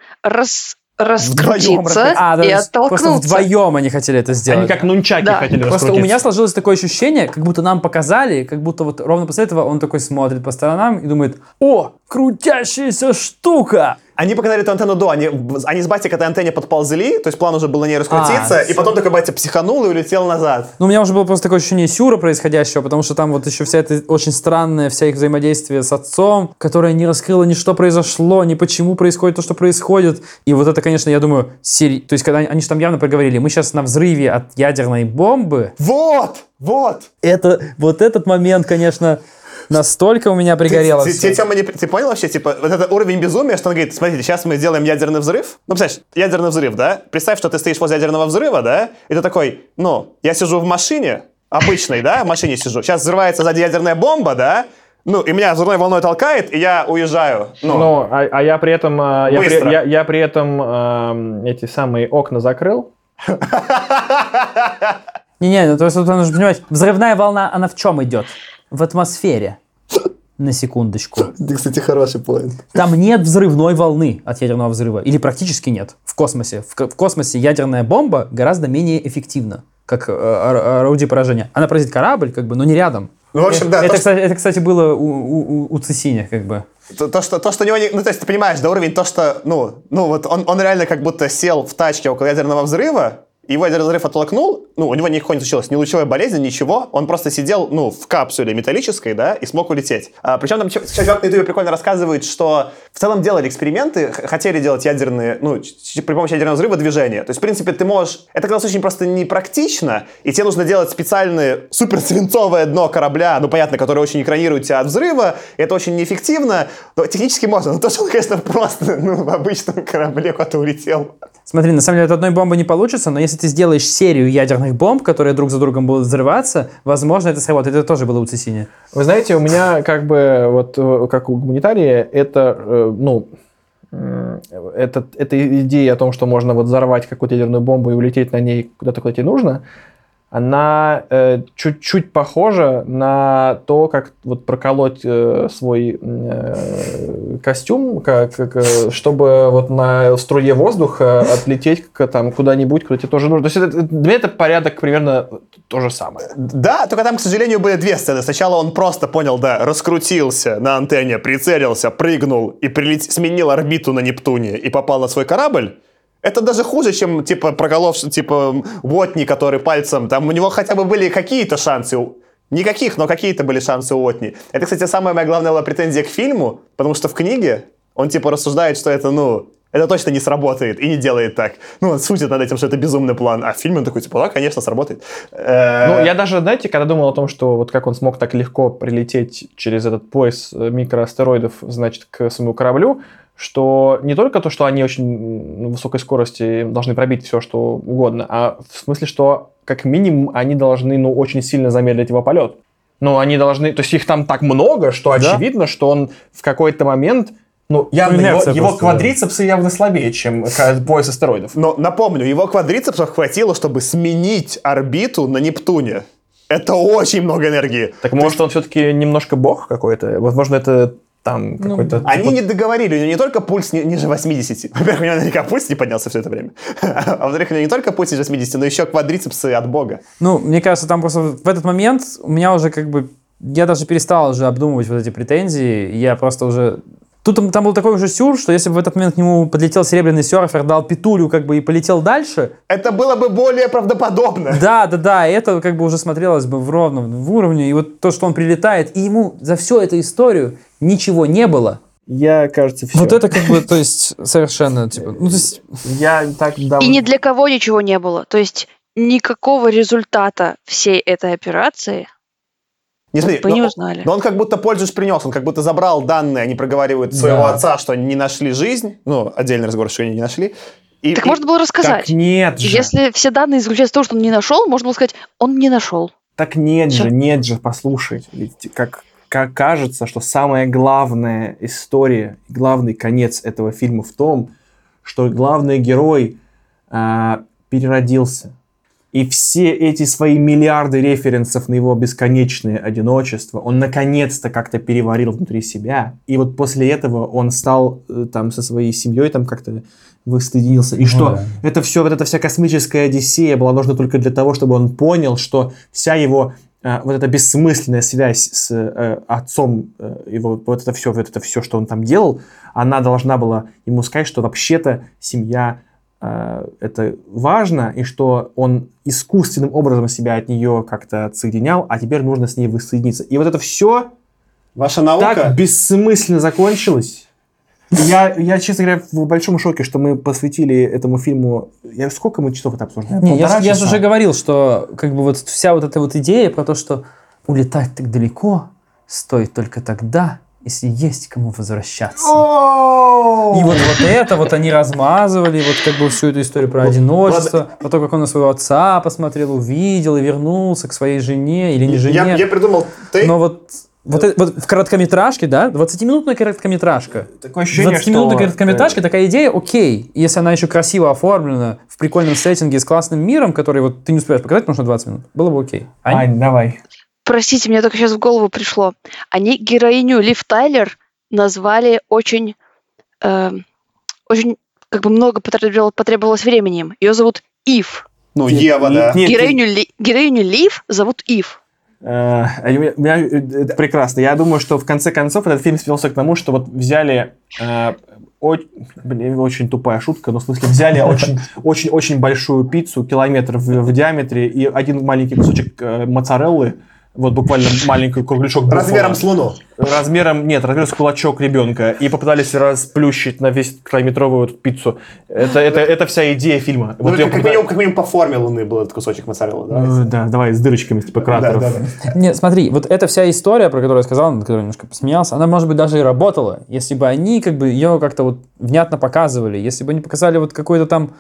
Вдвоем раскрутиться А, да, и то есть просто оттолкнуться. вдвоем они хотели это сделать. Они как нунчаки Да. хотели Просто у меня сложилось такое ощущение, как будто нам показали, как будто вот ровно после этого он такой смотрит по сторонам и думает, о, крутящаяся штука! Они показали эту антенну до, они, они с Батей к этой антенне подползли, то есть план уже был на ней раскрутиться, А, и потом такой Батя психанул и улетел назад. Ну, у меня уже было просто такое ощущение сюра происходящего, потому что там вот еще вся эта очень странная, вся их взаимодействие с отцом, которое не раскрыло ни что произошло, ни почему происходит то, что происходит. И вот это, конечно, я думаю, сери... то есть когда они, они же там явно проговорили, мы сейчас на взрыве от ядерной бомбы, Вот! Вот! это, вот этот момент, конечно, Настолько у меня пригорело Ты, ты, Тёма, не- ты понял вообще, типа, вот это уровень безумия, что он говорит, смотрите, сейчас мы сделаем ядерный взрыв. Ну, представляешь, ядерный взрыв, да? Представь, что ты стоишь возле ядерного взрыва, да? И ты такой, ну, я сижу в машине, обычной, да, в машине сижу. Сейчас взрывается сзади ядерная бомба, да? Ну, и меня взрывной волной толкает, и я уезжаю. Ну, Ну, а, а я при этом, а, я, при, я, я при этом ам, эти самые окна закрыл. Не-не, ну, то есть тут нужно понимать, взрывная волна, она в чем идет? В атмосфере. На секундочку. это, кстати, хороший поинт. Там нет взрывной волны от ядерного взрыва. Или практически нет. В космосе. В, в космосе ядерная бомба гораздо менее эффективна, как э, ор- орудие поражения. Она поразит корабль, как бы, но не рядом. Ну, в общем, да, это, то, кстати, это, кстати, было у, у, у- у Цесиня, как бы. То, то, что, то, что у него не... Ну, то есть, ты понимаешь, да, уровень то, что, ну, ну вот он, он реально как будто сел в тачке около ядерного взрыва, его ядерный взрыв оттолкнул, ну, у него ничего не случилось, ни лучевой болезни, ничего, он просто сидел, ну, в капсуле металлической, да, и смог улететь. А, причем там чувак на ютубе прикольно рассказывает, что в целом делали эксперименты, хотели делать ядерные, ну, при помощи ядерного взрыва движения. То есть, в принципе, ты можешь... Это оказалось очень просто непрактично, и тебе нужно делать специальное суперсвинцовое дно корабля, ну, понятно, которое очень экранирует тебя от взрыва, это очень неэффективно, но технически можно. Но то, что он, конечно, просто, ну, в обычном корабле куда-то улетел. Смотри, на самом деле от одной бомбы не получится, но если ты сделаешь серию ядерных бомб, которые друг за другом будут взрываться, возможно, это сработает. Это тоже было у Цесиня. Вы знаете, у меня как бы вот э, как у гуманитария это, э, ну, это, эта идея о том, что можно вот взорвать какую-то ядерную бомбу и улететь на ней куда-то, куда тебе нужно, она э, чуть-чуть похожа на то, как вот проколоть э, свой э, костюм, как, как, э, чтобы вот на струе воздуха отлететь к, там куда-нибудь, куда тебе тоже нужно. То есть это, для меня это порядок примерно то же самое. Да, только там, к сожалению, были две сцены. Сначала он просто понял, да, раскрутился на антенне, прицелился, прыгнул и прилет... сменил орбиту на Нептуне и попал на свой корабль. Это даже хуже, чем, типа, проколов, типа, Уотни, который пальцем... Там у него хотя бы были какие-то шансы. Никаких, но какие-то были шансы у Уотни. Это, кстати, самая моя главная была претензия к фильму, потому что в книге он, типа, рассуждает, что это, ну, это точно не сработает и не делает так. Ну, он шутит над этим, что это безумный план. А в фильме он такой, типа, да, конечно, сработает. Э, Ну, я даже, знаете, когда думал о том, что вот как он смог так легко прилететь через этот пояс э, микроастероидов, значит, к своему кораблю, что не только то, что они очень на высокой скорости должны пробить все, что угодно, а в смысле, что как минимум они должны, ну, очень сильно замедлить его полет. Ну, они должны, то есть их там так много, что Да. очевидно, что он в какой-то момент, ну, явно Ну, его, его просто, да. квадрицепсы явно слабее, чем пояс астероидов. Но напомню, его квадрицепсов хватило, чтобы сменить орбиту на Нептуне. Это очень много энергии. Так может он все-таки немножко бог какой-то? Возможно, это там какой-то... Они типа- не договорили, у него не только пульс ни- ниже 80. Во-первых, у него наверняка пульс не поднялся все это время. А во-вторых, у него не только пульс ниже 80, но еще квадрицепсы от бога. Ну, мне кажется, там просто в этот момент у меня уже как бы... Я даже перестал уже обдумывать вот эти претензии. Я просто уже... Тут там, был такой уже сюр, что если бы в этот момент к нему подлетел серебряный серфер, дал петулю как бы и полетел дальше, Это было бы более правдоподобно. да, да, да, и это как бы уже смотрелось бы в ровном в уровне. И вот то, что он прилетает, и ему за всю эту историю ничего не было. Я, кажется, все. Вот это как бы, то есть, совершенно, типа, ну, то есть, Я так давно... И ни для кого ничего не было. То есть никакого результата всей этой операции Не смотри, вы не но- узнали. Но он как будто пользу принес, он как будто забрал данные, они проговаривают своего Да. отца, что они не нашли жизнь. Ну, отдельный разговор, что они не нашли. И, Так и- можно было Так рассказать. нет же. Если все данные заключаются в том, что он не нашел, можно было сказать, он не нашел. Так нет Всё. же, нет же, послушай. Ведь как, как кажется, что самая главная история, главный конец этого фильма в том, что главный герой а, переродился. И все эти свои миллиарды референсов на его бесконечное одиночество он наконец-то как-то переварил внутри себя. И вот после этого он стал э, там со своей семьей там как-то выстыдился. И Ну что да. это все, вот эта вся космическая Одиссея была нужна только для того, чтобы он понял, что вся его э, вот эта бессмысленная связь с э, отцом э, его, вот это все, вот это все, что он там делал, она должна была ему сказать, что вообще-то семья это важно, и что он искусственным образом себя от нее как-то отсоединял, а теперь нужно с ней воссоединиться. И вот это все Ваша наука... так бессмысленно закончилось. Я, я, честно говоря, в большом шоке, что мы посвятили этому фильму... Я, сколько мы часов это обсуждаем? Не, я, я же уже говорил, что как бы вот вся вот эта вот идея про то, что улетать так далеко, стоит только тогда, если есть кому возвращаться. И вот, вот это вот они размазывали, вот как бы всю эту историю про одиночество, про то, как он на своего отца посмотрел, увидел и вернулся к своей жене или не жене. Я, я придумал тейк. Но вот, вот, э- вот в короткометражке, да, 20-минутная короткометражка. Такое ощущение, 20-минутная что... короткометражка, такая идея, окей. Если она еще красиво оформлена, в прикольном сеттинге с классным миром, который вот ты не успеваешь показать, потому что 20 минут, было бы окей. Ань? Ань, давай. Простите, мне только сейчас в голову пришло. Они героиню Лив Тайлер назвали очень, эм, очень как бы много потребовалось, потребовалось времени. им. Ее зовут Ив. Ну, Ева, да. Нет, героиню, Ли- героиню Лив зовут Ив. Э, а у меня- э, Это прекрасно. Я думаю, что в конце концов этот фильм свелся к тому, что вот взяли э, о- блин, очень тупая шутка, но в смысле взяли очень, очень, очень большую пиццу, километр в, в диаметре и один маленький кусочек э, моцареллы, вот буквально маленький кругляшок. Размером с Луну. Размером, нет, размером с кулачок ребенка. И попытались расплющить на весь километровую эту пиццу. Это, это, это вся идея фильма. Ну, Вот как, попыта- минимум, как минимум по форме Луны был этот кусочек моцареллы. Да, Э, Да, давай, с дырочками, типа да, кратеров. да, да. Нет, смотри, вот эта вся история, про которую я сказал, над которой немножко посмеялся, она, может быть, даже и работала, если бы они как бы ее как-то вот внятно показывали, если бы они показали вот какой-то там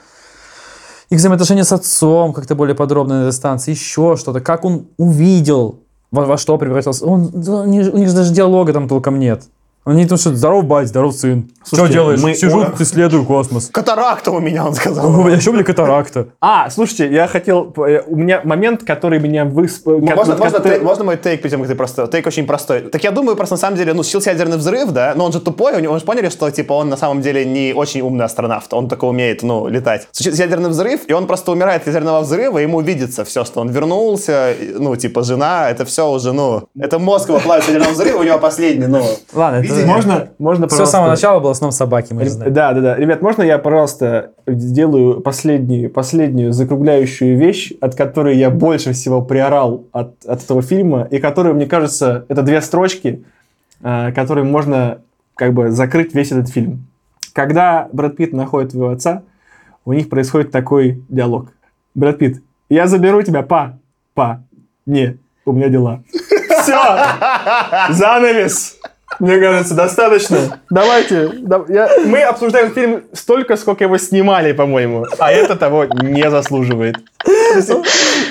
их взаимоотношения с отцом как-то более подробно на этой станции, еще что-то, как он увидел, во, во что превратился. Он, у них же даже диалога там толком нет. Они там что здоров, бать, здоров, сын. что Слушайте, делаешь? мы- Сижу, О- исследую космос. Катаракта у меня, он сказал. О, еще у меня катаракта. А, слушайте, я хотел... э, У меня момент, который меня высп... Можно, как- можно, можно мой тейк, перед тем, как ты просто... Тейк очень простой. Так я думаю, просто на самом деле, ну, случился ядерный взрыв, да, но он же тупой, у него, он же поняли, что, типа, он на самом деле не очень умный астронавт, он только умеет, ну, летать. Случился ядерный взрыв, и он просто умирает от ядерного взрыва, и ему видится все, что он вернулся, ну, типа, жена, это все уже, ну, это мозг его плавится от ядерного взрыва, у него последний, ну... Ладно, видение. Можно, можно, Все с самого начала было сном собаки, мы же знаем. Да, да, да. Ребят, можно я, пожалуйста, сделаю последнюю, последнюю закругляющую вещь, от которой я больше всего приорал от, от этого фильма, и которую, мне кажется, это две строчки, э, которыми можно как бы закрыть весь этот фильм. Когда Брэд Питт находит твоего отца, у них происходит такой диалог. Брэд Питт, я заберу тебя, па, па. Не, у меня дела. Все! Занавес! Мне кажется, достаточно. Давайте. да- я- мы обсуждаем фильм столько, сколько его снимали, по-моему. А это того не заслуживает.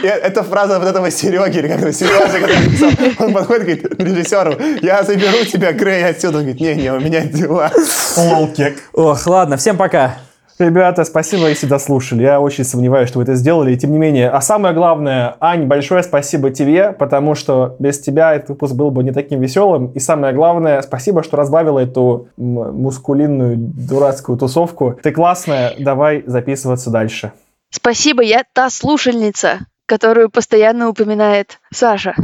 И Эта фраза вот этого Сереги, или как это, Сережа, который написал, он подходит и говорит режиссеру, я заберу тебя, Грей, отсюда. Он говорит, не-не, у меня дела. Лолкек. Ох, ладно, всем пока. Ребята, спасибо, если дослушали. Я очень сомневаюсь, что вы это сделали. И тем не менее, а самое главное, Ань, большое спасибо тебе, потому что без тебя этот выпуск был бы не таким веселым. И самое главное, спасибо, что разбавила эту мускулинную дурацкую тусовку. Ты классная, давай записываться дальше. Спасибо, я та слушательница, которую постоянно упоминает Саша.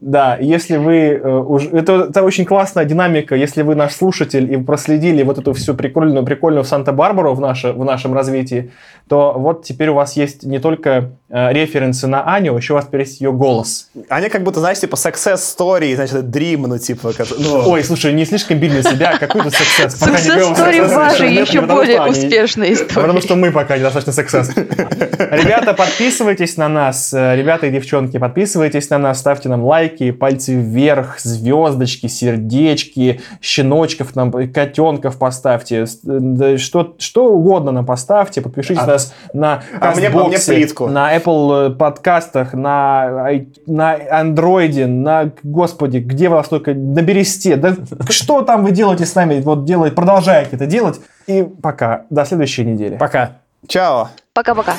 Да, если вы э, уже... Это, это очень классная динамика, если вы наш слушатель и проследили вот эту всю прикольную, прикольную Санта-Барбару в, наше, в нашем развитии, то вот теперь у вас есть не только э, референсы на Аню, еще у вас теперь есть ее голос. Они как будто, знаешь, типа success story, значит, это dream, ну, типа, как- ну, Ой, слушай, не слишком били на себя, какой тут сексес. Пока не Success story success, ваша нет, еще более Аня- успешная история. Потому что мы пока недостаточно сексес. Ребята, подписывайтесь на нас. э, Ребята и девчонки, подписывайтесь на нас, ставьте нам лайки, пальцы вверх, звездочки, сердечки, щеночков нам, котенков поставьте. Что, что угодно нам поставьте. Подпишитесь А- на нас на а мне- мне плитку. на Apple э, подкастах, на, на Андроиде, на, господи, где вы нас только, на Бересте. Да что там вы делаете с нами? Вот делать, продолжайте это делать. И пока. До следующей недели. Пока. чао. Пока-пока.